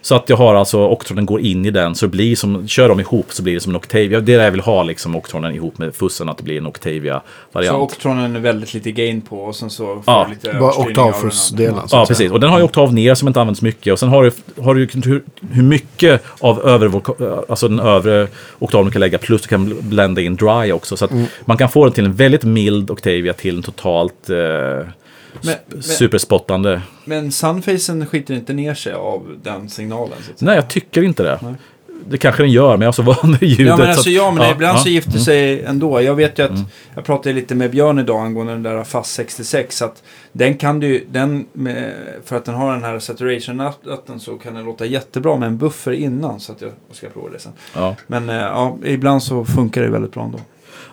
Så att jag har alltså Octronen går in i den så det blir som, kör de ihop så blir det som en Octavia. Det är det jag vill ha liksom Octronen ihop med fussen att det blir en Så Octavia-variant. Octronen är väldigt lite gain på och sen så får Ja. du lite Bara oktavfussdelen. så Ja, precis. Och den har ju oktav ner som inte används mycket. Och sen har du, har du hur, hur mycket av övre, alltså den övre oktaven du kan lägga. Plus du kan blända in dry också. Så att man kan få den till en väldigt mild Octavia till en totalt eh, Men, sp- men, superspottande. men Sunfacen skiter inte ner sig av den signalen. Nej, jag tycker inte det. Det kanske den gör, men jag är så van med ljudet. Ja men så alltså att- ja, men ibland ja. så gifter sig ändå. Jag vet ju att, jag pratade lite med Björn idag angående den där FASS 66. Att den kan du, den för att den har den här saturation-ratten så kan den låta jättebra med en buffer innan. Så att jag ska prova det sen. Ja. Men eh, ja, ibland så funkar det väldigt bra ändå.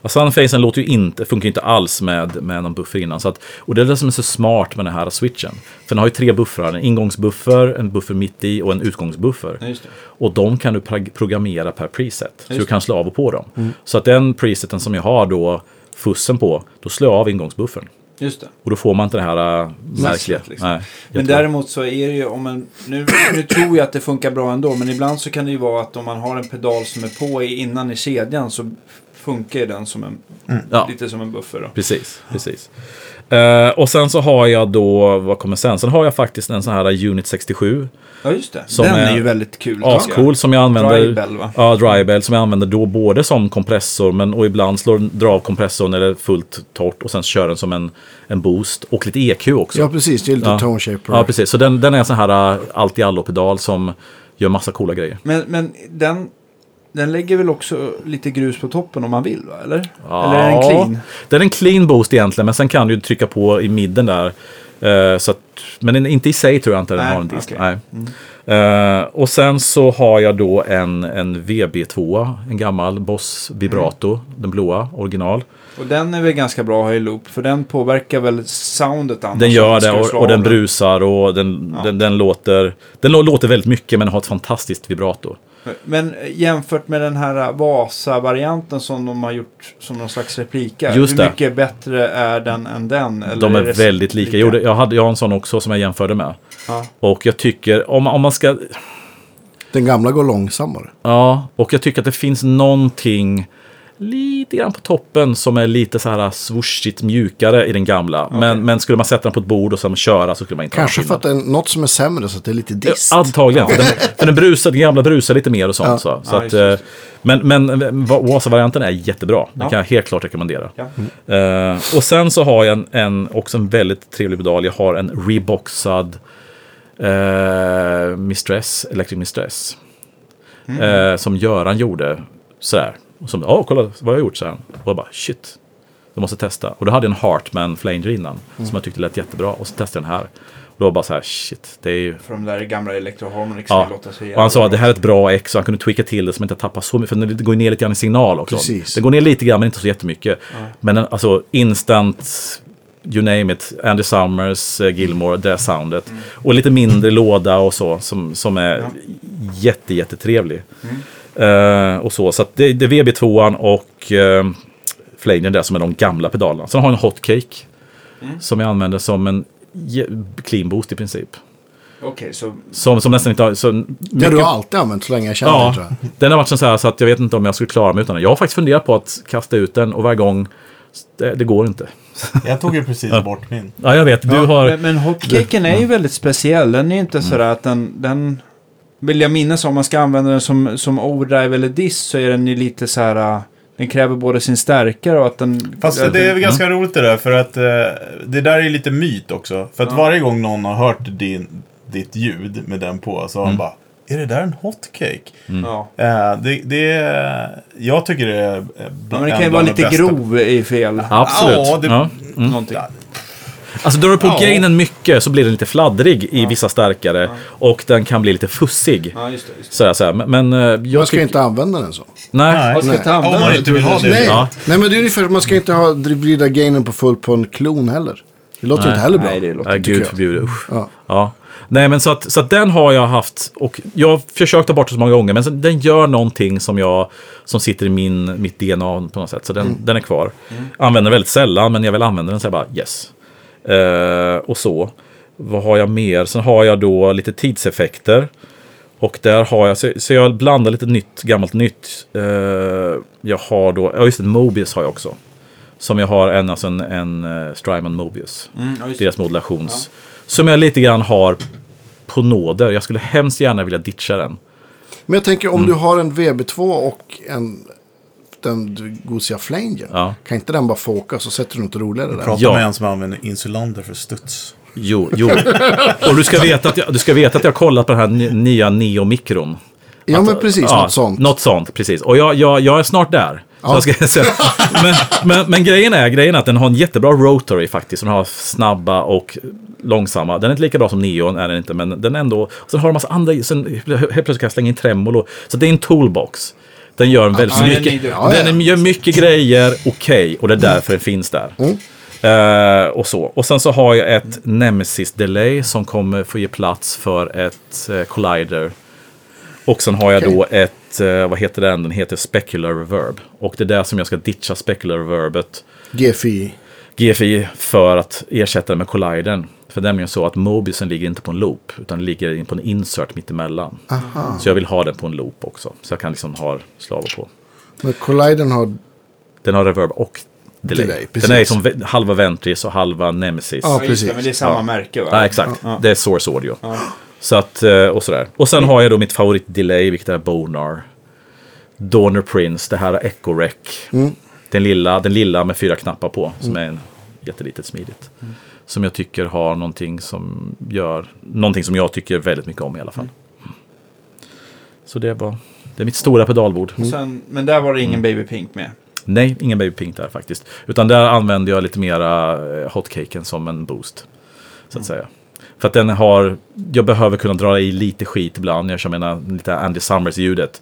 Och Sunfacen låter ju inte, funkar ju inte alls med, med någon buffer innan. Så att, och det är det som är så smart med den här switchen. För den har ju tre buffrar. En ingångsbuffer, en buffer mitt i och en utgångsbuffer. Ja. Och de kan du programmera per preset. Så Just du kan slå av och på dem. Så att den preseten som jag har då fussen på, då slår jag av ingångsbuffern. Just det. Och då får man inte det här äh, märkliga. liksom. Nej, Men däremot så är det ju om en, nu, nu tror jag att det funkar bra ändå, men ibland så kan det ju vara att om man har en pedal som är på innan i kedjan så funkar ju den som en, Ja. lite som en buffer då. Precis, precis. Eh, och sen så har jag då, vad kommer sen? Sen har jag faktiskt en sån här Unit 67. Ja just det, Som den är, är ju väldigt kul. Ascool som jag använder. Drybell, va? Ja, drybell som jag använder då både som kompressor men och ibland slår drar av kompressorn eller fullt torrt och sen kör den som en, en boost och lite EQ också. Ja, precis. Det är lite Ja. tone shaper. Ja, precis. Så den, den är en sån här äh, allt i allo-pedal som gör massa coola grejer. Men, men den, den lägger väl också lite grus på toppen om man vill va? Eller? Ja. Eller är den clean? Det är en clean boost egentligen, men sen kan du trycka på i midden där Eh, så att, men inte i sig tror jag inte den Nej, har en disk. okej. Nej. Eh, och sen så har jag då en, en VB2, en gammal Boss Vibrato, den blåa, original. Och den är väl ganska bra att ha i loop, för den påverkar väl soundet annars. Den gör det och, och den brusar och den, Ja. den, den låter Den lå- låter väldigt mycket men har ett fantastiskt vibrato. Men jämfört med den här Vasa-varianten som de har gjort som någon slags replika. Just hur det. mycket bättre är den än den? Eller De är det väldigt lika. Jag, gjorde, jag, hade, jag har en sån också som jag jämförde med. Ja. Och jag tycker, om, om man ska... Den gamla går långsammare. Ja, och jag tycker att det finns någonting lite grann på toppen som är lite så här swooshigt mjukare i den gamla. Men, men skulle man sätta den på ett bord och sen köra så skulle man inte Kanske ha för att det är något som är sämre så att det är lite dist. Ja, Antagligen, för den, för den, brusar, den gamla brusar lite mer och sånt. Ja. Så, så Ja, att, eh, men men Vasa-varianten är jättebra. Den Ja. kan jag helt klart rekommendera. Ja. Eh, och sen så har jag en, en, också en väldigt trevlig pedal. Jag har en reboxad uh, Mistress, Electric Mistress. Eh, som Göran gjorde sådär. Och som, ja kolla vad jag har gjort, så. Och jag bara shit. Jag måste testa. Och då hade jag en Hartman Flanger innan. Som jag tyckte lät jättebra. Och så testade jag den här. Och då var bara så här shit. Det är ju För de där gamla Electro Harmonix Ja. låter så och han sa jävla att det här är ett bra ex och han kunde tweaka till det så man inte tappar så mycket. För det går ner lite grann i signal också. Precis. Det går ner lite grann men inte så jättemycket. Men den- alltså instant, you name it, Andy Summers, eh, Gilmore, det soundet. Och lite mindre låda och så som, som är jätte, jättetrevlig. Eh, och så, så att det, det är VB2an och uh, Flanger där som är de gamla pedalerna. Sen har jag en Hotcake. Som jag använder som en clean boost i princip. Okej, så Som, som nästan inte har... Så Det har du alltid använt så länge jag känner dig Ja, tror jag. den har varit så här så att jag vet inte om jag skulle klara mig utan den. Jag har faktiskt funderat på att kasta ut den och varje gång, det, det går inte. Jag tog ju precis bort min. Ja, jag vet. Du har... Men, men hotcaken är ju väldigt speciell. Den är ju inte sådär att den, den... Vill jag minnas om man ska använda den som, som overdrive eller diss så är den ju lite så här... äh, Den kräver både sin stärkare och att den... Fast det är väl ganska roligt det där för att eh, det där är lite myt också. För att varje gång någon har hört din, ditt ljud med den på så har de bara Är det där en hotcake? Ja. Eh, det, det är, jag tycker det är eh, Ja, bland, men det kan ju vara bland lite bästa. grov i fel. Absolut. Ja, det- Ja. Någonting. Alltså drar du på Ja. gainen mycket så blir den lite fladdrig i vissa stärkare. Och den kan bli lite fussig. Ja, just det. Just det. Sådär, sådär. Men, men eh, jag Man ska tycker- inte använda den så. Nej. Nej. Man ska inte Om använda man det, inte vill ha det. Nej. Ja. Nej, men det är ungefär man ska inte ha vrida gainen på fullt på en klon heller. Det låter Nej. inte heller bra. Nej, det låter Nej, gud förbjude. Usch. Ja. Ja. Nej, men så att, så att den har jag haft och jag har försökt ta bort det så många gånger. Men så, den gör någonting som jag som sitter i min, mitt DNA på något sätt. Så den, den är kvar. Använder den väldigt sällan, men jag vill använda den så jag bara yes. Eh, och så. Vad har jag mer? Sen har jag då lite tidseffekter. Och där har jag, så, så jag blandar lite nytt, gammalt nytt. Eh, jag har då, ja just det, Mobius har jag också. Som jag har en, alltså en, en uh, Strymon Mobius. Mm, ja. Deras modulations. Som jag lite grann har på nåder. Jag skulle hemskt gärna vilja ditcha den. Men jag tänker Mm. om du har en VB2 och en den gosiga flanger. Ja. Kan inte den bara få åka så sätter du något roligare där? Prata Ja. med en som använder insulander för studs. Jo, jo. Och du ska veta att jag, du ska veta att jag har kollat på den här ny- nya Neo Micron. Ja, men precis. Ja, något sånt. Något sånt, precis. Och jag, jag, jag är snart där. Ja. jag ska säga. Men, men, men grejen, är, grejen är att den har en jättebra rotary faktiskt. Den har snabba och långsamma. Den är inte lika bra som Neon, är den inte. Men den är ändå... Och sen har den massa andra... Sen helt plötsligt kan jag slänga in tremolo. Så det är en toolbox. Den gör väldigt Ja, den är mycket. duktig. Ja. Den gör mycket grejer okej. och det är därför den finns där. Eh, och så. Och sen så har jag ett Nemesis Delay som kommer få ge plats för ett eh, Collider. Och sen har jag då ett, eh, vad heter den? Den heter Specular Reverb. Och det är där som jag ska ditcha Specular Reverbet. GFI. GFI för att ersätta det med Collidern. För det är nämligen så att Mobiusen ligger inte på en loop, utan ligger på en insert mittemellan. Aha. Så jag vill ha den på en loop också. Så jag kan liksom ha slavar på. Men Colliden har... Den har reverb och delay. Delay, den är som halva Ventris och halva Nemesis. Ja, Ja, precis. men det är samma Ja. märke va? Ja, exakt. Ja. Det är Source Audio. Så att, eh, och sådär. Och sen har jag då mitt favorit-delay, vilket är Bonar. Donner Prince, det här är Echo Rec. Den, lilla, den lilla med fyra knappar på, som är en jättelitet smidigt. Som jag tycker har någonting som gör, någonting som jag tycker väldigt mycket om i alla fall. Så det var, det är mitt stora pedalbord. Och Sen, men där var det Mm. ingen Baby Pink med. Nej, ingen Baby Pink där faktiskt. Utan där använder jag lite mera eh, hotcaken som en boost. Så att säga. För att den har, jag behöver kunna dra i lite skit ibland. Jag kör mina lite Andy Summers-ljudet.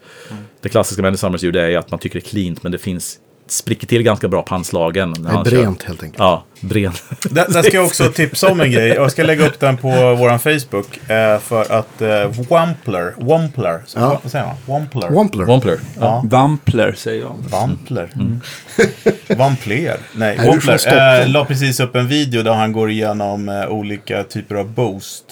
Det klassiska med Andy Summers-ljudet är att man tycker det är cleant men det finns, spricker till ganska bra på handslagen. när Det han är kör. brent helt enkelt. Ja, bren. Där, där ska jag också tipsa om en grej. Jag ska lägga upp den på vår Facebook. Eh, för att eh, Wampler, Wampler, så, Ja. vad säger man? Wampler. Wampler. Wampler. Ja. Vampler säger jag. Wampler. Wampler. Nej, Wampler. Eh, la precis upp en video där han går igenom eh, olika typer av boost.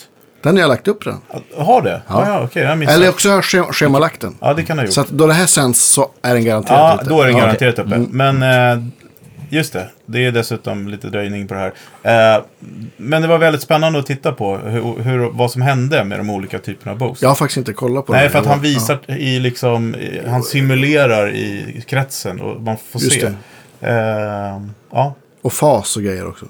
Den har jag lagt upp redan. Har det? Ja, ja okej. jag missade. Eller också har jag sch- schemalagt den. Ja, det kan ha gjort. Så att då det här sänds så är den garanterat Ja, ute. då är den Ja, garanterat uppe. Men eh, just det, det är dessutom lite dröjning på det här. Eh, men det var väldigt spännande att titta på hur, hur, vad som hände med de olika typerna av boost. Jag har faktiskt inte kollat på Nej, den. för att han Ja. visar i liksom, han simulerar i kretsen och man får Just se. Eh, ja. Och fas och grejer också.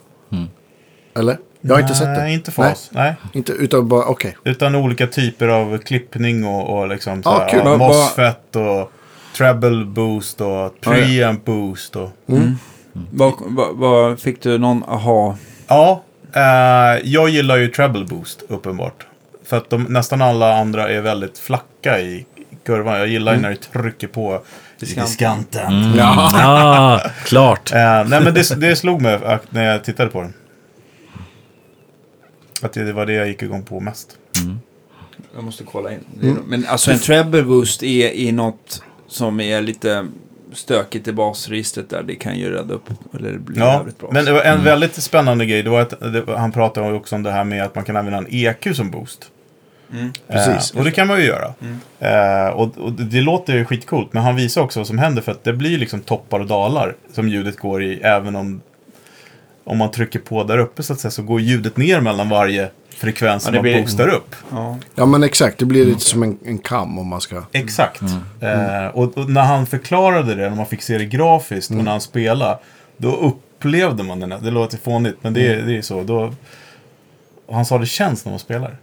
Eller? Jag har inte sett det. Nej, inte fas. Nej. Nej, inte, utan bara, okej. Utan olika typer av klippning och, och liksom Ja, såhär, kul. ja, MOSFET och treble boost och preamp boost och... Vad, vad, vad fick du någon aha? Ja, eh, jag gillar ju treble boost uppenbart. För att de, nästan alla andra är väldigt flacka i kurvan. Jag gillar ju när det trycker på diskanten. Ja. Ah, klart. Eh, nej men det, det slog mig när jag tittade på den. Att det var det jag gick igång på mest. Jag måste kolla in. Det är- Men alltså en treble boost är i något som är lite stökigt i basregistret där. Det kan ju rädda upp. Eller bli Ja, jävligt bra. men det var en väldigt spännande grej. Det var att det, han pratade också om det här med att man kan använda en EQ som boost. Precis. Eh, och det kan man ju göra. Eh, och, och det, det låter ju skitcoolt. Men han visar också vad som händer. För att det blir liksom toppar och dalar som ljudet går i. Även om, om man trycker på där uppe så att säga. Så går ljudet ner mellan varje frekvens Ja, man blir- boostar upp. ja. ja, men exakt. Det blir lite som en, en kam om man ska... Exakt. Eh, och, och när han förklarade det, när man fick se det grafiskt och när han spelade, då upplevde man det. Det låter fånigt, men det, är- det är så. Då, och han sa det känns när man spelar.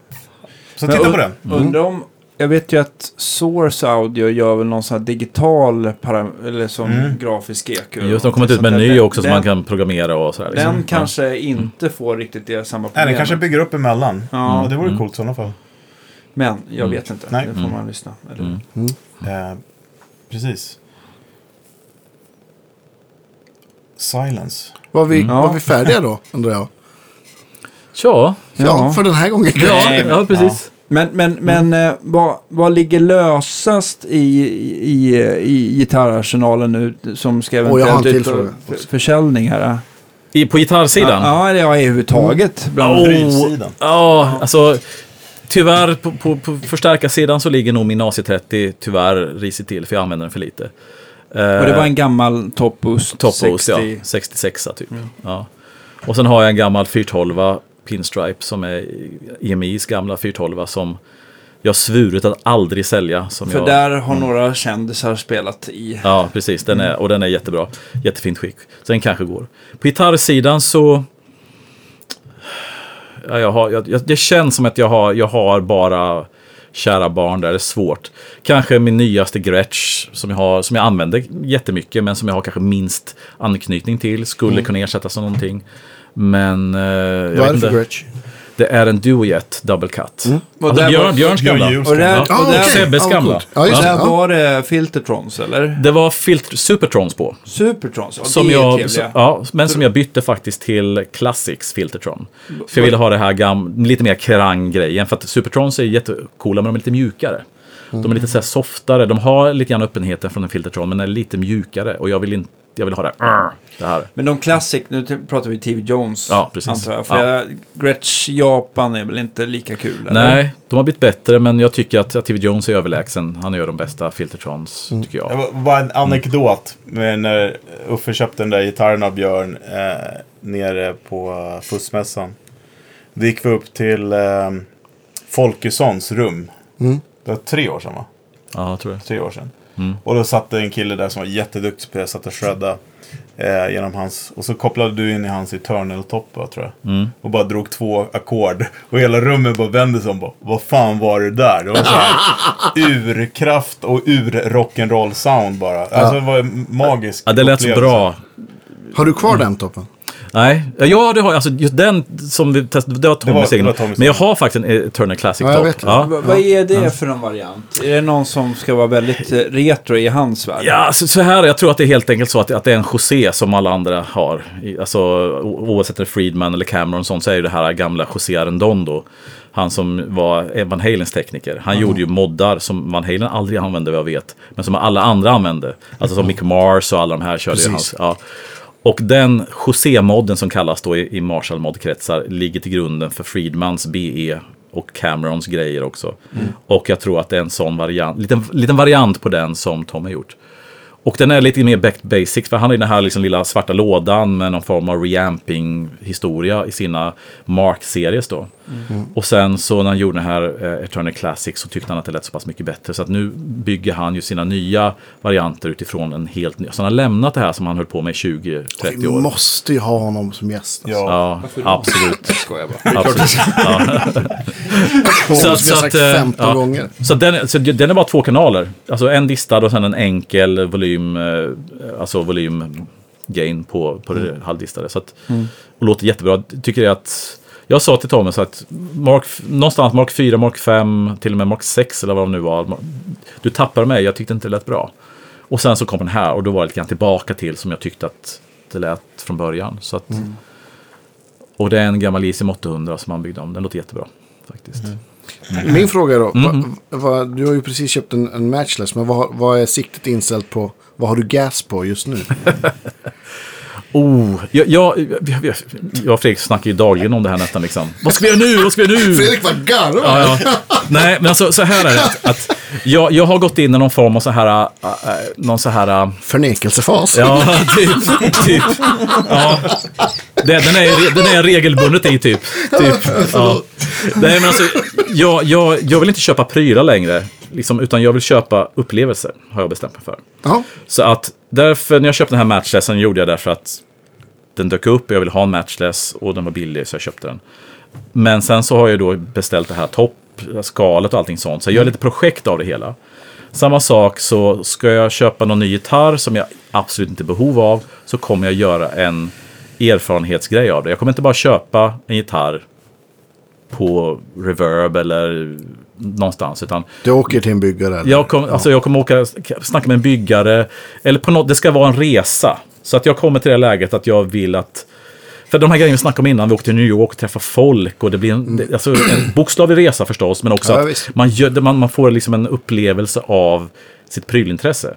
Så Men titta på den. Undrar om... Jag vet ju att Source Audio gör väl någon sån här digital eller som Mm. grafisk EQ. Just de har kommit ut med en ny också som den, man kan programmera och sådär. Den Liksom. kanske inte får riktigt det samma Nej, problem. den kanske bygger upp emellan. Ja. Ja, det vore coolt i sådana fall. Men jag vet inte. Nej. Det får man lyssna. Eller? Eh, precis. Silence. Var vi, Ja. var vi färdiga då, undrar jag? Ja, Ja, Ja. för den här gången. ja, Nej, ja precis. Men, men, men eh, vad, vad ligger lösast i, i, i gitarrarsenalen nu som ska eventuellt till ut för, försäljning här? Ja, I, på gitarrsidan? ja, eller ja, överhuvudtaget. Bland Oh. Ja, alltså tyvärr på, på, på förstärkarsidan så ligger nog min AC30 tyvärr risigt till för jag använder den för lite. Och det var en gammal Top Boost Top Boost, 60. ja. 66 typ. Ja. Och sen har jag en gammal 412 Pinstripe som är EMIs gamla 412 som jag svurit att aldrig sälja. Som För jag, där har några kändisar spelat i. Ja, precis. Den är, och den är jättebra. Jättefint skick. Så den kanske går. På gitarrsidan så... Ja, jag har, jag, det känns som att jag har, jag har bara kära barn där. Det är svårt. Kanske min nyaste Gretsch som jag, har, som jag använder jättemycket men som jag har kanske minst anknytning till. Skulle kunna ersättas av någonting. Men... Eh, jag Vad är vet det för inte. Gretsch? Det är en Duojet Double Cut. Och Alltså Björn, var- Björns Björn gamla. Och där, och där, okej. Sebbes Ja, gamla. Ja, just det. där Ja. var det Filtertrons eller? Det var filter, Supertrons på. Supertrons, ja, Som det är jag, trevliga. ja, men som jag bytte faktiskt till Classics Filtertron. För jag ville ha det här gam, lite mer krang-grejen. För att Supertrons är jättecoola, men de är lite mjukare. De är lite så här softare. De har lite grann öppenheten från en Filtertron, men är lite mjukare. Och jag vill, inte, jag vill ha det, det här. Men de Classic, nu pratar vi TV Jones. Ja, precis. Antar jag. För Ja. jag, Gretsch Japan är väl inte lika kul? Eller? Nej, de har blivit bättre, men jag tycker att, att TV Jones är överlägsen. Han gör de bästa Filtertrons, tycker jag. Det var en anekdot. med När Uffe köpte den där gitarren av Björn eh, nere på Fussmässan. Då gick vi upp till eh, Folkessons rum. Det var tre år sedan va? Ja, jag tror det. Tre år sedan. Och då satt det en kille där som var jätteduktig på det. Satt och shredda eh, genom hans. Och så kopplade du in i hans Eternal-topp tror jag. Och bara drog två ackord. Och hela rummet bara vände sig om. Bara, Vad fan var det där? Det var så här urkraft och ur rock'n'roll sound bara. Alltså det var en magisk Ja, det lät så upplevelse. bra. Har du kvar den toppen? Nej, ja det har jag. Alltså just den som vi testade, det var Det Tommys det egen. Men jag har faktiskt en Eternal Classic Ja, Top. vet det. Ja. Va- Vad är det för en variant? Är det någon som ska vara väldigt eh, retro i hans värld? Ja, så, så här, jag tror att det är helt enkelt så att, att det är en José som alla andra har. Alltså, oavsett om det är Friedman eller Cameron och sånt, så är det här gamla José Arredondo. Han som var Van Halens tekniker. Han gjorde ju moddar som Van Halen aldrig använde vad jag vet. Men som alla andra använde. Alltså som Mick Mars och alla de här körde ju Precis. hans. Ja. Och den José-modden som kallas då i, Marshall-moddkretsar ligger till grunden för Friedmans BE och Camerons grejer också. Och jag tror att det är en sån variant, liten, liten variant på den som Tom har gjort. Och den är lite mer back basics, för han har ju den här liksom lilla svarta lådan med någon form av reamping-historia i sina Mark-series då. Och sen så när han gjorde den här eh, Eternal Classic så tyckte han att det lät så pass mycket bättre. Så att nu bygger han ju sina nya varianter utifrån en helt ny. Så han har lämnat det här som han höll på med i 20-30 Vi år. måste ju ha honom som gäst. alltså. Ja. Ja, absolut. Jag skojar bara. absolut. Ja. Så, Så- att, så sagt att, eh, 15 ja. gånger. Så den, så den är bara två kanaler. Alltså en distad och sen en enkel volym, eh, alltså volym gain på, på det halvdistade. Så att, och låter jättebra. Tycker jag att, jag sa till så att Mark, någonstans Mark 4, Mark 5, till och med Mark 6 eller vad det nu var. Du tappade mig, jag tyckte inte det lät bra. Och sen så kom den här och då var det lite grann tillbaka till som jag tyckte att det lät från början. Så att, Och det är en gammal ICM 800 som han byggde om. Den låter jättebra faktiskt. Min fråga är då. Mm. vad- vad- du har ju precis köpt en, en matchless. Men vad, vad är siktet inställt på? Vad har du gas på just nu? Oh, jag, jag, jag, jag, och Fredrik snackar ju dagligen om det här nästan liksom. Vad ska vi göra nu? Vad ska vi göra nu? Fredrik vad garvar. Ja, ja. Nej, men alltså så här är det. Att, att jag, jag har gått in i någon form av så här, äh, äh, någon så här, äh, Förnekelsefas. ja, typ, typ. Ja. Det, den, är, den är regelbundet i typ. typ ja. Nej, men alltså, jag, jag, jag vill inte köpa prylar längre. Liksom, utan jag vill köpa upplevelser, har jag bestämt mig för. Ja. Så att därför, när jag köpte den här matchlessen gjorde jag därför att den dök upp och jag ville ha en matchless och den var billig så jag köpte den. Men sen så har jag då beställt det här topp, skalet och allting sånt. Så jag gör lite projekt av det hela. Samma sak så ska jag köpa någon ny gitarr som jag absolut inte är behov av. Så kommer jag göra en erfarenhetsgrej av det. Jag kommer inte bara köpa en gitarr på reverb eller någonstans. Utan Du åker till en byggare. Eller? jag, kom, alltså jag kommer åka, snacka med en byggare. Eller på något, det ska vara en resa. Så att jag kommer till det läget att jag vill att... För de här grejerna vi snackade om innan, vi åkte till New York och träffade folk. Och det blir en, det, alltså en bokstavlig resa förstås. Men också Ja, att man, gör, man, man får liksom en upplevelse av sitt prylintresse.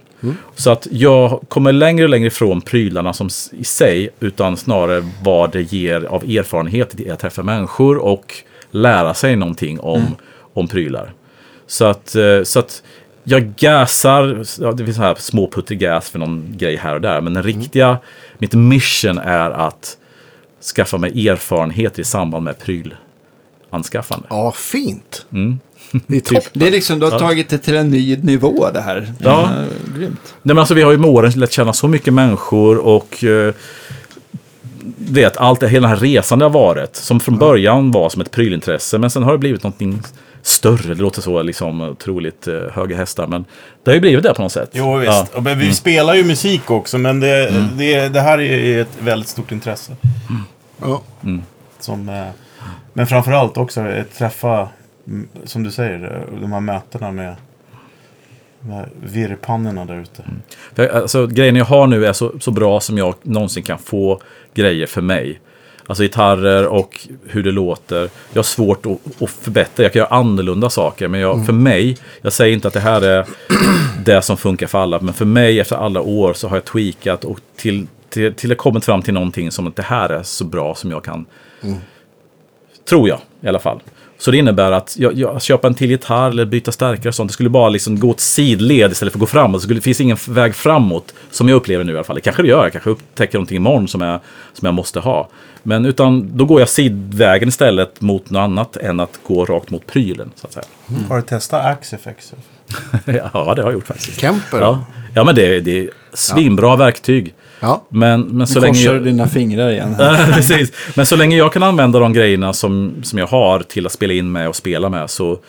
Så att jag kommer längre och längre ifrån prylarna som i sig. Utan snarare vad det ger av erfarenhet i att träffa människor och lära sig någonting om, om prylar. Så att, eh, så att jag gasar, ja, det finns så här småputtrig gas för någon grej här och där. Men den riktiga, mitt mission är att skaffa mig erfarenheter i samband med prylanskaffande. Ja, fint. Mm. Det är. Det är liksom, du har tagit det till en ny nivå det här. Ja. Eh, Grymt. Nej, men alltså, vi har ju med åren lärt känna så mycket människor och eh, vet, allt hela den här resan det har varit. Som från början var som ett prylintresse men sen har det blivit någonting större. Det låter så liksom otroligt eh, höga hästar men det har ju blivit det på något sätt. Jo, visst. Ja. Och, men vi spelar ju musik också, men det, det, det här är ett väldigt stort intresse. Ja. Som, eh, men framförallt också att träffa, mm, som du säger, eh, de här mötena med, virrpannorna där ute. För, alltså, grejen jag har nu är så, så bra som jag någonsin kan få grejer för mig. Alltså gitarrer och hur det låter. Jag har svårt att, att förbättra. Jag kan göra annorlunda saker. Men jag, för mig, jag säger inte att det här är det som funkar för alla. Men för mig efter alla år så har jag tweakat och till, till, till jag kommit fram till någonting som att det här är så bra som jag kan. Tror jag i alla fall. Så det innebär att jag, jag köpa en till gitarr eller byta stärkare och sånt. Det skulle bara liksom gå åt sidled istället för att gå framåt. Det, skulle, det finns ingen väg framåt som jag upplever nu i alla fall. Det kanske det gör. Jag kanske upptäcker någonting imorgon som jag, som jag måste ha. Men utan då går jag sidvägen istället mot något annat än att gå rakt mot prylen. Så att säga. Har du testat Axifex? ja, det har jag gjort faktiskt. Kemper. Ja, ja men det, det är svinbra verktyg. Ja. Men, men så länge jag... dina fingrar igen. Precis. Men så länge jag kan använda de grejerna som, som jag har till att spela in med och spela med så,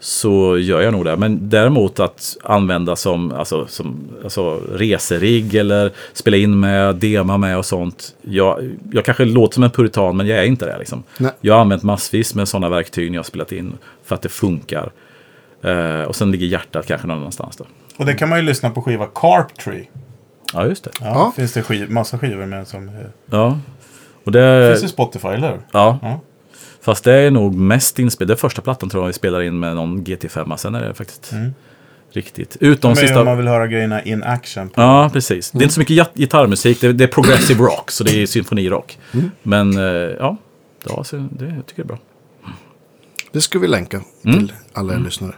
så gör jag nog det. Men däremot att använda som, alltså, som alltså, reserigg eller spela in med, dema med och sånt. Jag, jag kanske låter som en puritan men jag är inte det. Liksom. Nej. Jag har använt massvis med sådana verktyg när jag har spelat in för att det funkar. Eh, och sen ligger hjärtat kanske någon annanstans då. Och det kan man ju lyssna på skiva Carp Tree. Ja, just det. Ja, Ja. finns det skiv, massa skivor med som... eh, Ja. Och det, Finns det Spotify, eller hur? ja. Ja. Fast det är nog mest inspelat. Det är första plattan tror jag vi spelar in med någon GT5. Sen är det faktiskt riktigt. Utom Men sista... om man vill höra grejerna in action. På. Ja, precis. Det är inte så mycket gitarrmusik. Det är, det är progressive rock, så det är symfonirock. Men eh, ja, ja så det jag tycker jag är bra. Det ska vi länka Mm. till alla er lyssnare.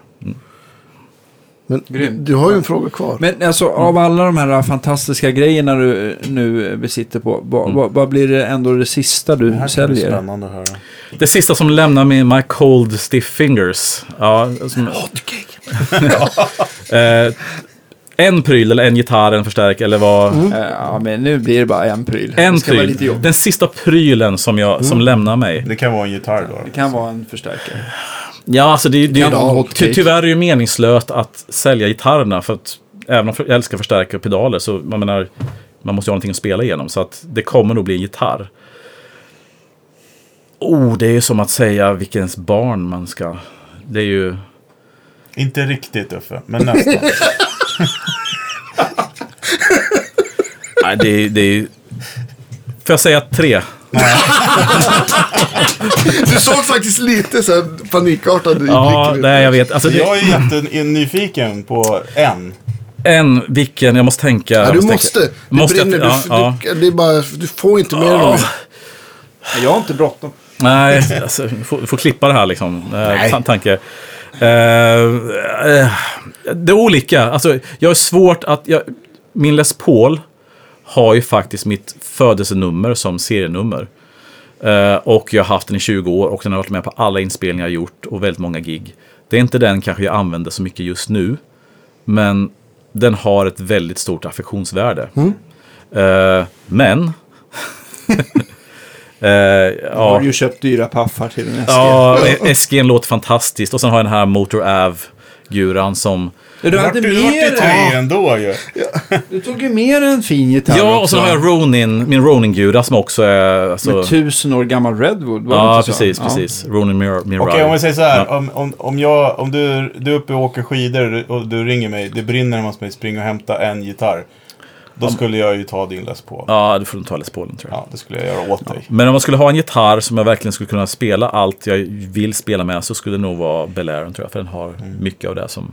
Men Grymt. du har ju en fråga kvar. Men alltså av alla de här fantastiska grejerna du nu besitter på, vad, vad, vad blir det ändå det sista du Det här säljer? spännande att höra. Det sista som lämnar med My Cold Stiff Fingers. Ja, som, eh, en pryl eller en gitarr, en förstärk eller vad. Eh, Ja, men nu blir det bara en pryl. En det ska vara pryl. lite jobb. Den sista prylen som, jag, som lämnar mig. Det kan vara en gitarr då. Det kan vara en förstärkare. Ja, alltså det, det, en ty, tyvärr är det ju meningslöst att sälja gitarrerna. För att även om jag älskar förstärkare och pedaler så man menar, man måste ju ha någonting att spela igenom. Så att det kommer nog bli en gitarr. Oh, det är ju som att säga vilkens barn man ska... Det är ju... Inte riktigt Uffe, men nästan. Nej, det, är- det är ju... Får jag säga tre? Du såg faktiskt lite så här panikartad i Ja, blicken. nej, jag vet. Alltså, det, jag är jättenyfiken på en. en, vilken, jag måste tänka. Ja, jag du måste. Det Måste jag- brinner. ja, du, ja. Du, det är bara, du får inte mer Ja. det. Jag har inte bråttom. Nej, alltså, du får, du får klippa det här liksom. Nej. Eh, tanke. Eh, eh, det är olika. Alltså, jag är svårt att... Jag, min Les Paul har ju faktiskt mitt födelsenummer som serienummer. Eh, och jag har haft den i 20 år och den har varit med på alla inspelningar jag gjort och väldigt många gig. Det är inte den kanske jag använder så mycket just nu. Men den har ett väldigt stort affektionsvärde. Eh, men... eh, Jag har ja, ju köpt dyra paffar till en SG. Ja, SG låter fantastiskt. Och sen har jag den här Motor Av-guran som... du, Du hade du mer, tre ändå ju. du tog ju mer en fin gitarr Ja, och sen har jag Ronin, min Ronin-gura som också är... Alltså, Med tusen år gammal Redwood, var det ja, inte så? precis, Ja. precis. Ronin Mir Mirai. Okej, om vi säger så här. Ja. Om, om, om, jag, om du, du är uppe och åker skidor och du ringer mig. Det brinner hemma hos mig. Spring och hämta en gitarr. Då skulle jag ju ta din Les Paul. Ja, du får nog ta Les Paulen tror jag. Ja, det skulle jag göra åt dig. Men om man skulle ha en gitarr som jag verkligen skulle kunna spela allt jag vill spela med så skulle det nog vara Belaron tror jag. För den har mycket av det som,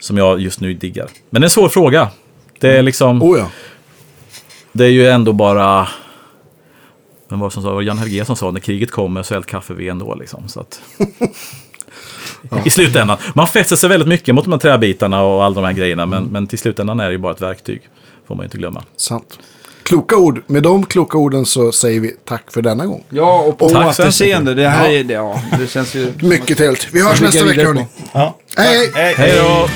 som jag just nu diggar. Men det är en svår fråga. Det är liksom... Oh ja. Det är ju ändå bara... Men vad som sa, var Jan Helge som sa när kriget kommer så är allt kaffe vi ändå liksom. Så att... I slutändan. Man fäster sig väldigt mycket mot de här träbitarna och alla de här grejerna. Men, men till slutändan är det ju bara ett verktyg. Får man ju inte glömma. Sant. Kloka ord. Med de kloka orden så säger vi tack för denna gång. Ja, och på Tack så återseende. Det här Ja. är... Ja, det känns ju... Mycket trevligt. Vi hörs nästa vecka hörni. Ja. Hej, hej. Hej, Hej då!